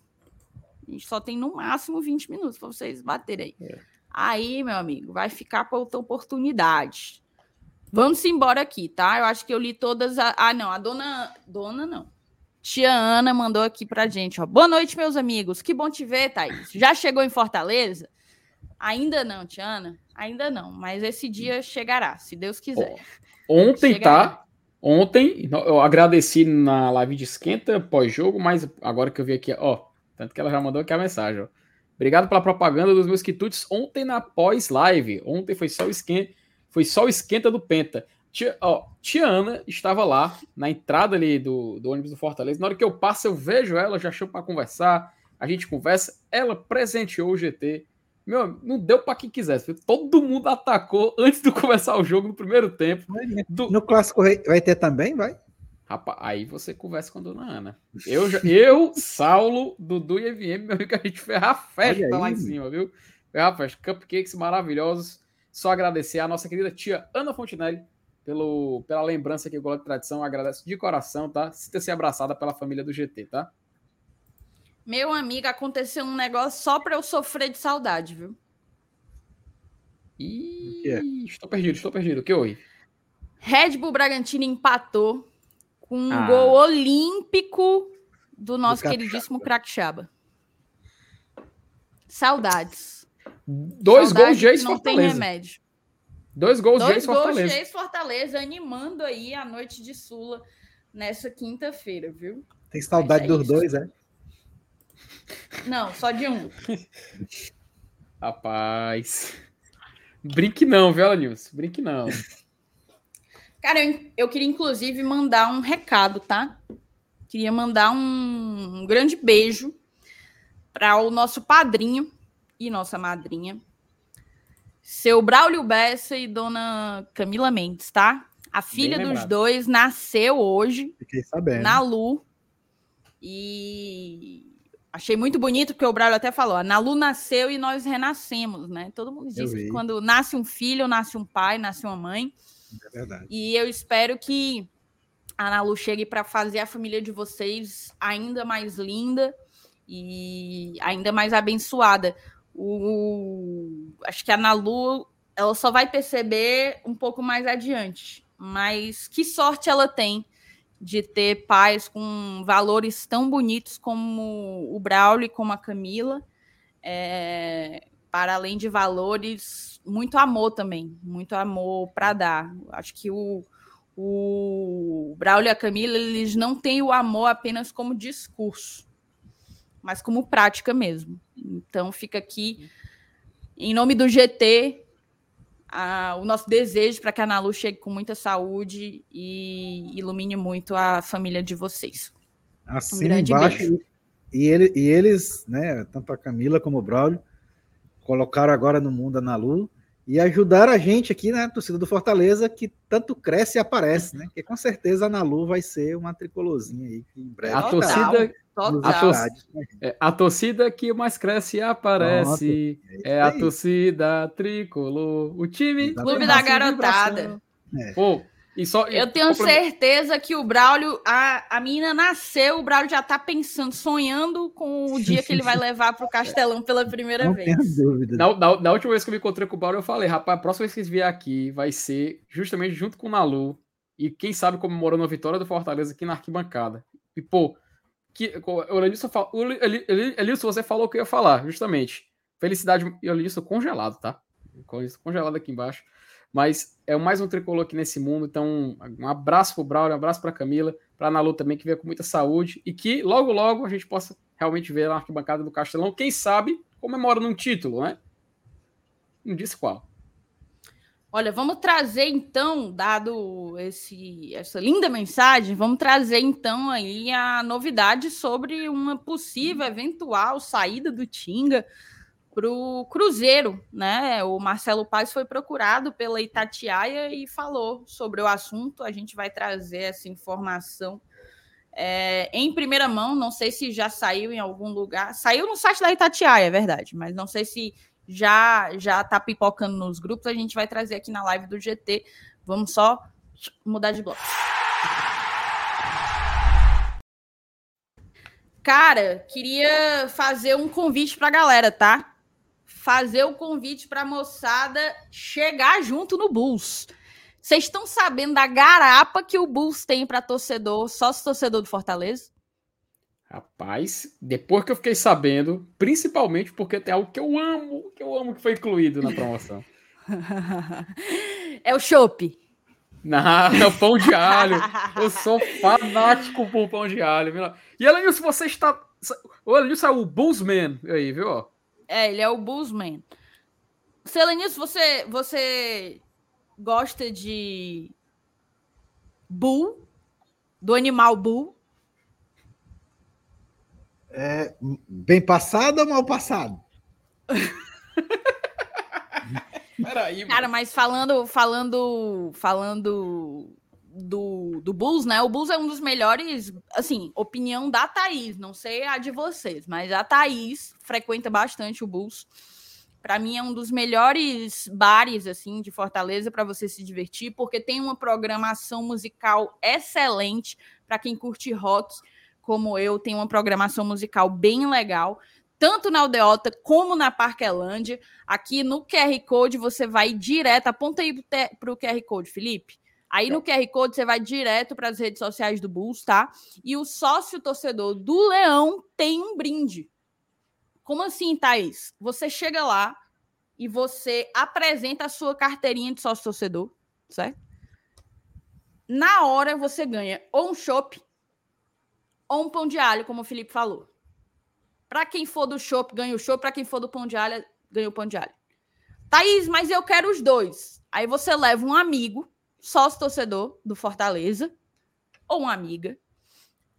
B: a gente só tem no máximo 20 minutos para vocês baterem aí.
D: É.
B: Aí, meu amigo, vai ficar para outra oportunidade. Vamos embora aqui, tá? Eu acho que eu li todas. A... Ah, não, a dona. Dona não. Tia Ana mandou aqui pra gente, ó. Boa noite, meus amigos. Que bom te ver, Thaís. Já chegou em Fortaleza? Ainda não, Tia Ana. Ainda não, mas esse dia chegará, se Deus quiser.
D: Ontem,
B: Chega
D: tá? Ontem, eu agradeci na live de esquenta pós-jogo, mas agora que eu vi aqui, ó, tanto que ela já mandou aqui a mensagem, ó. Obrigado pela propaganda dos meus quitutes ontem na pós-live. Ontem foi só o esquenta, foi só o esquenta do Penta. Tia, ó, Tia Ana estava lá na entrada ali do, do ônibus do Fortaleza. Na hora que eu passo, eu vejo ela, já chamo para conversar. A gente conversa. Ela presenteou o GT. Meu, não deu para quem quisesse. Todo mundo atacou antes de começar o jogo no primeiro tempo. Do-
C: No clássico Rei- vai ter também, vai?
D: Rapaz, aí você conversa com a dona Ana. Eu, já- eu Saulo, Dudu e EVM, meu amigo, a gente fez a festa
C: Olha
D: lá
C: aí,
D: em cima, viu? Festa, cupcakes maravilhosos. Só agradecer a nossa querida tia Ana Fontinelli pelo, pela lembrança aqui, Gola de Tradição. Agradeço de coração, tá? Sinta-se abraçada pela família do GT, tá?
B: Meu amigo, aconteceu um negócio só para eu sofrer de saudade, viu?
D: Ih,
C: que é?
D: estou perdido, estou perdido. O que houve?
B: Red Bull Bragantino empatou com um
D: Ah.
B: gol olímpico do nosso
C: Capixaba.
B: queridíssimo Crackchaba. Saudades.
D: Dois
B: Saudades
D: gols de
B: que
D: ex
B: não tem
D: Fortaleza.
B: remédio.
D: Dois gols de
B: Dois
D: ex
B: de
D: Fortaleza.
B: ex-Fortaleza animando aí a noite de Sula nessa quinta-feira, viu?
C: Tem saudade
B: é
C: dos
B: isso.
C: dois, é?
B: Não, só de um.
D: Rapaz. Brinque não, viu, Alanils? Brinque não.
B: Cara, eu, eu queria inclusive mandar um recado, tá? Queria mandar um, um grande beijo para o nosso padrinho e nossa madrinha, seu Braulio Bessa e dona Camila Mendes, tá? A filha dos dois nasceu hoje na Lu. E Achei muito bonito, porque o Braulio até falou: a Nalu nasceu e nós renascemos, né? Todo mundo diz que quando nasce um filho, nasce um pai, nasce uma mãe. Verdade. E eu espero que a Nalu chegue para fazer a família de vocês ainda mais linda e ainda mais abençoada. O, acho que a Nalu ela só vai perceber um pouco mais adiante. Mas que sorte ela tem de ter pais com valores tão bonitos como o Braulio e como a Camila, é, para além de valores, muito amor também, muito amor para dar. Acho que o, o Braulio e a Camila, eles não têm o amor apenas como discurso, mas como prática mesmo. Então fica aqui, em nome do GT, a, o nosso desejo para que a Nalu chegue com muita saúde e ilumine muito a família de vocês.
C: Assim um embaixo. E, ele, e eles, né, tanto a Camila como o Braulio, colocaram agora no mundo a Nalu e ajudaram a gente aqui na né, torcida do Fortaleza, que tanto cresce e aparece, né? Que com certeza a Nalu vai ser uma tricolorzinha aí. Que em breve
D: a torcida, a, torcida, é, a torcida que mais cresce e aparece é, é a torcida tricolor. O time.
B: Clube da garotada.
D: É. Pô, e só,
B: eu tenho certeza que o Braulio, a, a menina nasceu, o Braulio já tá pensando, sonhando com o dia que ele vai levar pro Castelão pela primeira Não vez.
D: Dúvida. Na, na, na, última vez que eu me encontrei com o Braulio, eu falei, rapaz, a próxima vez que eles vier aqui vai ser justamente junto com o Nalu. E quem sabe comemorando a vitória do Fortaleza aqui na arquibancada. E, pô, que, o Elenilson, Elenilson, você falou o que eu ia falar, justamente. Felicidade, Elenilson congelado, tá? Congelado aqui embaixo. Mas é mais um tricolor aqui nesse mundo. Então, um abraço pro Braulio, um abraço pra Camila, pra Nalu também, que venha com muita saúde e que logo, logo a gente possa realmente ver na arquibancada do Castelão. Quem sabe comemora num título, né? Não disse qual.
B: Olha, vamos trazer então, dado esse, essa linda mensagem, vamos trazer então aí a novidade sobre uma possível, eventual saída do Tinga para o Cruzeiro, né? O Marcelo Paz foi procurado pela Itatiaia e falou sobre o assunto. A gente vai trazer essa informação é, em primeira mão. Não sei se já saiu em algum lugar. Saiu no site da Itatiaia, é verdade, mas não sei se já já está pipocando nos grupos. A gente vai trazer aqui na live do GT. Vamos só mudar de bloco. Cara, queria fazer um convite para a galera, tá? Fazer o convite para a moçada chegar junto no Bulls. Vocês estão sabendo da garapa que o Bulls tem para torcedor, sócio torcedor do Fortaleza?
D: Rapaz, depois que eu fiquei sabendo, principalmente porque tem algo que eu amo, que eu amo que foi incluído na promoção.
B: é o chopp.
D: Não, é o pão de alho. eu sou fanático por pão de alho. E além disso, você está. Olha, isso é o Bullsman aí, viu?
B: É, ele é o Bullsman. Selenius, você, você gosta de bull? Do animal bull?
C: É, bem passado ou mal passado?
B: Peraí, Cara, mas falando, falando, falando do, do Bulls, né? O Bulls é um dos melhores, assim, opinião da Thaís, não sei a de vocês, mas a Thaís frequenta bastante o Bulls. Para mim é um dos melhores bares assim de Fortaleza para você se divertir, porque tem uma programação musical excelente para quem curte rock, como eu, tem uma programação musical bem legal tanto na Aldeota como na Parquelândia. Aqui no QR Code você vai direto, aponta aí para o QR Code, Felipe. Aí no QR Code você vai direto para as redes sociais do Bulls, tá? E o sócio torcedor do Leão tem um brinde. Como assim, Thaís? Você chega lá e você apresenta a sua carteirinha de sócio torcedor, certo? Na hora você ganha ou um chopp ou um pão de alho, como o Felipe falou. Para quem for do chopp, ganha o chopp. Para quem for do pão de alho, ganha o pão de alho. Thaís, mas eu quero os dois. Aí você leva um amigo sócio torcedor do Fortaleza, ou uma amiga,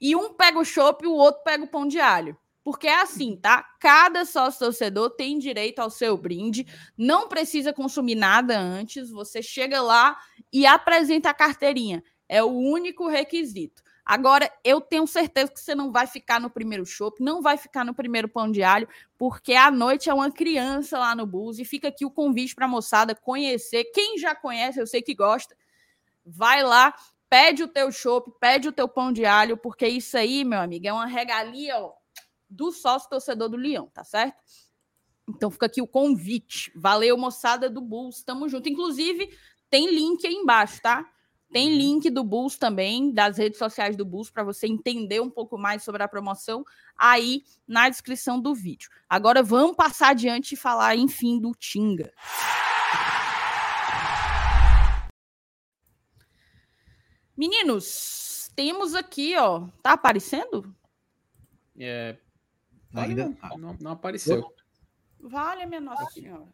B: e um pega o chopp e o outro pega o pão de alho. Porque é assim, tá? Cada sócio torcedor tem direito ao seu brinde, não precisa consumir nada antes, você chega lá e apresenta a carteirinha. É o único requisito. Agora, eu tenho certeza que você não vai ficar no primeiro chopp, não vai ficar no primeiro pão de alho, porque à noite é uma criança lá no bus e fica aqui o convite para a moçada conhecer. Quem já conhece, eu sei que gosta, vai lá, pede o teu chopp, pede o teu pão de alho, porque isso aí, meu amigo, é uma regalia ó, do sócio torcedor do Leão, tá certo? Então fica aqui o convite. Valeu, moçada do Bulls. Tamo junto. Inclusive, tem link aí embaixo, tá? Tem uhum. link do Bulls também, das redes sociais do Bulls, para você entender um pouco mais sobre a promoção aí na descrição do vídeo. Agora vamos passar adiante e falar, enfim, do Tinga. Meninos, temos aqui, ó. Tá aparecendo?
D: É. Ainda não, não apareceu.
B: Vale, minha Nossa Senhora.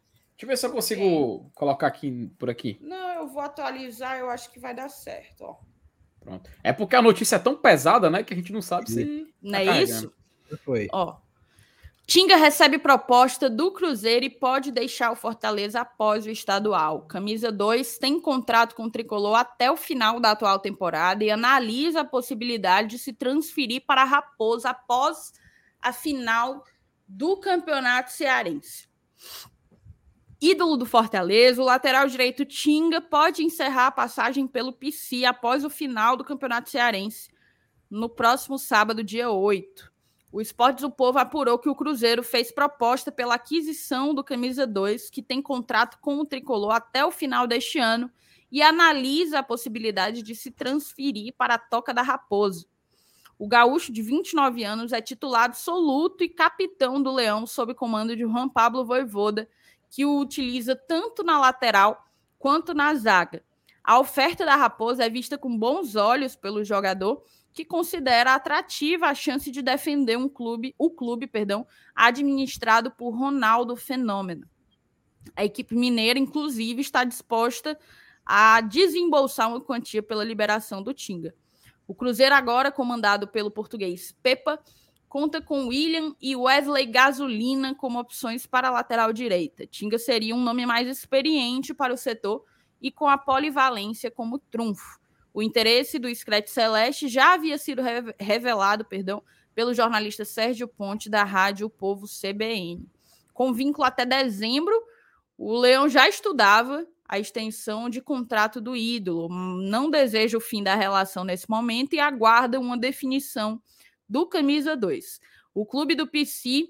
D: Deixa eu ver se eu consigo é. colocar aqui por aqui.
B: Não, eu vou atualizar, eu acho que vai dar certo, ó.
D: Pronto. É porque a notícia é tão pesada, né, que a gente não sabe se.
B: Não tá é isso?
C: Foi.
B: Ó. Tinga recebe proposta do Cruzeiro e pode deixar o Fortaleza após o estadual. Camisa 2 tem contrato com o tricolor até o final da atual temporada e analisa a possibilidade de se transferir para a Raposa após a final do Campeonato Cearense. Ídolo do Fortaleza, o lateral direito Tinga pode encerrar a passagem pelo PC após o final do Campeonato Cearense no próximo sábado, dia 8. O Esportes do Povo apurou que o Cruzeiro fez proposta pela aquisição do Camisa 2, que tem contrato com o Tricolor até o final deste ano, e analisa a possibilidade de se transferir para a Toca da Raposa. O gaúcho de 29 anos é titular absoluto e capitão do Leão sob comando de Juan Pablo Voivoda, que o utiliza tanto na lateral quanto na zaga. A oferta da Raposa é vista com bons olhos pelo jogador, que considera atrativa a chance de defender um clube, o clube, perdão, administrado por Ronaldo Fenômeno. A equipe mineira, inclusive, está disposta a desembolsar uma quantia pela liberação do Tinga. O Cruzeiro, agora comandado pelo português Pepa, conta com William e Wesley Gasolina como opções para a lateral direita. Tinga seria um nome mais experiente para o setor e com a polivalência como trunfo. O interesse do Screte Celeste já havia sido revelado perdão, pelo jornalista Sérgio Ponte, da rádio Povo CBN. Com vínculo até dezembro, o Leão já estudava a extensão de contrato do ídolo, não deseja o fim da relação nesse momento e aguarda uma definição do camisa 2. O clube do PC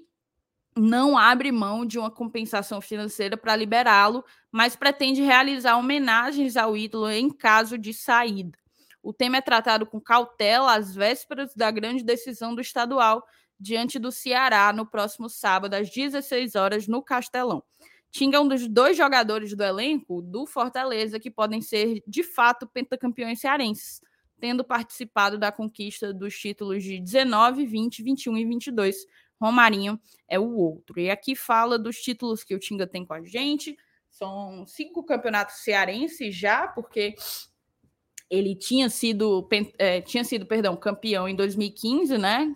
B: não abre mão de uma compensação financeira para liberá-lo, mas pretende realizar homenagens ao ídolo em caso de saída. O tema é tratado com cautela às vésperas da grande decisão do estadual diante do Ceará no próximo sábado às 16 horas no Castelão. Tinga é um dos dois jogadores do elenco do Fortaleza que podem ser de fato pentacampeões cearenses, tendo participado da conquista dos títulos de 19, 20, 21 e 22 Romarinho é o outro. E aqui fala dos títulos que o Tinga tem com a gente. São cinco campeonatos cearenses já, porque ele tinha sido, é, tinha sido perdão, campeão em 2015, né?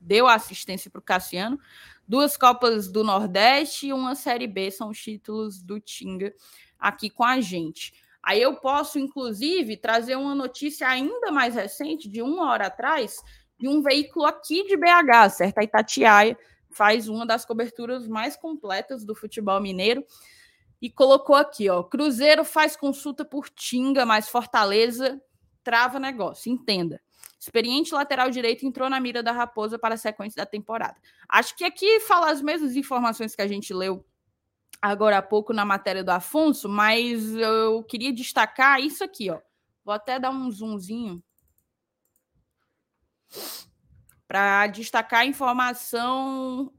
B: Deu assistência para o Cassiano. Duas Copas do Nordeste e uma Série B são os títulos do Tinga aqui com a gente. Aí eu posso, inclusive, trazer uma notícia ainda mais recente, de uma hora atrás, de um veículo aqui de BH, certo? A Itatiaia faz uma das coberturas mais completas do futebol mineiro e colocou aqui, ó, Cruzeiro faz consulta por Tinga, mas Fortaleza trava negócio, entenda. Experiente lateral direito entrou na mira da Raposa para a sequência da temporada. Acho que aqui fala as mesmas informações que a gente leu agora há pouco na matéria do Afonso, mas eu queria destacar isso aqui, ó. Vou até dar um zoomzinho para destacar a informação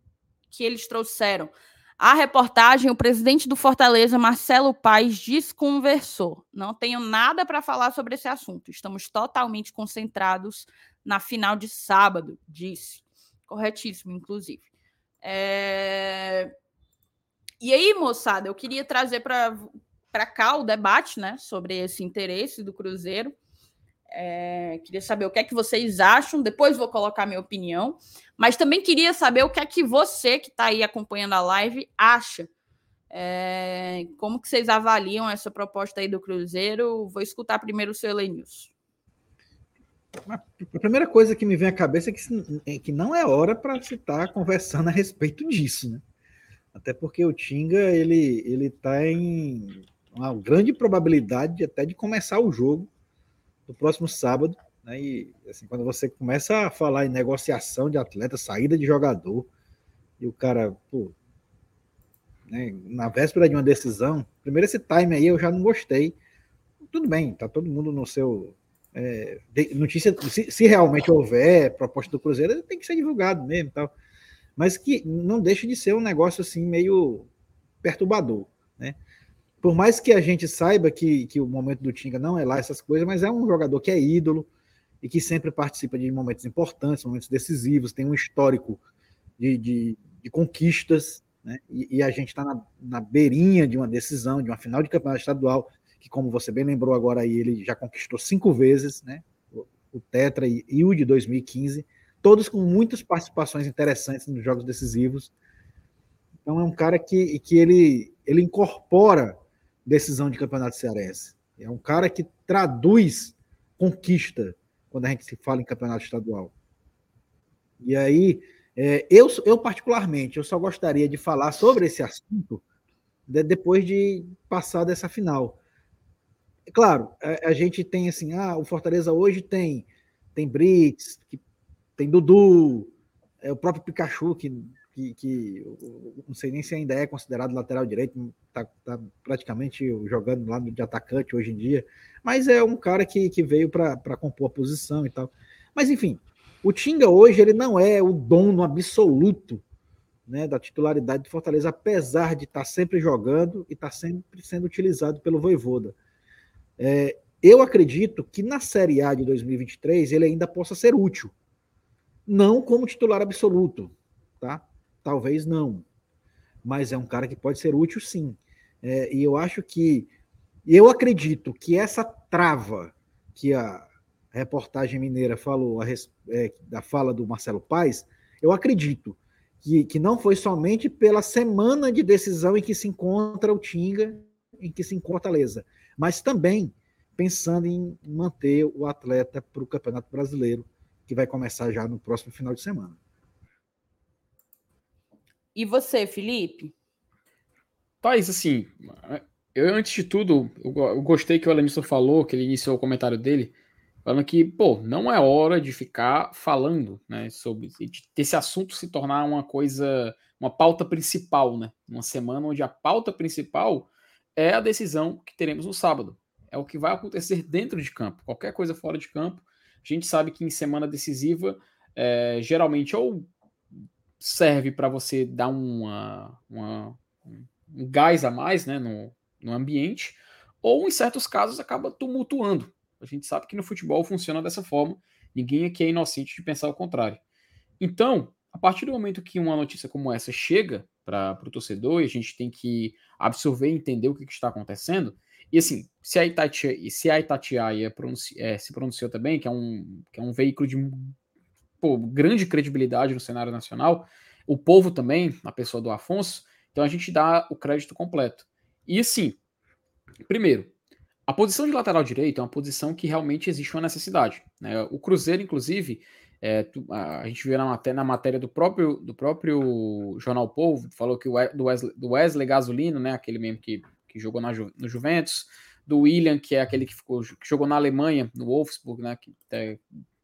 B: que eles trouxeram. A reportagem, o presidente do Fortaleza, Marcelo Paes, desconversou. Não tenho nada para falar sobre esse assunto. Estamos totalmente concentrados na final de sábado, disse. Corretíssimo, inclusive. É... E aí, moçada, eu queria trazer para cá o debate né, sobre esse interesse do Cruzeiro. É, queria saber o que é que vocês acham, depois vou colocar minha opinião, mas também queria saber o que é que você que está aí acompanhando a live acha. É, como que vocês avaliam essa proposta aí do Cruzeiro? Vou escutar primeiro o seu Elenilson.
C: A primeira coisa que me vem à cabeça é que, é que não é hora para se estar tá conversando a respeito disso, né? Até porque o Tinga ele ele está em uma grande probabilidade até de começar o jogo do próximo sábado, né? E assim, quando você começa a falar em negociação de atleta, saída de jogador, e o cara, pô, né, na véspera de uma decisão, primeiro esse time aí eu já não gostei. Tudo bem, tá todo mundo no seu é, notícia, se, se, realmente houver proposta do Cruzeiro, tem que ser divulgado mesmo, tal. Mas que não deixa de ser um negócio assim meio perturbador? Por mais que a gente saiba que, que o momento do Tinga não é lá essas coisas, mas é um jogador que é ídolo e que sempre participa de momentos importantes, momentos decisivos, tem um histórico de, de, de conquistas, né? E, e, a gente está na, na beirinha de uma decisão, de uma final de campeonato estadual, que, como você bem lembrou agora aí, ele já conquistou cinco vezes, né? O, o Tetra e, e o de 2015, todos com muitas participações interessantes nos jogos decisivos. Então é um cara que, que ele, ele incorpora decisão de campeonato cearense. É um cara que traduz conquista quando a gente se fala em campeonato estadual. E aí, é, eu, eu particularmente, eu só gostaria de falar sobre esse assunto de, depois de passar dessa final. É claro, a, a, gente tem assim, ah, o Fortaleza hoje tem tem Brits, tem Dudu, é, o próprio Pikachu que que, que não sei nem se ainda é considerado lateral direito, está tá praticamente jogando lá de atacante hoje em dia, mas é um cara que, que veio para compor a posição e tal. Mas enfim, o Tinga hoje ele não é o dono absoluto né, da titularidade do Fortaleza, apesar de estar tá sempre jogando e estar tá sempre sendo utilizado pelo Voivoda. É, eu acredito que na Série A de 2023 ele ainda possa ser útil. Não como titular absoluto, tá? Talvez não. Mas é um cara que pode ser útil sim. É, e eu acho que. Eu acredito que essa trava que a reportagem mineira falou a, é, da fala do Marcelo Paes, eu acredito que, que não foi somente pela semana de decisão em que se encontra o Tinga, em que se encontra a Fortaleza, mas também pensando em manter o atleta para o Campeonato Brasileiro, que vai começar já no próximo final de semana.
B: E você, Felipe?
D: Thais, assim, eu antes de tudo, eu, gostei que o Elenilson falou, que ele iniciou o comentário dele, falando que, pô, não é hora de ficar falando, né, sobre esse assunto se tornar uma coisa, uma pauta principal, né, uma semana onde a pauta principal é a decisão que teremos no sábado. É o que vai acontecer dentro de campo. Qualquer coisa fora de campo, a gente sabe que em semana decisiva, é, geralmente ou serve para você dar uma, uma, um gás a mais né, no, no ambiente, ou em certos casos acaba tumultuando. A gente sabe que no futebol funciona dessa forma, ninguém aqui é inocente de pensar o contrário. Então, a partir do momento que uma notícia como essa chega para o torcedor e a gente tem que absorver e entender o que, que está acontecendo, e assim, se a Itatiaia, se a Itatiaia é, se pronunciou também, que é um, que é um veículo de pô, grande credibilidade no cenário nacional, o povo também, na pessoa do Afonso, então a gente dá o crédito completo. E assim, primeiro, a posição de lateral direito é uma posição que realmente existe uma necessidade. Né? O Cruzeiro, inclusive, é, a gente viu na matéria, na matéria, do próprio do próprio Jornal Povo, falou que o Wesley, do Wesley Gasolino, né, aquele mesmo que, que jogou na, no Juventus, do William, que é aquele que, ficou, que jogou na Alemanha, no Wolfsburg, né, que é,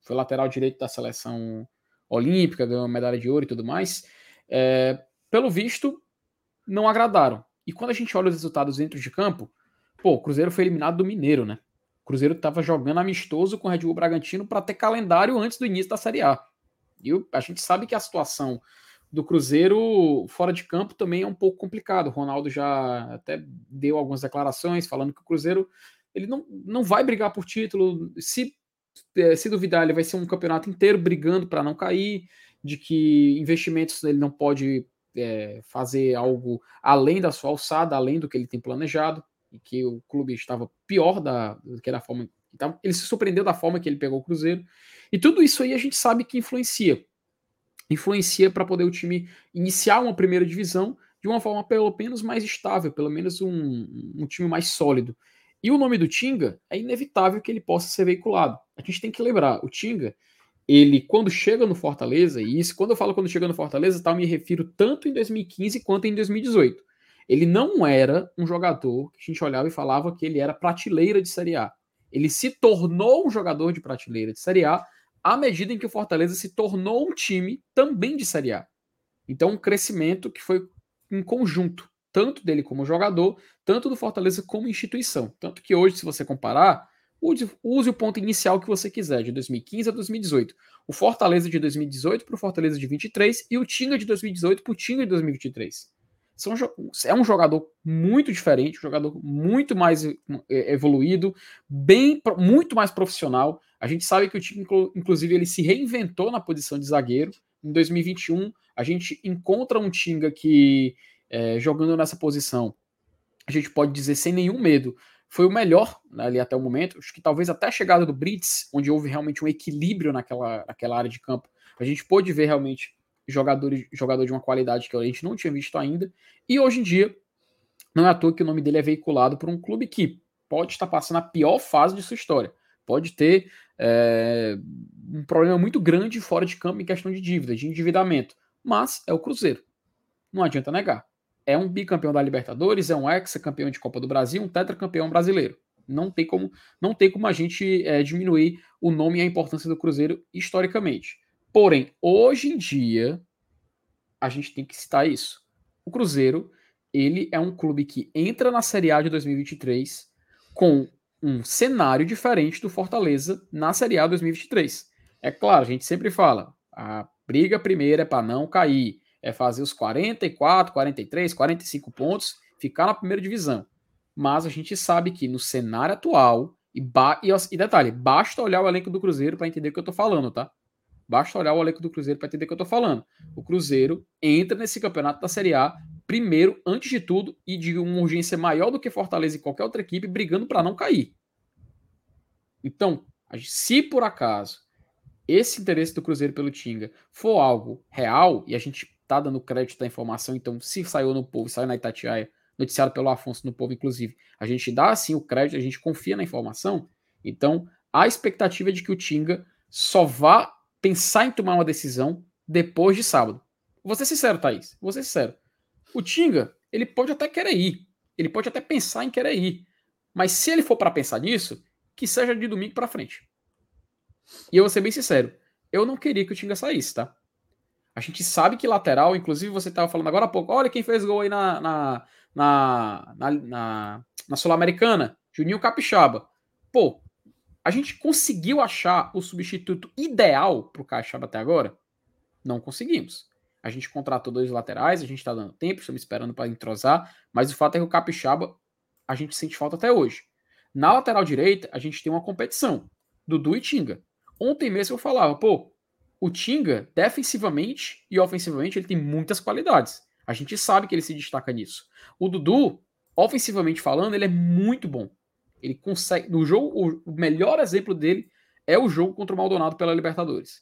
D: foi lateral direito da seleção olímpica, ganhou medalha de ouro e tudo mais, é, pelo visto, não agradaram. E quando a gente olha os resultados dentro de campo, pô, o Cruzeiro foi eliminado do Mineiro, né? O Cruzeiro estava jogando amistoso com o Red Bull Bragantino para ter calendário antes do início da Série A. E a gente sabe que a situação do Cruzeiro fora de campo também é um pouco complicado. O Ronaldo já até deu algumas declarações falando que o Cruzeiro ele não, não vai brigar por título. Se se duvidar, ele vai ser um campeonato inteiro brigando para não cair, de que investimentos ele não pode é, fazer algo além da sua alçada, além do que ele tem planejado, e que o clube estava pior da, do que da forma. Então, ele se surpreendeu da forma que ele pegou o Cruzeiro. E tudo isso aí a gente sabe que influencia. Influencia para poder o time iniciar uma primeira divisão de uma forma pelo menos mais estável, pelo menos um, um time mais sólido. E o nome do Tinga é inevitável que ele possa ser veiculado. a gente tem que lembrar, o Tinga, ele quando chega no Fortaleza, e isso quando eu falo quando chega no Fortaleza, tá, eu me refiro tanto em 2015 quanto em 2018. Ele não era um jogador que a gente olhava e falava que ele era prateleira de Série A. Ele se tornou um jogador de prateleira de Série A à medida em que o Fortaleza se tornou um time também de Série A. Então, um crescimento que foi em conjunto, tanto dele como jogador, tanto do Fortaleza como instituição. Tanto que hoje, se você comparar, use, use o ponto inicial que você quiser, de 2015 a 2018. O Fortaleza de 2018 para o Fortaleza de 23 e o Tinga de 2018 para o Tinga de 2023 são, é um jogador muito diferente, um jogador muito mais é, evoluído, bem, muito mais profissional. A gente sabe que o time, inclusive, ele se reinventou na posição de zagueiro. Em 2021, a gente encontra um Tinga que, é, jogando nessa posição, a gente pode dizer sem nenhum medo, foi o melhor né, ali até o momento. Acho que talvez até a chegada do Brits, onde houve realmente um equilíbrio naquela, naquela área de campo, a gente pôde ver realmente jogador, jogador de uma qualidade que a gente não tinha visto ainda. E hoje em dia, não é à toa que o nome dele é veiculado por um clube que pode estar passando a pior fase de sua história. Pode ter é, um problema muito grande fora de campo em questão de dívida, de endividamento. Mas é o Cruzeiro. Não adianta negar. É um bicampeão da Libertadores, é um ex-campeão de Copa do Brasil, um tetracampeão brasileiro. Não tem como, não tem como a gente é, diminuir o nome e a importância do Cruzeiro historicamente. Porém, hoje em dia, a gente tem que citar isso. O Cruzeiro, ele é um clube que entra na Série A de 2023 com um cenário diferente do Fortaleza na Série A 2023. É claro, a gente sempre fala, a briga primeira é para não cair, é fazer os 44, 43, 45 pontos, ficar na primeira divisão. Mas a gente sabe que no cenário atual, e, e, e detalhe, basta olhar o elenco do Cruzeiro para entender o que eu tô falando, tá? Basta olhar o elenco do Cruzeiro para entender o que eu estou falando. O Cruzeiro entra nesse campeonato da Série A primeiro, antes de tudo, e de uma urgência maior do que Fortaleza e qualquer outra equipe, brigando para não cair. Então, se por acaso esse interesse do Cruzeiro pelo Tinga for algo real, e a gente tá dando crédito da informação, então se saiu no povo, saiu na Itatiaia, noticiado pelo Afonso no povo, inclusive, a gente dá assim o crédito, a gente confia na informação, então a expectativa é de que o Tinga só vá pensar em tomar uma decisão depois de sábado. Vou ser sincero, Thaís. Vou ser sincero. O Tinga, ele pode até querer ir. Ele pode até pensar em querer ir. Mas se ele for para pensar nisso, que seja de domingo para frente. E eu vou ser bem sincero. Eu não queria que o Tinga saísse, tá? A gente sabe que lateral, inclusive você estava falando agora há pouco, olha quem fez gol aí na, na, na, na, na, na Sul-Americana, Juninho Capixaba. Pô, a gente conseguiu achar o substituto ideal para o Caixaba até agora? Não conseguimos. A gente contratou dois laterais, a gente está dando tempo, estamos esperando para entrosar, mas o fato é que o Capixaba a gente sente falta até hoje. Na lateral direita, a gente tem uma competição, Dudu e Tinga. Ontem mesmo eu falava, pô, o Tinga, defensivamente e ofensivamente, ele tem muitas qualidades. A gente sabe que ele se destaca nisso. O Dudu, ofensivamente falando, ele é muito bom. Ele consegue. No jogo, o melhor exemplo dele é o jogo contra o Maldonado pela Libertadores.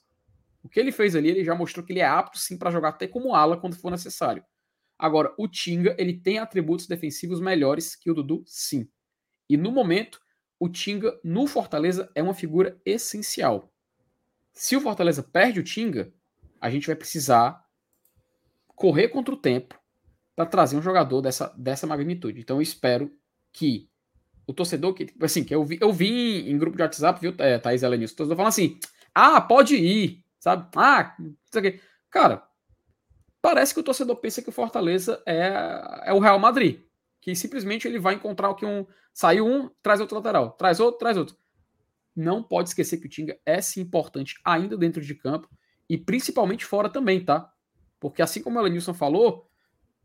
D: O que ele fez ali, ele já mostrou que ele é apto sim para jogar até como ala quando for necessário. Agora, o Tinga, ele tem atributos defensivos melhores que o Dudu, sim. E no momento, o Tinga no Fortaleza é uma figura essencial. Se o Fortaleza perde o Tinga, a gente vai precisar correr contra o tempo para trazer um jogador dessa, dessa magnitude. Então eu espero que o torcedor que, assim, que eu vi, eu vi em, grupo de WhatsApp, viu, é, Thaís Elenius, o torcedor falando assim, ah, pode ir, sabe? Ah, isso aqui. Cara, parece que o torcedor pensa que o Fortaleza é, é o Real Madrid, que simplesmente ele vai encontrar o que um, saiu um, traz outro lateral, traz outro, traz outro. Não pode esquecer que o Tinga é sim importante ainda dentro de campo e principalmente fora também, tá? Porque assim como o Elenilson falou,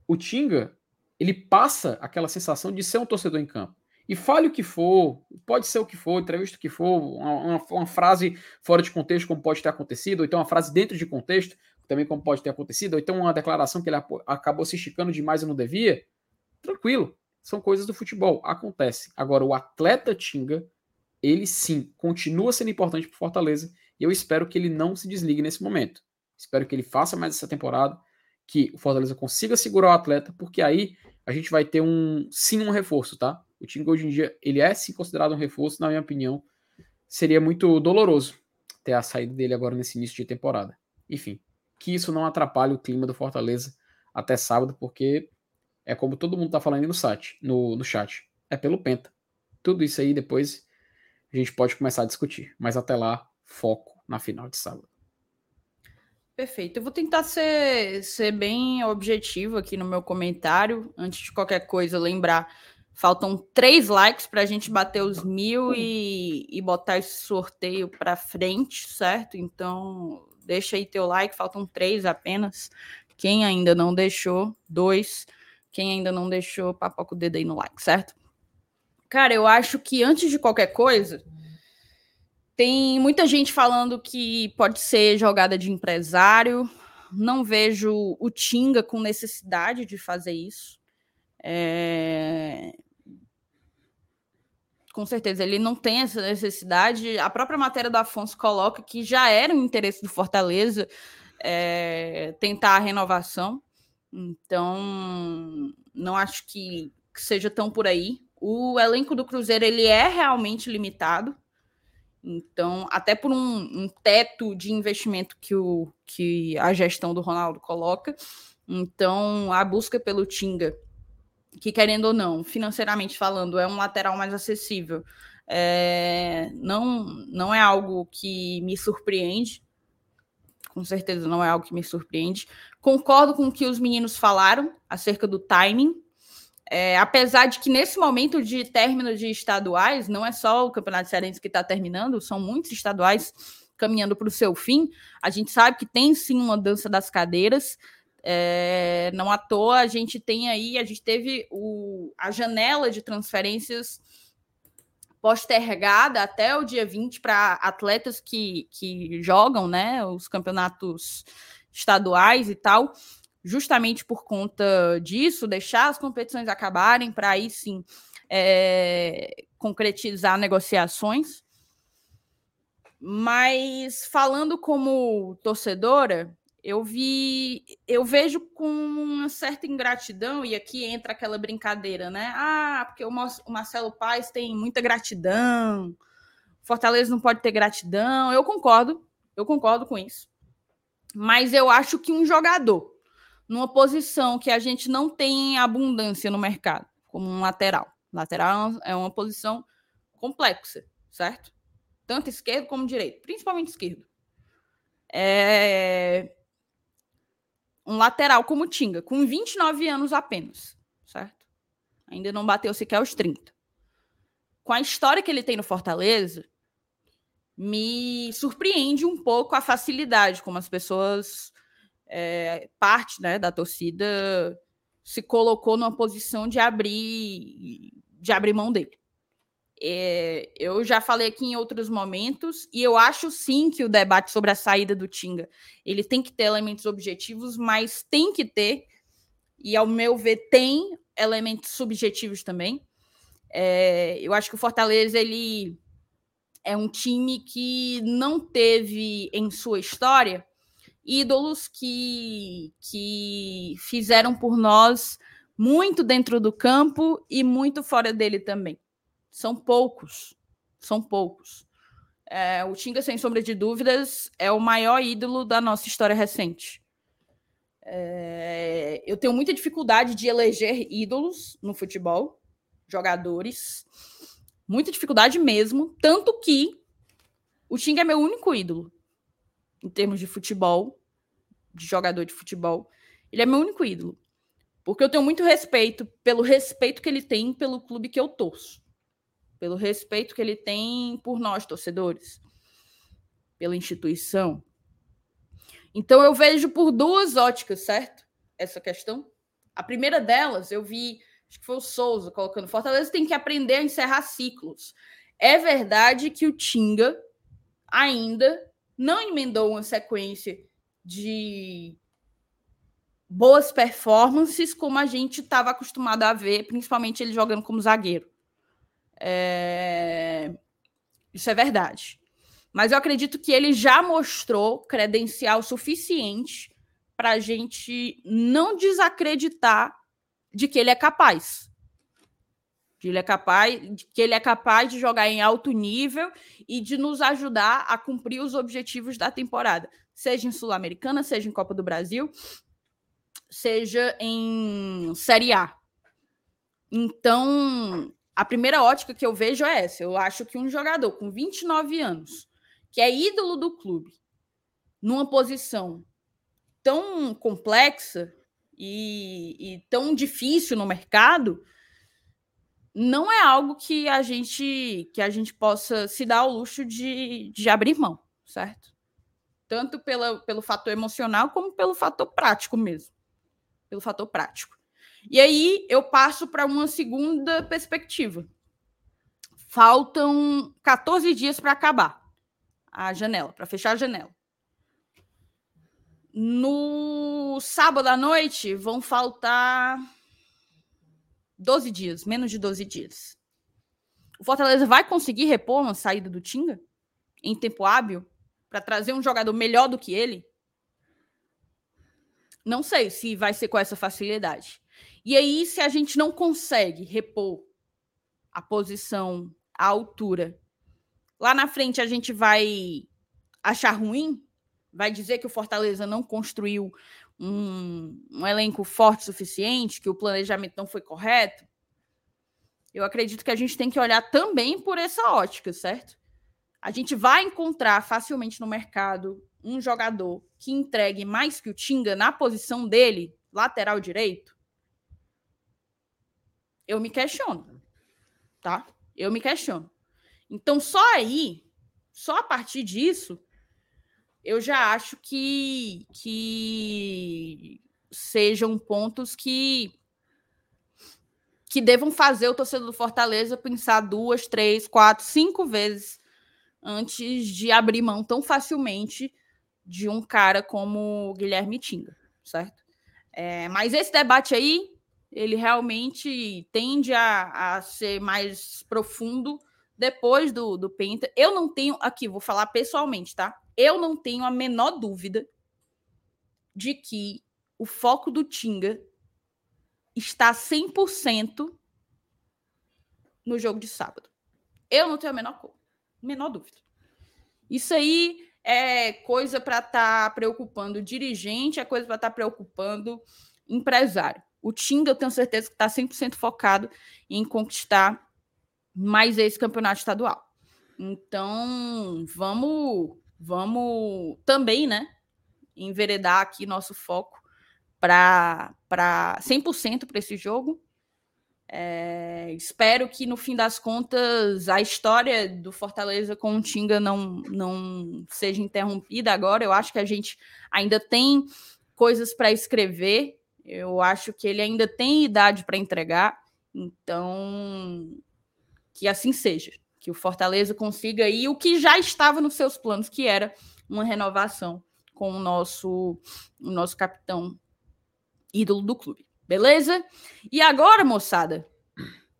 D: o Tinga, ele passa aquela sensação de ser um torcedor em campo. E fale o que for, pode ser o que for, entrevista o que for, uma, uma, uma, frase fora de contexto, como pode ter acontecido, ou então uma frase dentro de contexto, também como pode ter acontecido, ou então uma declaração que ele acabou se esticando demais e não devia. Tranquilo, são coisas do futebol, acontece. Agora, o atleta Tinga, ele sim, continua sendo importante para Fortaleza, e eu espero que ele não se desligue nesse momento. Espero que ele faça mais essa temporada, que o Fortaleza consiga segurar o atleta, porque aí a gente vai ter um sim um reforço, tá? O time hoje em dia, ele é sim considerado um reforço, na minha opinião. seria muito doloroso ter a saída dele agora nesse início de temporada. Enfim, que isso não atrapalhe o clima do Fortaleza até sábado, porque é como todo mundo tá falando aí no, site, no, no chat. É pelo Penta. Tudo isso aí depois a gente pode começar a discutir. Mas até lá, foco na final de sábado.
B: Perfeito. Eu vou tentar ser, ser bem objetivo aqui no meu comentário. Antes de qualquer coisa, lembrar: faltam três likes para a gente bater os mil e, e botar esse sorteio para frente, certo? Então, deixa aí teu like. Faltam três apenas. Quem ainda não deixou, dois. Quem ainda não deixou, papoca o dedo aí no like, certo? Cara, eu acho que antes de qualquer coisa, tem muita gente falando que pode ser jogada de empresário. Não vejo o Tinga com necessidade de fazer isso. É... Com certeza, ele não tem essa necessidade. A própria matéria do Afonso coloca que já era um interesse do Fortaleza é... tentar a renovação. Então, não acho que seja tão por aí. O elenco do Cruzeiro ele é realmente limitado. Então, até por um, um, teto de investimento que, o, que a gestão do Ronaldo coloca. Então, a busca pelo Tinga, que querendo ou não, financeiramente falando, é um lateral mais acessível, é, não, não é algo que me surpreende. Com certeza não é algo que me surpreende. Concordo com o que os meninos falaram acerca do timing. É, apesar de que nesse momento de término de estaduais, não é só o Campeonato Cearense que está terminando, são muitos estaduais caminhando para o seu fim. A gente sabe que tem sim uma dança das cadeiras. É, não à toa a gente tem aí, a gente teve o, a janela de transferências postergada até o dia 20 para atletas que, que jogam né, os campeonatos estaduais e tal justamente por conta disso, deixar as competições acabarem para aí sim é, concretizar negociações. Mas falando como torcedora, eu vi, eu vejo com uma certa ingratidão, e aqui entra aquela brincadeira, né? Ah, porque o Marcelo Paes tem muita gratidão, Fortaleza não pode ter gratidão. Eu concordo, eu concordo com isso. Mas eu acho que um jogador numa posição que a gente não tem abundância no mercado, como um lateral. Lateral é uma posição complexa, certo? Tanto esquerdo como direito, principalmente esquerdo. É... Um lateral como Tinga, com 29 anos apenas, certo? Ainda não bateu sequer os 30. Com a história que ele tem no Fortaleza, me surpreende um pouco a facilidade como as pessoas é, parte né, da torcida se colocou numa posição de abrir de abrir mão dele. É, eu já falei aqui em outros momentos e eu acho sim que o debate sobre a saída do Tinga ele tem que ter elementos objetivos, mas tem que ter e ao meu ver tem elementos subjetivos também. É, eu acho que o Fortaleza ele é um time que não teve em sua história ídolos que, que fizeram por nós muito dentro do campo e muito fora dele também. São poucos, são poucos. É, o Tinga, sem sombra de dúvidas, é o maior ídolo da nossa história recente. É, eu tenho muita dificuldade de eleger ídolos no futebol, jogadores, muita dificuldade mesmo, tanto que o Tinga é meu único ídolo em termos de futebol, de jogador de futebol. Ele é meu único ídolo. Porque eu tenho muito respeito pelo respeito que ele tem pelo clube que eu torço. Pelo respeito que ele tem por nós, torcedores. Pela instituição. Então eu vejo por duas óticas, certo? Essa questão. A primeira delas, eu vi, acho que foi o Souza colocando, Fortaleza tem que aprender a encerrar ciclos. É verdade que o Tinga ainda não emendou uma sequência de boas performances como a gente estava acostumado a ver, principalmente ele jogando como zagueiro. É... Isso é verdade. Mas eu acredito que ele já mostrou credencial suficiente para a gente não desacreditar de que ele é capaz. Que ele é capaz, que ele é capaz de jogar em alto nível e de nos ajudar a cumprir os objetivos da temporada, seja em Sul-Americana, seja em Copa do Brasil, seja em Série A. Então, a primeira ótica que eu vejo é essa. Eu acho que um jogador com 29 anos, que é ídolo do clube, numa posição tão complexa e, e tão difícil no mercado, não é algo que a gente que a gente possa se dar ao luxo de, de abrir mão, certo? Tanto pela, pelo fator emocional como pelo fator prático mesmo. Pelo fator prático. E aí eu passo para uma segunda perspectiva. Faltam 14 dias para acabar a janela, para fechar a janela. No sábado à noite vão faltar 12 dias, menos de 12 dias. O Fortaleza vai conseguir repor uma saída do Tinga em tempo hábil para trazer um jogador melhor do que ele? Não sei se vai ser com essa facilidade. E aí, se a gente não consegue repor a posição, a altura, lá na frente a gente vai achar ruim? Vai dizer que o Fortaleza não construiu um, um elenco forte o suficiente, que o planejamento não foi correto? Eu acredito que a gente tem que olhar também por essa ótica, certo? A gente vai encontrar facilmente no mercado um jogador que entregue mais que o Tinga na posição dele, lateral direito? Eu me questiono, tá? Eu me questiono. Então, só aí, só a partir disso, eu já acho que, que sejam pontos que que devam fazer o torcedor do Fortaleza pensar duas, três, quatro, cinco vezes antes de abrir mão tão facilmente de um cara como Guilherme Tinga, certo? É, mas esse debate aí, ele realmente tende a, a ser mais profundo depois do, do Penta. Eu não tenho, aqui, vou falar pessoalmente, tá? Eu não tenho a menor dúvida de que o foco do Tinga está 100% no jogo de sábado. Eu não tenho a menor, menor dúvida. Isso aí é coisa para estar tá preocupando o dirigente, é coisa para estar tá preocupando empresário. O Tinga, eu tenho certeza que está 100% focado em conquistar mais esse campeonato estadual. Então, vamos, vamos também, né, enveredar aqui nosso foco para 100% para esse jogo. É, espero que no fim das contas a história do Fortaleza com o Tinga não, não seja interrompida agora. Eu acho que a gente ainda tem coisas para escrever. Eu acho que ele ainda tem idade para entregar. Então, que assim seja. Que o Fortaleza consiga ir o que já estava nos seus planos, que era uma renovação com o nosso, o nosso capitão ídolo do clube. Beleza? E agora, moçada,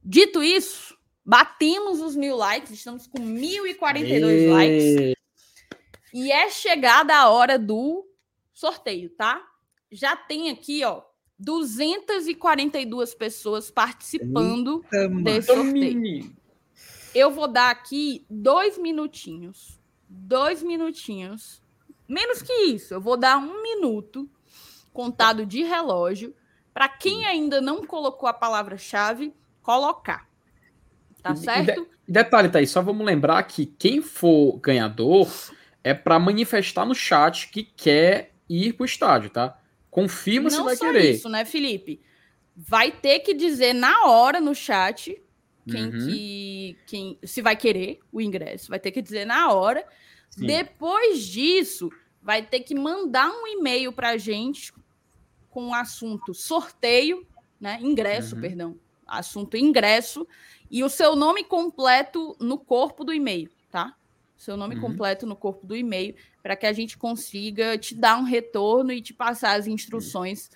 B: dito isso, batemos os mil likes, estamos com 1.042 likes. E é chegada a hora do sorteio, tá? Já tem aqui, ó, 242 pessoas participando Eita, desse sorteio. Eu vou dar aqui dois minutinhos. Dois minutinhos. Menos que isso, eu vou dar um minuto contado de relógio, para quem ainda não colocou a palavra-chave, colocar. Tá certo?
D: De, detalhe, Thaís, só vamos lembrar que quem for ganhador é para manifestar no chat que quer ir para o estádio, tá? Confirma não se vai querer. Não
B: isso, né, Felipe? Vai ter que dizer na hora no chat quem uhum. que quem se vai querer o ingresso, vai ter que dizer na hora. Sim. Depois disso, vai ter que mandar um e-mail para a gente com o assunto sorteio, né? Ingresso, uhum. perdão. Assunto ingresso e o seu nome completo no corpo do e-mail, tá? Seu nome uhum. completo no corpo do e-mail, para que a gente consiga te dar um retorno e te passar as instruções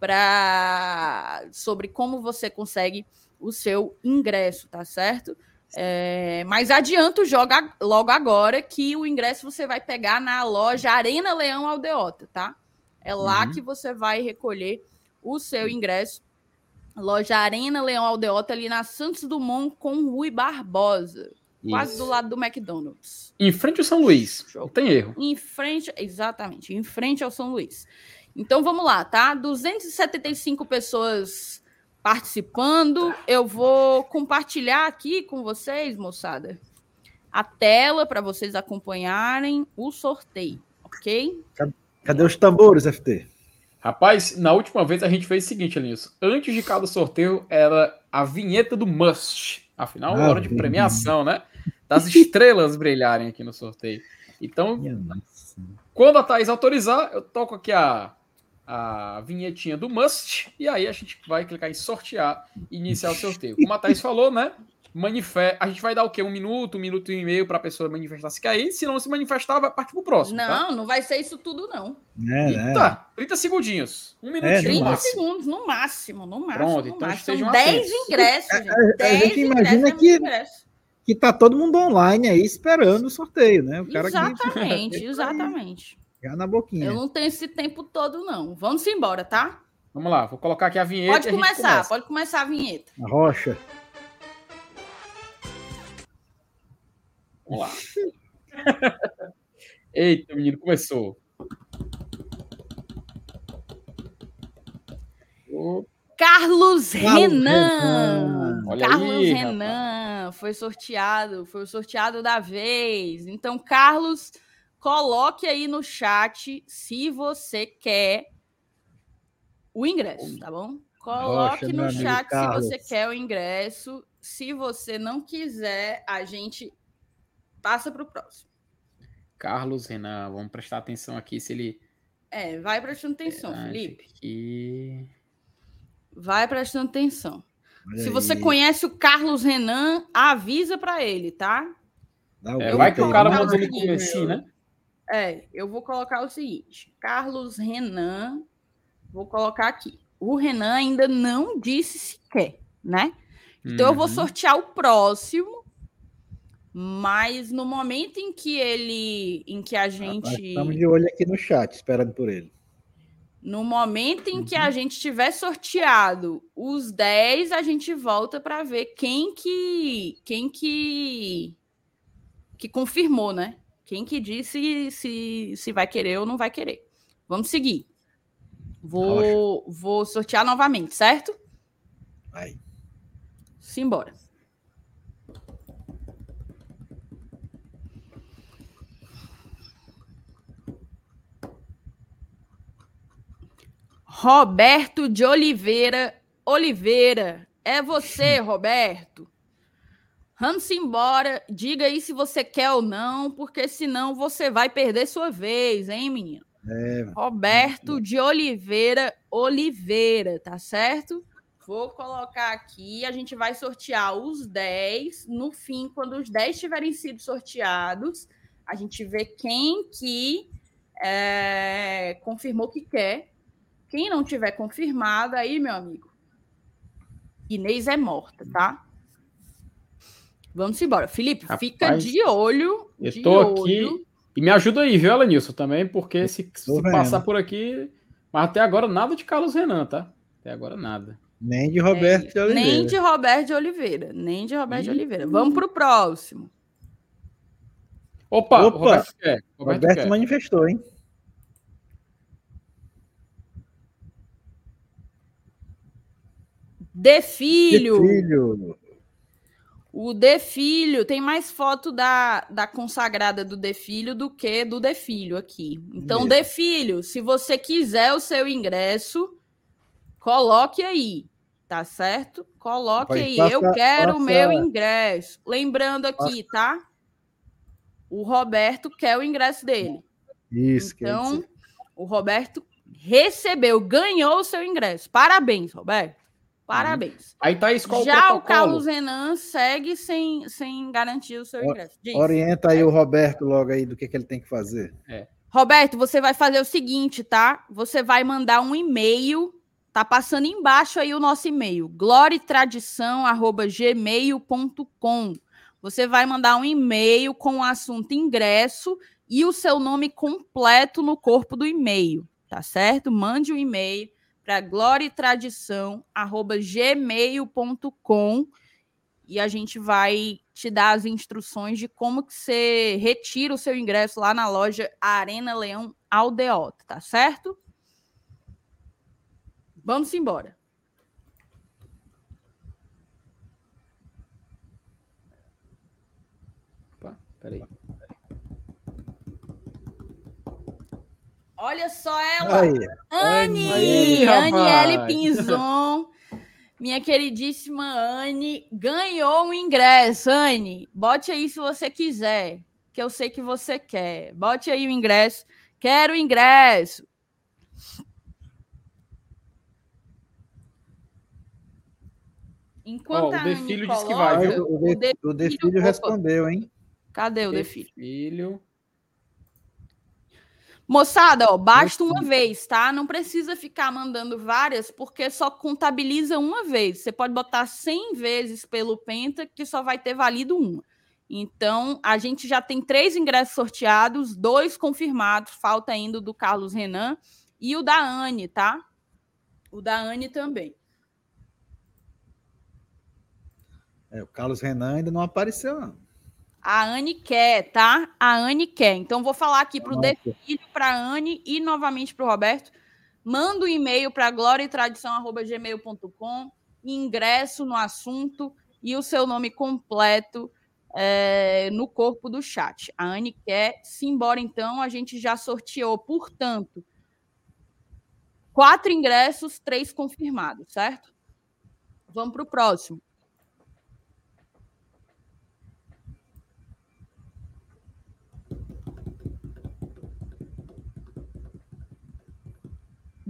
B: para sobre como você consegue o seu ingresso, tá certo? É, mas adianto joga logo agora que o ingresso você vai pegar na loja Arena Leão Aldeota, tá? É lá uhum. que você vai recolher o seu ingresso Loja Arena Leão Aldeota, ali na Santos Dumont com Rui Barbosa. Quase
D: Isso.
B: do lado do McDonald's.
D: Em frente ao São Luís.
B: Show.
D: Não tem erro.
B: Em frente, exatamente, em frente ao São Luís. Então vamos lá, tá? 275 pessoas participando. Eu vou compartilhar aqui com vocês, moçada, a tela para vocês acompanharem o sorteio, ok?
C: Cadê os tambores, FT?
D: Rapaz, na última vez a gente fez o seguinte, Alinhos. Antes de cada sorteio era a vinheta do Must. Afinal,
C: Ah,
D: hora de premiação, né? Das estrelas brilharem aqui no sorteio. Então, quando a Thaís autorizar, eu toco aqui a, a vinhetinha do Must. E aí a gente vai clicar em sortear e iniciar o sorteio. Como a Thaís falou, né? Manifé... A gente vai dar o quê? Um minuto, um minuto e meio para a pessoa manifestar se quer Se não se manifestar, vai partir pro próximo. tá?
B: Não, não vai ser isso tudo, não.
C: É, né?
D: Eita, 30 segundinhos. Um minutinho.
C: no
B: 30
C: máximo.
B: segundos, no máximo, no máximo.
D: Pronto,
B: no
D: então
B: máximo. São 10
D: atentos.
B: ingressos, gente.
C: a
B: 10
C: gente imagina
B: ingressos é
C: que-. Que tá todo mundo online aí esperando o sorteio, né? O cara
B: Exatamente, exatamente.
C: Já na
B: Eu
C: boquinha.
B: não tenho esse tempo todo, não. Vamos embora, tá?
D: Vamos lá, vou colocar aqui a vinheta.
B: Pode começar,
D: começa.
B: pode começar a vinheta.
C: A rocha.
D: Vamos lá. Eita, menino, começou.
B: Carlos
C: Carlos
B: Renan.
C: Renan.
D: Olha
B: Carlos
D: aí,
B: Renan foi sorteado, foi o sorteado da vez. Então, Carlos, coloque aí no chat se você quer o ingresso, tá bom? Coloque
C: Rocha,
B: no chat se
C: Carlos.
B: você quer o ingresso. Se você não quiser, a gente passa para o próximo.
D: Carlos Renan, vamos prestar atenção aqui se ele.
B: É, vai prestando atenção,
D: Ah,
B: Felipe.
D: Aqui.
B: Vai prestando atenção.
C: Olha
B: Se você
C: aí.
B: conhece o Carlos Renan, avisa para ele, tá?
C: Dá o
D: É, vai que o cara mandou
B: aqui,
D: comecinho, né?
B: É, eu vou colocar o seguinte: Carlos Renan, vou colocar aqui. O Renan ainda não disse se quer, né? Então eu vou
D: Uhum.
B: sortear o próximo, mas no momento em que ele, em que a gente,
C: Estamos de olho aqui no chat, esperando por ele.
B: no momento em que
C: Uhum.
B: a gente tiver sorteado os 10, a gente volta para ver quem que, quem que, que confirmou, né? Quem que disse se, se vai querer ou não vai querer. Vamos seguir. Vou, vou sortear novamente, certo?
C: Vai.
B: Simbora. Roberto de Oliveira. Oliveira, é você, Roberto. Vamos embora. Diga aí se você quer ou não, porque senão você vai perder sua vez, hein, menino?
C: É,
B: Roberto de Oliveira Oliveira, tá certo? Vou colocar aqui, a gente vai sortear os 10. No fim, quando os 10 tiverem sido sorteados, a gente vê quem que é, confirmou que quer. Quem não tiver confirmado, aí, meu amigo, Inês é morta, tá? Vamos embora. Felipe, fica
D: Rapaz,
B: de olho.
D: eu
B: de
D: tô aqui.
B: olho.
D: E me ajuda aí, viu, Elenilson, também, porque se, se passar por aqui. Mas até agora nada de Carlos Renan, tá? Até agora nada.
C: nem de Roberto de Oliveira.
B: Nem de Roberto de Oliveira. Nem de Roberto de. Oliveira. Vamos pro próximo.
D: Opa,
C: Opa!
D: o Roberto quer. Roberto
C: Roberto
D: quer.
C: manifestou, hein?
B: De Filho.
C: Filho.
B: O De Filho. Tem mais foto da, da consagrada do De Filho do que do De Filho aqui. Então. De Filho, se você quiser o seu ingresso, coloque aí. Tá certo? Coloque
C: Vai,
B: aí.
C: faça-
B: Eu quero o meu ingresso. Lembrando aqui, tá? O Roberto quer o ingresso dele.
C: Isso,
B: Então, o Roberto recebeu, ganhou o seu ingresso. Parabéns, Roberto. Parabéns.
D: Aí tá isso qual
B: Já
D: o
B: o? Carlos Renan segue sem, sem garantir o seu ingresso. Diz.
C: Orienta aí o Roberto logo aí do que, que ele tem que fazer.
B: Roberto, você vai fazer o seguinte, tá? Você vai mandar um e-mail. Tá passando embaixo aí o nosso e-mail, gloritradição@gmail.com. Você vai mandar um e-mail com o assunto ingresso e o seu nome completo no corpo do e-mail, tá certo? Mande um e-mail para glória e tradição gmail.com e a gente vai te dar as instruções de como que você retira o seu ingresso lá na loja Arena Leão Aldeota, tá certo? Vamos embora.
D: Opa, peraí.
B: Olha só ela,
C: Aí,
B: Anne,
D: Aí,
B: Aniele. Pinzon, minha queridíssima Anne, ganhou um ingresso. Anne, bote aí se você quiser, que eu sei que você quer. Bote aí o ingresso. Quero o ingresso. Enquanto
D: Ó, o
B: a Anne
D: Defilho disse que
B: coloca,
D: vai,
C: o, de,
B: Defilho-
C: o Defilho respondeu, hein?
B: Cadê o Defilho?
D: Filho.
B: Moçada, ó, basta uma vez, tá? Não precisa ficar mandando várias, porque só contabiliza uma vez. Você pode botar 100 vezes pelo Penta, que só vai ter valido uma. Então, a gente já tem três ingressos sorteados, dois confirmados, falta ainda o do Carlos Renan e o da Anne, tá? O da Anne também.
C: É, o Carlos Renan ainda não apareceu, não.
B: A Anne quer, tá? A Anne quer. Então, vou falar aqui para o. Defilho, para a Anne e novamente para o Roberto. Manda um e-mail para gloriatradição.gmail.com, ingresso no assunto e o seu nome completo é, no corpo do chat. A Anne quer. Simbora, então. A gente já sorteou, portanto, quatro ingressos, três confirmados, certo? Vamos para o próximo.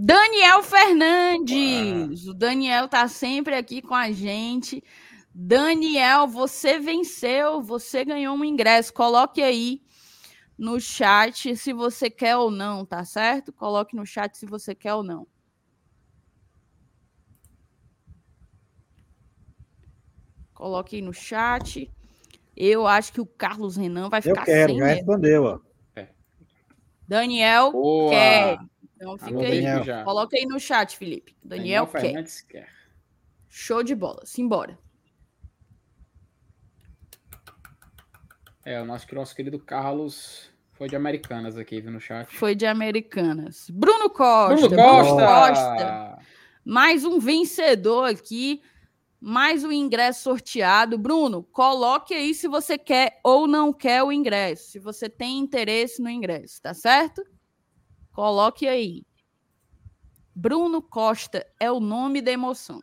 B: Daniel Fernandes. O Daniel tá sempre aqui com a gente. Daniel, você venceu, você ganhou um ingresso. Coloque aí no chat se você quer ou não, tá certo? Coloque no chat se você quer ou não. Coloque aí no chat. Eu acho que o Carlos Renan vai
C: Eu
B: ficar
C: quero,
B: sem
C: já
B: mesmo.
C: respondeu, ó.
B: Daniel
D: Boa!
B: quer. Então fica
D: Alô,
B: aí.
C: Daniel.
D: já.
B: Coloca aí no chat, Felipe. Daniel, quer.
D: Fernandes quer.
B: Show de bola. Simbora.
D: É, o nosso, nosso querido Carlos foi de Americanas aqui, viu no chat.
B: Foi de Americanas. Bruno Costa.
D: Bruno Costa!
B: Costa. Mais um vencedor aqui. Mais um ingresso sorteado. Bruno, coloque aí se você quer ou não quer o ingresso. Se você tem interesse no ingresso, tá certo? Coloque aí. Bruno Costa é o nome da emoção.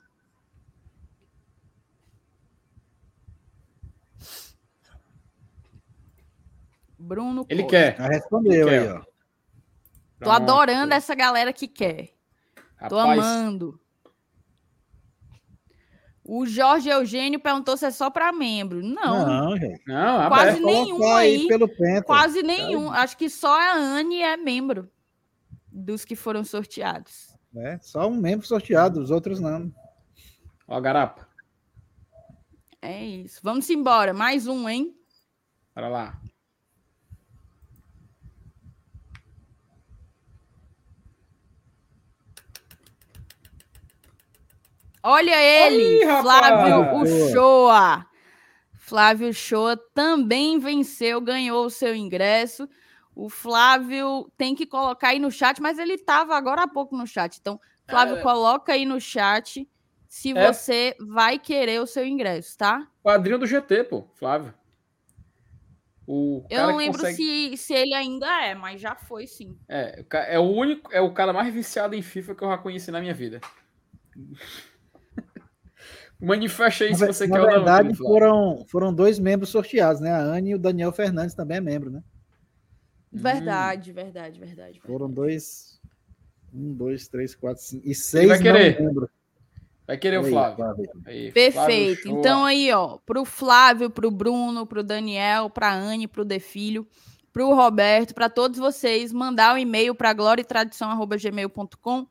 B: Bruno
D: Ele
B: Costa.
D: quer.
C: Já respondeu
D: Quer.
C: aí, ó.
B: Tô adorando essa galera que quer. Tô
D: Rapaz,
B: amando. O Jorge Eugênio perguntou se é só para membro. Não,
C: Não, gente.
D: Não,
B: Quase nenhum
C: Colocar
B: aí.
C: pelo Penta.
B: quase nenhum. Acho que só a Anne é membro dos que foram sorteados.
C: né? Só um membro sorteado, os outros não.
D: Ó, Garapa.
B: É isso. Vamos embora. Mais um, hein?
D: Bora lá.
B: Olha ele,
D: Aí!
B: Flávio. Uchoa. Flávio Uchoa também venceu, ganhou o seu ingresso. O Flávio tem que colocar aí no chat, mas ele estava agora há pouco no chat. Então, Flávio,
D: É.
B: coloca aí no chat se
D: É.
B: você vai querer o seu ingresso, tá?
D: Padrinho do GT, pô, Flávio. O
B: Eu
D: cara
B: não lembro
D: consegue-
B: se, se ele ainda é, mas já foi sim.
D: É, é o único, é o cara mais viciado em FIFA que eu já conheci na minha vida. Manifesta aí
C: Na,
D: se você
C: na
D: quer ou não.
C: verdade,
D: Flávio.
C: foram, foram dois membros sorteados, né? A Anne e o Daniel Fernandes também é membro, né?
D: Hum.
B: Verdade, verdade, verdade.
C: Foram
B: verdade.
C: dois. Um, dois, três, quatro, cinco. E seis
D: vai querer. Vai querer o
C: Aí,
D: Flávio.
C: Flávio.
D: Aí,
B: Perfeito.
D: Flávio,
B: então aí, ó, pro Flávio, pro Bruno, pro Daniel, pra Anne, pro Defilho, pro Roberto, para todos vocês, mandar um e-mail para gloriatradição@gmail.com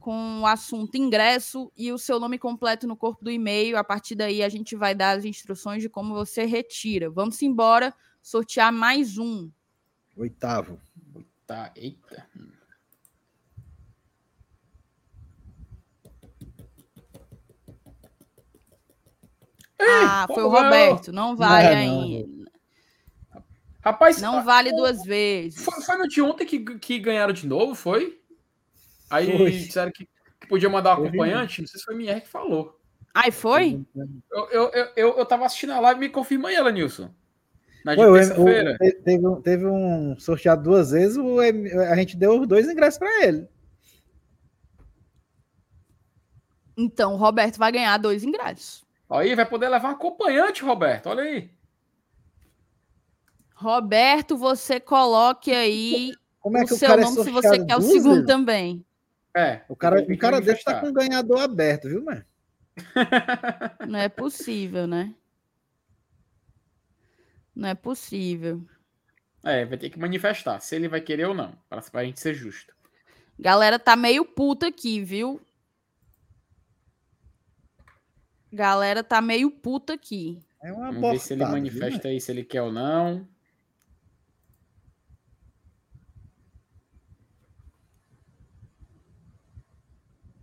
B: com o assunto ingresso e o seu nome completo no corpo do e-mail. A partir daí a gente vai dar as instruções de como você retira. Vamos embora sortear mais um.
C: Oitavo.
D: Tá, eita.
B: Ah, foi o Roberto. Não vale ainda.
D: Rapaz,
B: não vale duas vezes.
D: Foi, foi no de ontem que, que ganharam de novo, foi? Aí
C: foi.
D: disseram que, que podia mandar um acompanhante. Não sei se foi a minha que falou.
B: Aí foi?
D: Eu, eu, eu, eu, eu tava assistindo a live, me confirma aí, Elenilson. Na
C: o-
D: terça-feira.
C: o- te- teve, um- teve um sorteado duas vezes, o a gente deu os dois ingressos para ele.
B: Então, o Roberto vai ganhar dois ingressos.
D: Aí vai poder levar um acompanhante, Roberto. Olha aí.
B: Roberto, você coloque aí
C: Como é
B: o
C: que o
B: seu
C: cara é
B: nome se
C: sorteado
B: você quer o segundo
C: vezes?
B: também.
D: É.
C: O cara, um cara desse tá
D: manifestar.
C: com o ganhador aberto, viu, mano?
B: Não é possível, né? Não é possível.
D: É, vai ter que manifestar, se ele vai querer ou não, para a gente ser justo.
B: Galera tá meio puta aqui, viu? Galera tá meio puta aqui.
C: É uma
D: Vamos ver se ele
C: abortada, viu,
D: manifesta aí, se ele quer ou não.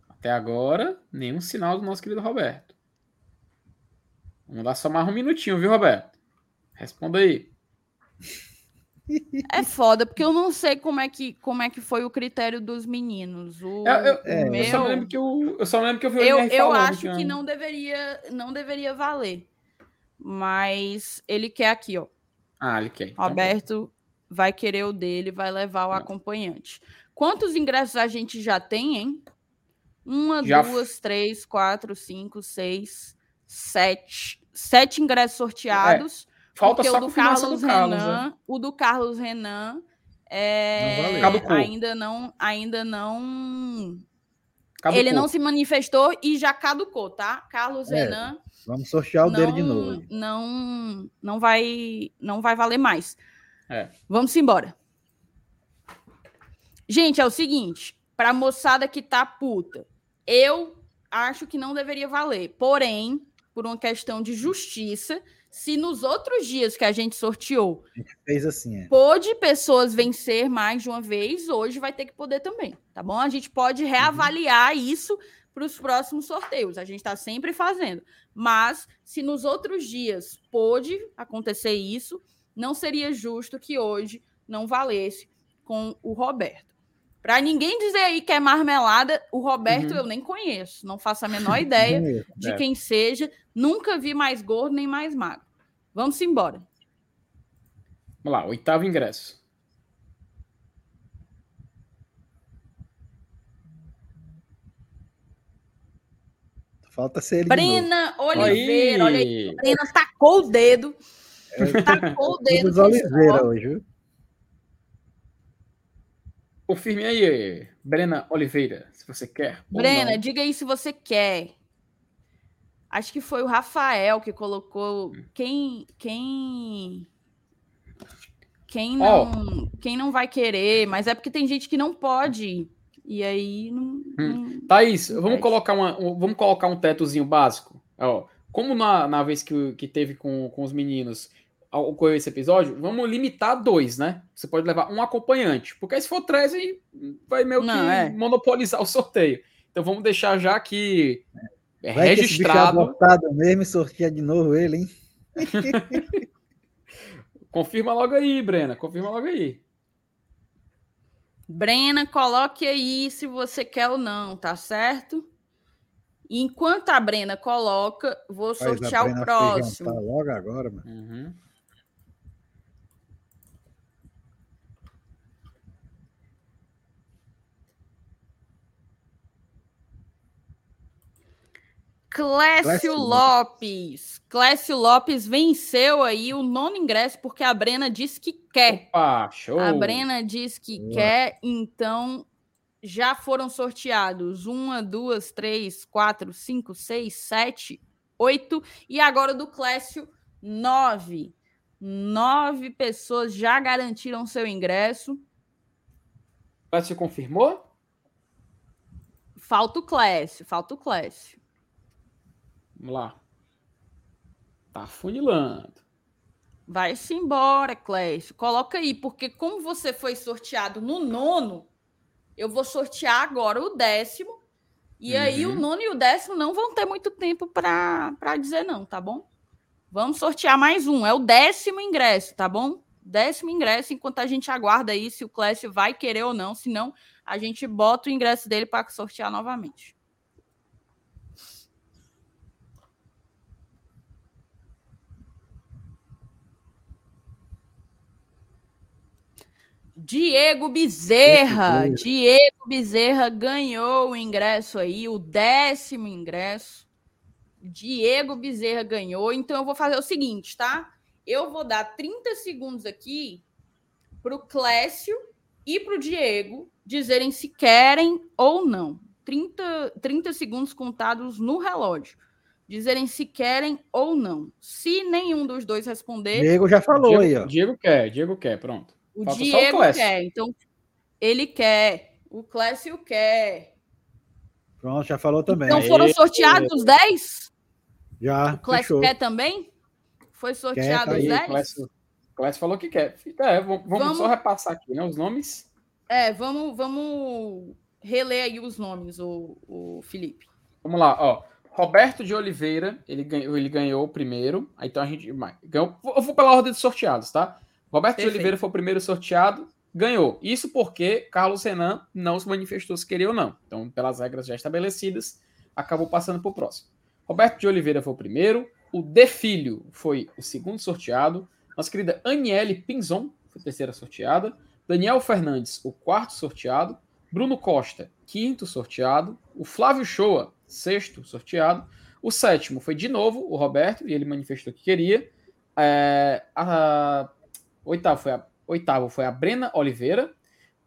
D: Até agora, nenhum sinal do nosso querido Roberto. Vamos dar só mais um minutinho, viu, Roberto? Responda aí.
B: É foda, porque eu não sei como é que, como é que foi o critério dos meninos. O,
D: Eu, eu-
B: o
C: É,
D: eu só
B: meu,
D: lembro que eu, eu só lembro que eu vi o
B: eu, eu
D: falando
B: acho que não deveria, não deveria valer. Mas ele quer aqui, ó.
D: Ah, ele quer. Então,
B: Roberto vai querer o dele, vai levar o
D: Ah.
B: acompanhante. Quantos ingressos a gente já tem, hein? Uma,
D: Já
B: duas, três, quatro, cinco, seis, sete. Sete ingressos sorteados.
D: Falta
B: porque
D: só
B: o do Carlos,
D: do Carlos.
B: Renan,
D: né?
B: o do Carlos Renan é,
C: Não
B: ainda não, ainda não,
D: Caducou.
B: ele não se manifestou e já caducou, tá? Carlos
C: É,
B: Renan
C: Vamos sortear o dele de novo.
B: não, não vai, não vai valer mais.
D: É.
B: Vamos embora. Gente, é o seguinte, para moçada que tá puta, eu acho que não deveria valer. Porém, por uma questão de justiça, se nos outros dias que a gente sorteou
C: Fez assim, é.
B: pôde pessoas vencer mais de uma vez, hoje vai ter que poder também, tá bom? A gente pode reavaliar isso para os próximos sorteios. A gente está sempre fazendo. Mas se nos outros dias pôde acontecer isso, não seria justo que hoje não valesse com o Roberto. Para ninguém dizer aí que é marmelada, o Roberto
D: Uhum.
B: eu nem conheço, não faço a menor ideia de
D: É.
B: quem seja, nunca vi mais gordo nem mais magro. Vamos embora.
D: Vamos lá, oitavo ingresso.
C: Falta ser ele.
B: Brena Oliveira, olha aí. Brena tacou o dedo.
C: É,
B: Tacou o dedo.
C: Lucas Oliveira hoje, viu?
D: Confirme aí, Brena Oliveira, se você quer.
B: Brena, diga aí se você quer. Acho que foi o Rafael que colocou. Quem. Quem. Quem
D: Ó.
B: não, quem não vai querer, mas é porque tem gente que não pode. E aí não. não-
D: Thaís, vamos
B: Pede.
D: colocar, uma, um- vamos colocar um tetozinho básico. Ó, como na, na vez que, que teve com, com os meninos ocorreu esse episódio, vamos limitar dois, né? Você pode levar um acompanhante. Porque aí se for três, aí vai meio que
B: Não, é.
D: monopolizar o sorteio. Então vamos deixar já aqui é,
C: Vai que esse é
D: registrado.
C: abortado mesmo e sorteia de novo ele, hein?
D: Confirma logo aí, Brena. Confirma logo aí.
B: Brena, coloque aí se você quer ou não, tá certo? E enquanto a Brena coloca, vou
C: Faz
B: sortear o
C: Brena
B: próximo.
C: Tá logo agora, mano.
D: Uhum.
B: Clécio
C: Clécio
B: Lopes. Clécio Lopes venceu aí o nono ingresso porque a Brena disse que quer.
D: Opa, show.
B: A Brena diz que quer, então já foram sorteados uma, duas, três, quatro, cinco, seis, sete, oito e agora do Clécio, nove. Nove pessoas já garantiram seu ingresso.
D: Você confirmou?
B: Falta o Clécio, falta o Clécio.
D: Vamos lá. Tá funilando.
B: Vai-se embora, Clécio. Coloca aí, porque como você foi sorteado no nono, eu vou sortear agora o décimo. E aí o
D: Uhum.
B: nono e o décimo não vão ter muito tempo para dizer não, tá bom? Vamos sortear mais um. É o décimo ingresso, tá bom? Décimo ingresso, enquanto a gente aguarda aí se o Clécio vai querer ou não. Se não, a gente bota o ingresso dele para sortear novamente. Diego Bezerra. Diego Bezerra ganhou o ingresso aí, o décimo ingresso. Diego Bezerra ganhou. Então eu vou fazer o seguinte, tá? Eu vou dar 30 segundos aqui para o Clécio e para o Diego dizerem se querem ou não. 30, 30 segundos contados no relógio. Dizerem se querem ou não. Se nenhum dos dois responder.
C: Diego já falou
D: Diego,
C: aí, ó.
D: Diego quer, Diego quer, pronto.
B: O
D: Falta o
B: Diego
D: Clécio.
B: quer, então ele quer. O Clécio quer.
C: Pronto, já falou também.
B: Então foram sorteados os 10?
C: Já,
B: O Clécio
C: fechou.
B: quer também? Foi sorteado
C: tá
B: os
C: aí,
B: 10?
D: Clécio, Clécio falou que quer. É, vamos, vamos só repassar aqui, né? Os nomes.
B: É, vamos, vamos reler aí os nomes, o, o Felipe.
D: Vamos lá, ó. Roberto de Oliveira, ele ganhou, ele ganhou o primeiro. Aí, Então a gente ganhou. Eu vou pela ordem dos sorteados, tá? Roberto
B: Perfeito.
D: de Oliveira foi o primeiro sorteado, ganhou. Isso porque Carlos Renan não se manifestou se queria ou não. Então, pelas regras já estabelecidas, acabou passando para o próximo. Roberto de Oliveira foi o primeiro. O De Filho foi o segundo sorteado. Nossa querida Aniele Pinzon foi a terceira sorteada. Daniel Fernandes, o quarto sorteado. Bruno Costa, quinto sorteado. O Flávio Shoa, sexto sorteado. O sétimo foi de novo o Roberto, e ele manifestou que queria. É, a, oitavo, foi a, oitavo foi a Brena Oliveira.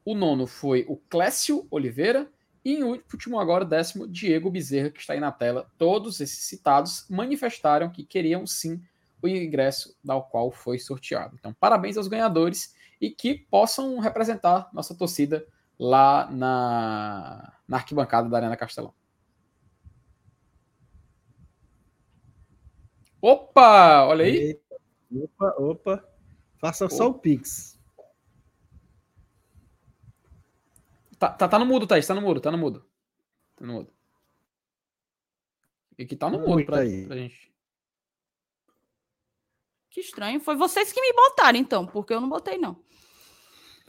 D: O nono foi o Clécio Oliveira. E em último, agora, décimo, Diego Bezerra, que está aí na tela. Todos esses citados manifestaram que queriam sim o ingresso ao qual foi sorteado. Então, parabéns aos ganhadores e que possam representar nossa torcida lá na, na arquibancada da Arena Castelão. Opa! Olha aí.
C: Eita, Opa, opa. Faça só o Pix.
D: Tá, tá, tá no mudo, Thaís. Tá no mudo, tá no mudo. Tá no mudo. E que tá no mudo pra,
C: aí.
D: pra gente.
B: Que estranho. Foi vocês que me botaram, então, porque eu não botei, não.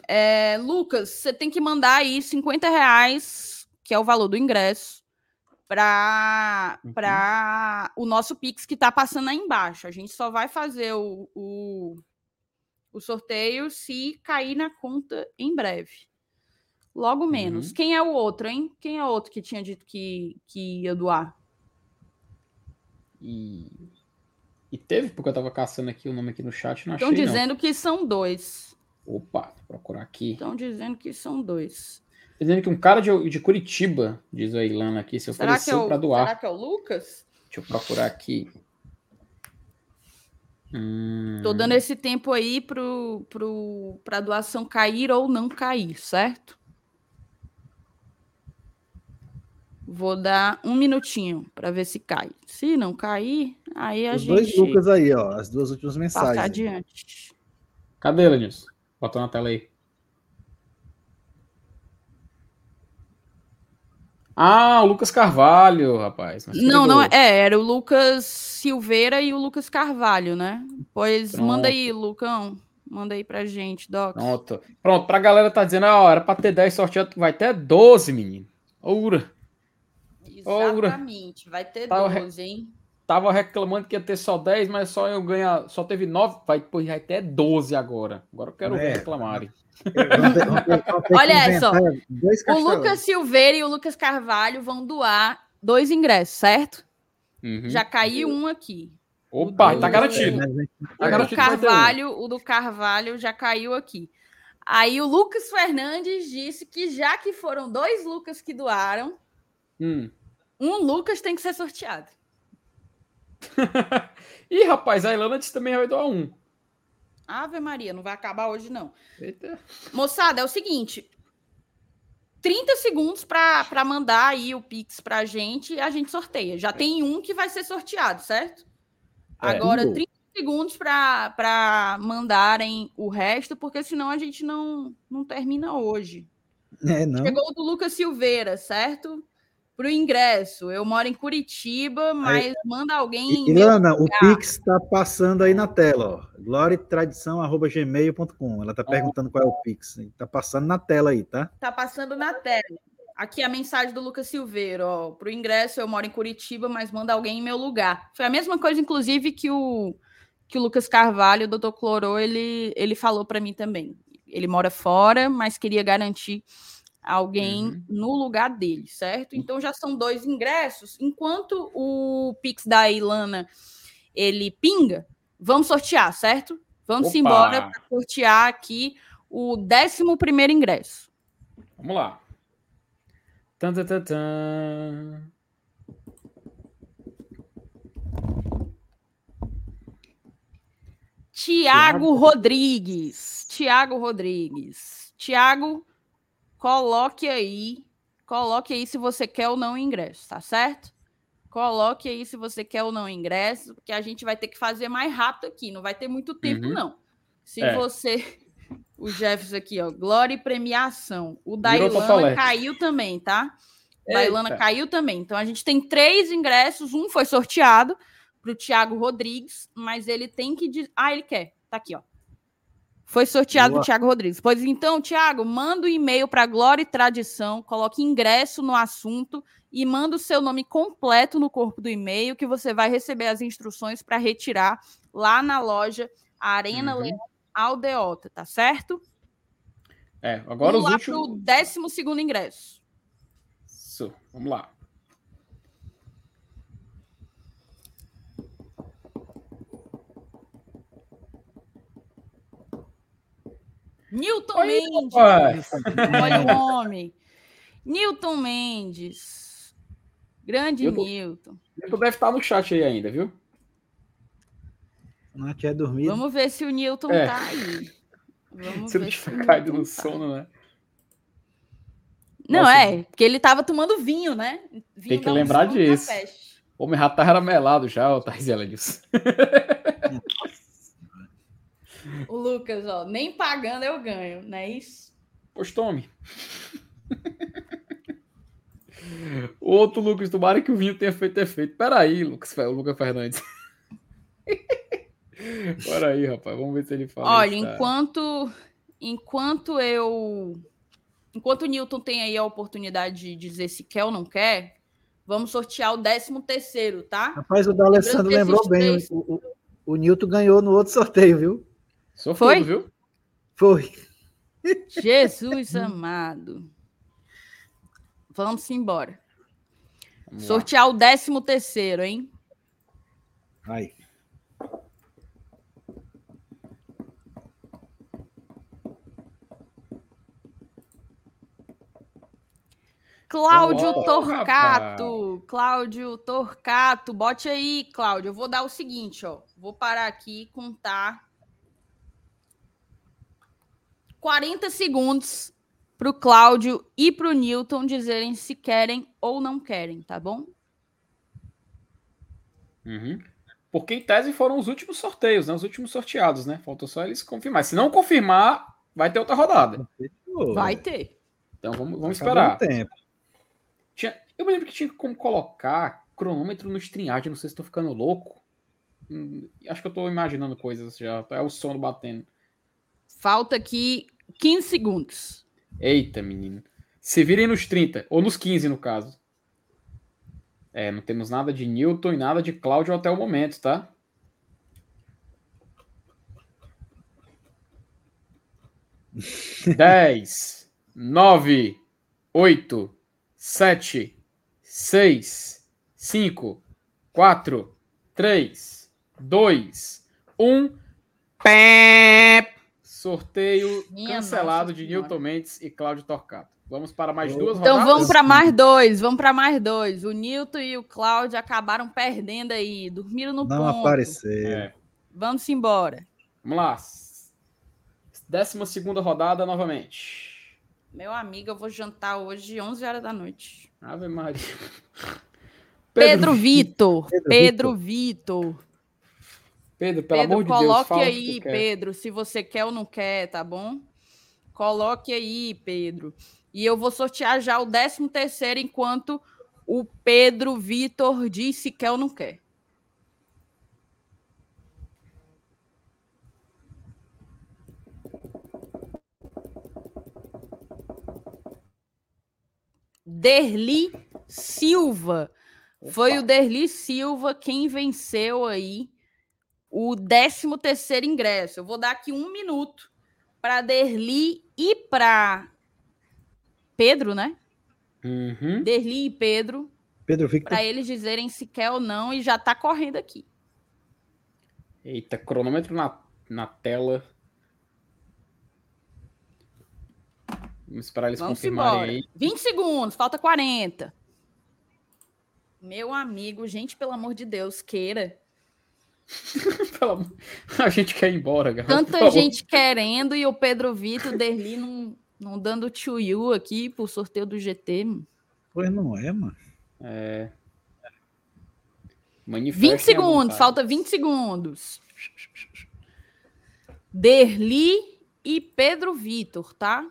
B: É, Lucas, você tem que mandar aí 50 reais, que é o valor do ingresso, para
D: Uhum.
B: para o nosso Pix que tá passando aí embaixo. A gente só vai fazer o, o, o sorteio se cair na conta em breve. Logo menos.
D: Uhum.
B: Quem é o outro, hein? Quem é o outro que tinha dito que, que ia doar?
D: E, e teve, porque eu tava caçando aqui o nome aqui no chat, não achei
B: Estão
D: não.
B: dizendo que são dois.
D: Opa, vou procurar aqui.
B: Estão dizendo que são dois.
D: Tá dizendo que um cara de, de Curitiba, diz a Ilana aqui, se
B: Será é
D: ofereceu
B: o,
D: pra doar.
B: será que é o Lucas?
D: Deixa eu procurar aqui. Hum,
B: Tô dando esse tempo aí pro, pro, pra doação cair ou não cair, certo? Vou dar um minutinho para ver se cai. Se não cair, aí a
C: Os
B: gente
C: dois Lucas aí, ó. As duas últimas
B: passa
C: mensagens.
B: adiante.
D: Cadê, Lenilson? Bota na tela aí. Ah, o Lucas Carvalho, rapaz. Mas
B: Não, não é, é, era o Lucas Silveira e o Lucas Carvalho, né? Pois manda
D: Pronto.
B: aí, Lucão. Manda aí pra gente, Doc.
D: Pronto. Pronto, pra galera tá dizendo, ó, era pra ter 10 sorteados, vai ter 12, menino. Oura. Oura.
B: Exatamente, vai ter
D: re-
B: 12, hein?
D: Tava reclamando que ia ter só 10, mas só eu ganhar, só teve 9, vai, pô, vai ter 12 agora. Agora eu quero
C: É.
D: reclamarem.
B: Olha só, O. Lucas Silveira e o Lucas Carvalho vão doar dois ingressos, certo?
D: Uhum.
B: Já caiu um aqui.
D: Opa,
B: o
D: tá
B: do-
D: garantido.
C: Né,
D: Tá
B: o do
D: garantido um.
B: Carvalho, o do Carvalho já caiu aqui. Aí o Lucas Fernandes disse que já que foram dois Lucas que doaram,
D: Hum.
B: um Lucas tem que ser sorteado.
D: Ih, rapaz, a Ilana disse também vai doar um.
B: Ave Maria, não vai acabar hoje não.
D: Eita.
B: Moçada, é o seguinte, 30 segundos para mandar aí o Pix pra gente e a gente sorteia. Já tem um que vai ser sorteado, certo?
D: É.
B: Agora,
C: Uh.
B: 30 segundos para mandarem o resto, porque senão a gente não, não termina hoje.
C: É, não.
B: Chegou o do Lucas Silveira, certo? Pro ingresso. Eu moro em Curitiba, mas manda alguém. em
C: E,
B: meu
C: Lana, o. Pix está passando aí na tela, ó. gloriatradição.gmail.com. Ela tá perguntando qual é o Pix. Tá passando na tela aí, tá?
B: Tá passando na tela. Aqui a mensagem do Lucas Silveiro, ó. Pro ingresso, eu moro em Curitiba, mas manda alguém em meu lugar. Foi a mesma coisa, inclusive, que o, que o Lucas Carvalho, o doutor Clorô, ele, ele falou para mim também. Ele mora fora, mas queria garantir alguém
D: Uhum.
B: no lugar dele, certo? Então já são dois ingressos. Enquanto o Pix da Ilana ele pinga, vamos sortear, certo? Vamos
D: Opa!
B: embora para sortear aqui o 11 primeiro ingresso.
D: Vamos lá. Tan, tan, tan, tan.
B: Tiago Rodrigues. Tiago Rodrigues. Tiago, coloque aí. Coloque aí se você quer ou não ingresso, tá certo? Coloque aí se você quer ou não ingresso, porque a gente vai ter que fazer mais rápido aqui. Não vai ter muito tempo,
D: Uhum.
B: não. Se
D: É.
B: você. O Jefferson aqui, ó. Glória e premiação. O da
D: Virou
B: Ilana
D: Totolete.
B: caiu também, tá? O da Ilana
D: Eita.
B: caiu também. Então a gente tem três ingressos. Um foi sorteado para o Thiago Rodrigues, mas ele tem que. diz- Ah, ele quer. Tá aqui, ó. Foi sorteado
C: Boa.
B: o Thiago Rodrigues. Pois então, Thiago, manda um e-mail para Glória e Tradição, coloque ingresso no assunto e manda o seu nome completo no corpo do e-mail, que você vai receber as instruções para retirar lá na loja Arena
D: Uhum.
B: Leão Aldeota, tá certo?
D: É, agora
B: Vamos
D: os
B: lá
D: últimos.
B: pro décimo segundo ingresso.
D: Isso, vamos lá.
B: Newton
D: Oi,
B: Mendes.
D: rapaz.
B: Olha o homem. Newton Mendes. Grande
D: tô-
B: Newton.
D: Tu deve estar no chat aí ainda, viu?
C: Não tinha dormido.
B: Vamos ver se o Newton
D: É.
B: tá aí. Vamos
D: Se não
B: ver
D: tiver
B: o
D: caído
B: Newton
D: no
B: tá.
D: sono, né?
B: Não,
D: Nossa,
B: é, porque ele tava tomando vinho, né? Vinho
D: Tem que lembrar disso. O homem já tá ramelado já, o Thais ela disse.
B: O Lucas, ó, nem pagando eu ganho, não é isso?
D: Pois tome. O outro Lucas, tomara que o vinho tenha feito efeito. Peraí, Lucas, o Lucas Fernandes. Peraí, rapaz, vamos ver se ele fala.
B: Olha,
D: isso,
B: enquanto enquanto eu enquanto o Newton tem aí a oportunidade de dizer se quer ou não quer, vamos sortear o 13 terceiro, tá?
C: Rapaz, o D'Alessandro lembrou bem. O, o, o Newton ganhou no outro sorteio, viu?
D: Sou
B: Foi?
D: viu?
C: Foi.
B: Jesus amado. Vamos embora.
D: Vamos lá.
B: Sortear o 13 terceiro, hein?
C: Aí.
B: Cláudio
D: Oh,
B: Torcato. Cláudio Torcato. Bote aí, Cláudio. Eu vou dar o seguinte, ó. Vou parar aqui e contar 40 segundos para o Cláudio e para o Newton dizerem se querem ou não querem, tá bom?
D: Uhum. Porque em tese foram os últimos sorteios, né? Os últimos sorteados, né? Faltou só eles confirmar. Se não confirmar, vai ter outra rodada.
B: Vai ter.
D: Então vamos, vamos esperar.
C: o tempo.
D: Tinha- eu me lembro que tinha como colocar cronômetro no StreamYard. Não sei se estou ficando louco. Hum, acho que eu estou imaginando coisas já. É o sono batendo.
B: Falta aqui 15 segundos.
D: Eita, menino. Se virem nos 30, ou nos 15, no caso. É, não temos nada de Newton e nada de Cláudio até o momento, tá? Dez, nove, oito, sete, seis, cinco, quatro, três, dois, um. Pé! Sorteio
B: Minha
D: cancelado
B: Nossa
D: de
B: Senhora.
D: Newton Mendes e Cláudio Torcato. Vamos para mais
C: Oh.
D: duas
B: Então
D: rodadas?
B: vamos para mais dois, vamos para mais dois. O Newton e o Cláudio acabaram perdendo aí, dormiram no
C: Não
B: ponto.
C: apareceu.
D: É,
B: Vamos embora.
D: vamos lá. Décima segunda rodada novamente.
B: Meu amigo, eu vou jantar hoje 11 horas da noite.
D: Ave Maria.
B: Pedro, Vitor.
C: Pedro
B: Pedro Vitor.
D: Pedro, pelo
B: Pedro,
D: amor de Deus,
B: coloque
D: que
B: aí,
D: tu quer.
B: Pedro, se você quer ou não quer, tá bom? Coloque aí, Pedro. E eu vou sortear já o 13 terceiro enquanto O Pedro Vitor disse que quer ou não quer. Derli Silva. Foi o Derli Silva quem venceu aí o 13 terceiro ingresso. Eu vou dar aqui um minuto para Derli e para Pedro, né?
D: Uhum.
B: Derli e Pedro,
C: Pedro
B: para eles dizerem se quer ou não e já tá correndo aqui.
D: Eita, cronômetro na, na tela. Vamos esperar eles
B: Vamos
D: confirmarem
B: embora.
D: aí.
B: 20 segundos, falta 40. Meu amigo, gente, pelo amor de Deus, queira.
D: A gente quer ir embora, galera.
B: Tanta gente querendo e o Pedro Vitor, o Derli não, não dando to you aqui pro sorteio do GT.
C: Pois não é, mano.
D: É.
B: 20
D: Manifestem a
B: segundos,
D: vontade.
B: falta 20 segundos. Derli e Pedro Vitor, tá?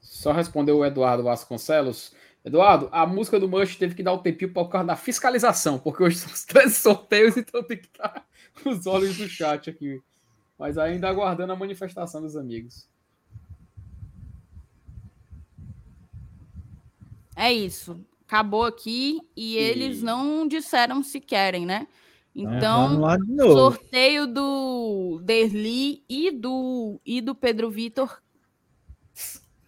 D: Só respondeu o Eduardo Vasconcelos. Eduardo, a música do Mush teve que dar o tempinho por causa da fiscalização, porque hoje são os três sorteios, então tem que estar os olhos do chat aqui. Mas ainda aguardando a manifestação dos amigos.
B: É isso. Acabou aqui e eles não disseram se querem, né? Então,
C: de novo.
B: sorteio do Derli e do, e do Pedro Vitor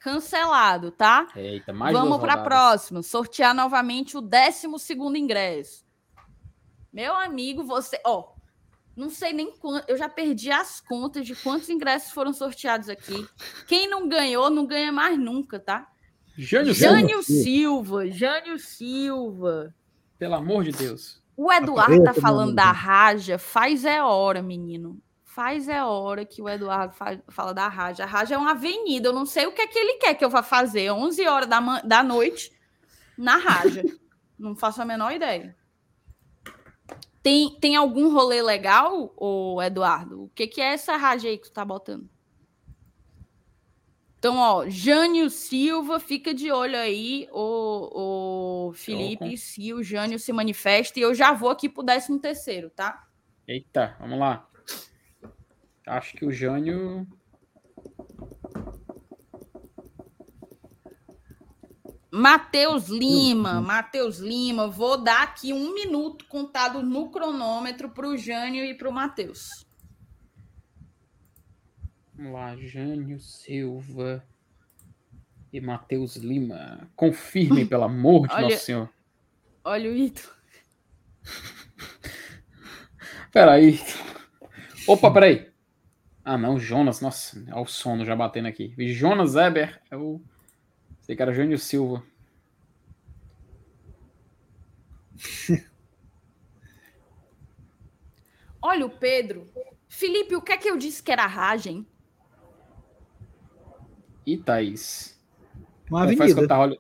B: cancelado, tá?
D: Eita, mais
B: Vamos para a próxima. Sortear novamente o 12 ingresso. Meu amigo, você. Ó, não sei nem quanto. Eu já perdi as contas de quantos ingressos foram sorteados aqui. Quem não ganhou, não ganha mais nunca, tá?
D: Jânio Silva,
B: Jânio Silva, Jânio Silva.
D: pelo amor de Deus.
B: O Eduardo tá falando
C: amigo.
B: da Raja, faz é hora, menino. Faz é hora que o Eduardo fa- fala da Raja. A Raja é uma avenida, eu não sei o que é que ele quer que eu vá fazer 11 horas da, da noite na Raja. não faço a menor ideia. Tem, tem algum rolê legal, ô Eduardo? O que, que é essa Raja aí que tu tá botando? Então, ó, Jânio Silva, fica de olho aí, o, o Felipe, se o Jânio se manifesta. E eu já vou aqui pro 13 terceiro, tá?
D: Eita, vamos lá. Acho que o Jânio.
B: Matheus Lima, Matheus Lima, vou dar aqui um minuto contado no cronômetro pro Jânio e pro Matheus.
D: Vamos lá, Jânio Silva e Matheus Lima. Confirmem, pelo amor de
B: Olha-
D: Nosso Senhor.
B: Olha o Ito.
D: Peraí. Opa, peraí. Ah, não, Jonas. Nossa, olha o sono já batendo aqui. Jonas Eber é o. Sei que era Jânio Silva.
B: Olha o Pedro. Felipe, o que é que eu disse que era ragem?
D: E Thaís.
C: Uma
D: Confesso que eu
C: avenida.
D: tava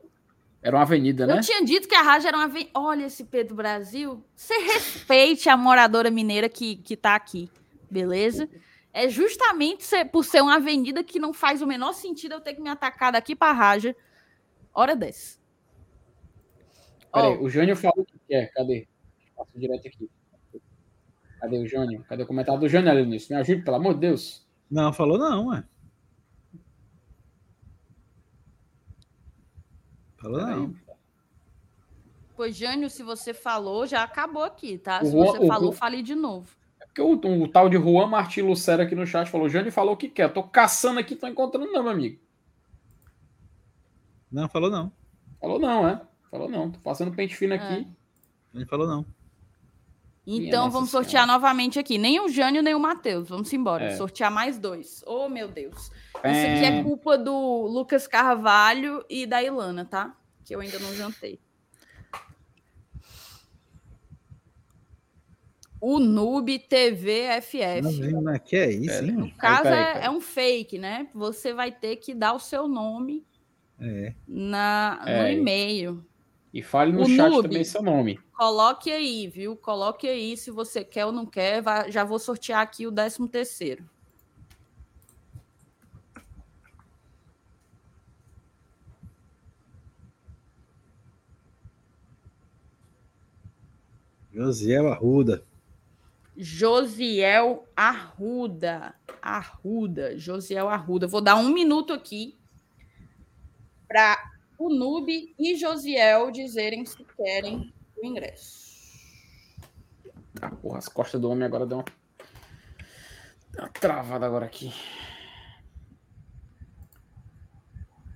D: Era uma avenida, né?
B: Eu tinha dito que a Raja era uma avenida. Olha esse Pedro Brasil. Você respeite a moradora mineira que, que tá aqui, beleza? É justamente por ser uma avenida que não faz o menor sentido eu ter que me atacar daqui pra Raja. Hora dessa.
D: Peraí,
B: Ó,
D: o Jânio falou que quer. Cadê? Passo direto aqui. Cadê o Jânio? Cadê o comentário do Jânio ali nisso? Me ajude, pelo amor de Deus.
C: Não, falou não, mano. Falou
D: Peraí.
C: não.
B: Pois, Jânio, se você falou, já acabou aqui, tá?
D: O
B: Se você
D: o
B: falou,
D: Juan-
B: fale de novo.
D: É porque o, o tal de Juan Martins Lucero aqui no chat falou: Jânio falou que quer. Tô caçando aqui, tô encontrando não, meu amigo.
C: Não, falou não.
D: Falou não, é? Falou não. Tô passando pente fino aqui.
C: Ele falou não.
B: Então, vamos
D: Senhora.
B: sortear novamente aqui. Nem o Jânio, nem o Matheus. Vamos embora.
D: É.
B: Sortear mais dois. Oh, meu Deus. Isso
D: É.
B: aqui é culpa do Lucas Carvalho e da Ilana, tá? Que eu ainda não jantei. O Noob TV FF.
C: Imagina, que é isso, hein?
B: No caso,
D: aí,
B: é,
D: pera
B: é um fake, né? Você vai ter que dar o seu nome
C: é.
B: na,
D: é.
B: no e-mail.
D: E fale no
B: o
D: chat
B: Noob,
D: também seu nome.
B: Coloque aí, viu? Coloque aí se você quer ou não quer. Já vou sortear aqui o 13 terceiro.
C: Josiel Arruda.
B: Josiel Arruda. Arruda. Josiel Arruda. Vou dar um minuto aqui para o Nube e Josiel dizerem se querem o ingresso.
D: Tá, porra, as costas do homem agora dão uma, uma travada agora aqui.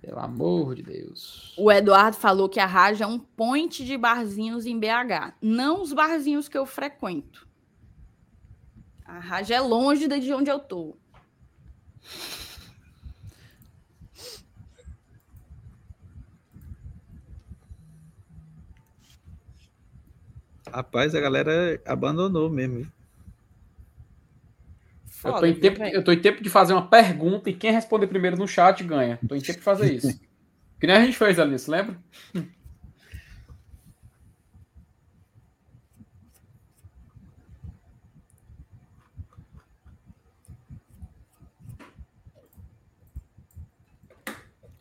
D: Pelo amor de Deus.
B: O Eduardo falou que a Raja é um point de barzinhos em BH. Não os barzinhos que eu frequento. A Raja é longe de onde eu tô.
C: Rapaz, a galera abandonou mesmo. viu?
D: Eu
B: Foda,
D: tô, em tempo, eu tô em tempo de fazer uma pergunta e quem responder primeiro no chat ganha. Tô em tempo de fazer isso. que nem a gente fez, Alice, lembra?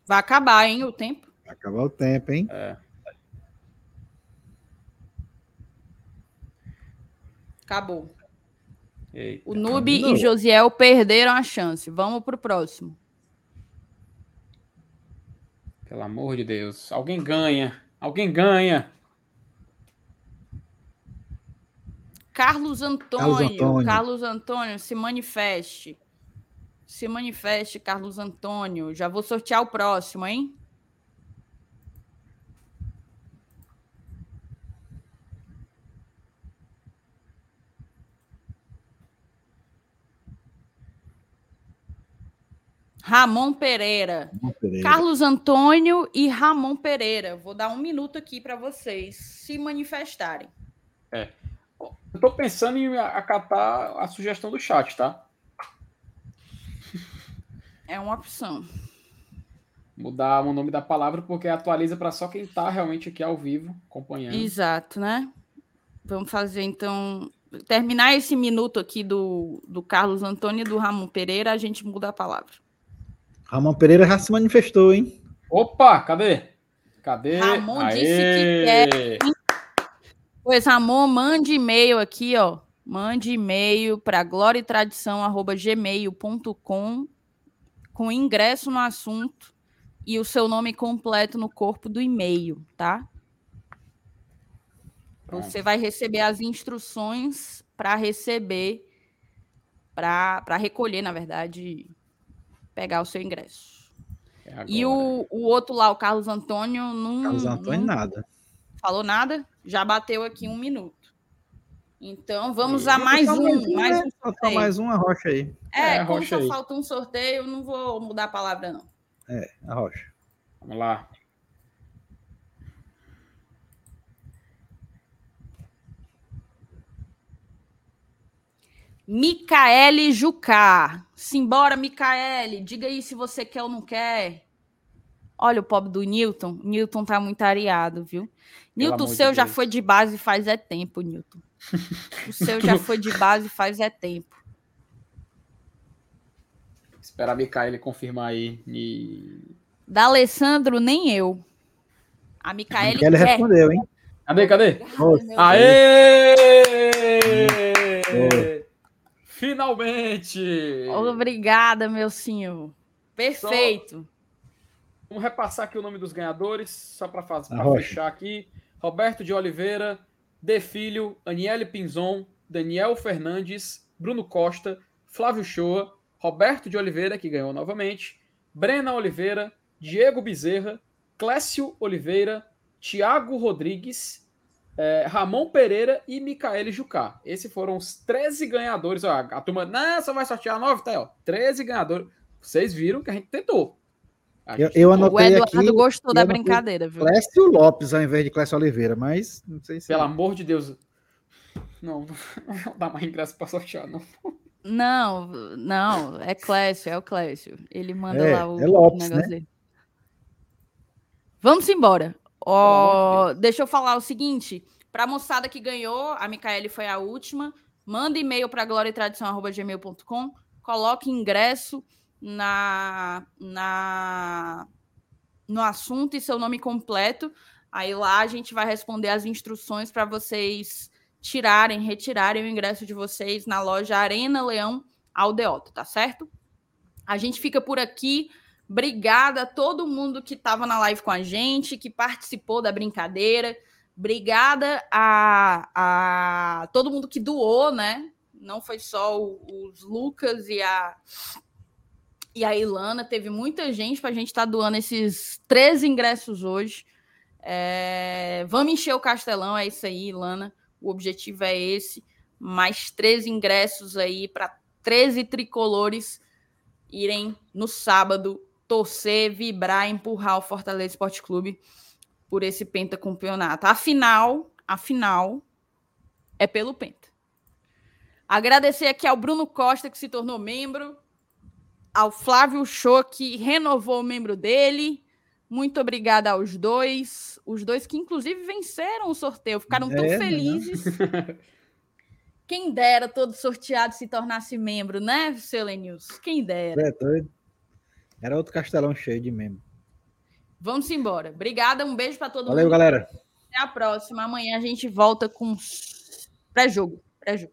B: Vai acabar, hein, o tempo.
C: Vai acabar o tempo, hein?
D: É.
B: Acabou.
D: Eita.
B: O Nube e Josiel perderam a chance. Vamos pro próximo.
D: Pelo amor de Deus. Alguém ganha. Alguém ganha.
B: Carlos Antônio.
C: Carlos Antônio.
B: Carlos Antônio, se manifeste. Se manifeste, Carlos Antônio. Já vou sortear o próximo, hein? Ramon Pereira.
C: Pereira.
B: Carlos Antônio e Ramon Pereira. Vou dar um minuto aqui para vocês se manifestarem.
D: Eu tô pensando em acatar a sugestão do chat, tá?
B: É uma opção.
D: Mudar o nome da palavra porque atualiza para só quem tá realmente aqui ao vivo acompanhando.
B: Exato, né? Vamos fazer então. Terminar esse minuto aqui do, do Carlos Antônio e do Ramon Pereira, a gente muda a palavra.
C: Ramon Pereira já se manifestou, hein?
D: Opa, cadê? Cadê?
B: Ramon disse que Pois, Ramon, mande e-mail aqui, ó. Mande e-mail para gloriatradição.gmail.com com ingresso no assunto e o seu nome completo no corpo do e-mail, tá? Você vai receber as instruções para receber, para recolher, na verdade, pegar o seu ingresso.
D: É
B: E o, o outro lá, o Carlos Antônio, não,
C: Carlos Antônio,
B: não
C: nada.
B: falou nada, já bateu aqui um minuto. Então vamos
D: E-
B: a mais um, mais
C: né?
B: um sorteio.
C: mais uma rocha aí.
B: É,
D: É,
B: como
D: rocha
B: só
D: aí.
B: falta um sorteio, eu não vou mudar a palavra, não.
C: É, a rocha.
D: Vamos lá.
B: Micaele Jucá. Simbora, Micaele. Diga aí se você quer ou não quer. Olha o pobre do Newton. Newton tá muito areado, viu? Newton, o
D: amor de
B: seu já foi de base faz é tempo, Newton. O seu já foi de base faz é tempo.
D: Esperar a Micaele confirmar aí. E...
B: Da Alessandro, nem eu. A Micaele
C: Ele
B: quer.
C: respondeu, hein?
D: Cadê, cadê? Aê!
C: Boa.
D: Finalmente!
B: Obrigada, meu senhor. Perfeito.
D: Vamos repassar aqui o nome dos ganhadores, só para
C: A
D: fechar aqui. Roberto de Oliveira, De Filho, Aniele Pinzon, Daniel Fernandes, Bruno Costa, Flávio Shoa, Roberto de Oliveira, que ganhou novamente, Brena Oliveira, Diego Bezerra, Clécio Oliveira, Tiago Rodrigues, eh, Ramon Pereira e Micaele Jucá. Esses foram os 13 ganhadores. Ó, a turma, não, só vai sortear 9, tá aí, ó. 13 ganhadores. Vocês viram que a gente tentou.
C: Eu, eu
B: O
C: anotei
B: Eduardo
C: aqui
B: gostou da brincadeira, viu?
C: Clécio Lopes ao invés de Clécio Oliveira, mas não sei se.
D: Pelo amor de Deus. Não, não dar mais ingresso para sortear, não.
B: Não, não, é Clécio, é o Clécio. Ele manda
C: É,
B: lá o,
C: é Lopes,
B: negócio
C: né?
B: dele. Vamos embora. Ó,
D: amor de
B: deixa eu falar o seguinte: para a moçada que ganhou, a Micaele foi a última. Manda e-mail para gloriatradição.gmail.com, coloque ingresso na, na no assunto e seu nome completo. Aí lá a gente vai responder as instruções para vocês tirarem, retirarem o ingresso de vocês na loja Arena Leão Aldeota, tá certo? A gente fica por aqui. Obrigada a todo mundo que estava na live com a gente, que participou da brincadeira. Obrigada a, a todo mundo que doou, né? Não foi só os Lucas e a e a Ilana, teve muita gente para a gente estar tá doando esses três ingressos hoje. É... Vamos encher o Castelão, é isso aí, Ilana. O objetivo é esse. Mais três ingressos aí para 13 tricolores irem no sábado torcer, vibrar, empurrar o Fortaleza Esporte Clube por esse pentacampeonato. Afinal, afinal, é pelo penta. Agradecer aqui ao Bruno Costa, que se tornou membro, ao Flávio Show, que renovou o membro dele. Muito obrigada aos dois. Os dois que, inclusive, venceram o sorteio, ficaram tão é, né? felizes. Quem dera todo sorteado se tornasse membro, né, seu Lenils? Quem dera.
C: É doido. Era outro castelão cheio de membro.
B: Vamos embora. Obrigada, um beijo para todo
C: Valeu,
B: mundo.
C: Valeu, galera.
B: Até a próxima. Amanhã a gente volta com pré-jogo. Pré-jogo.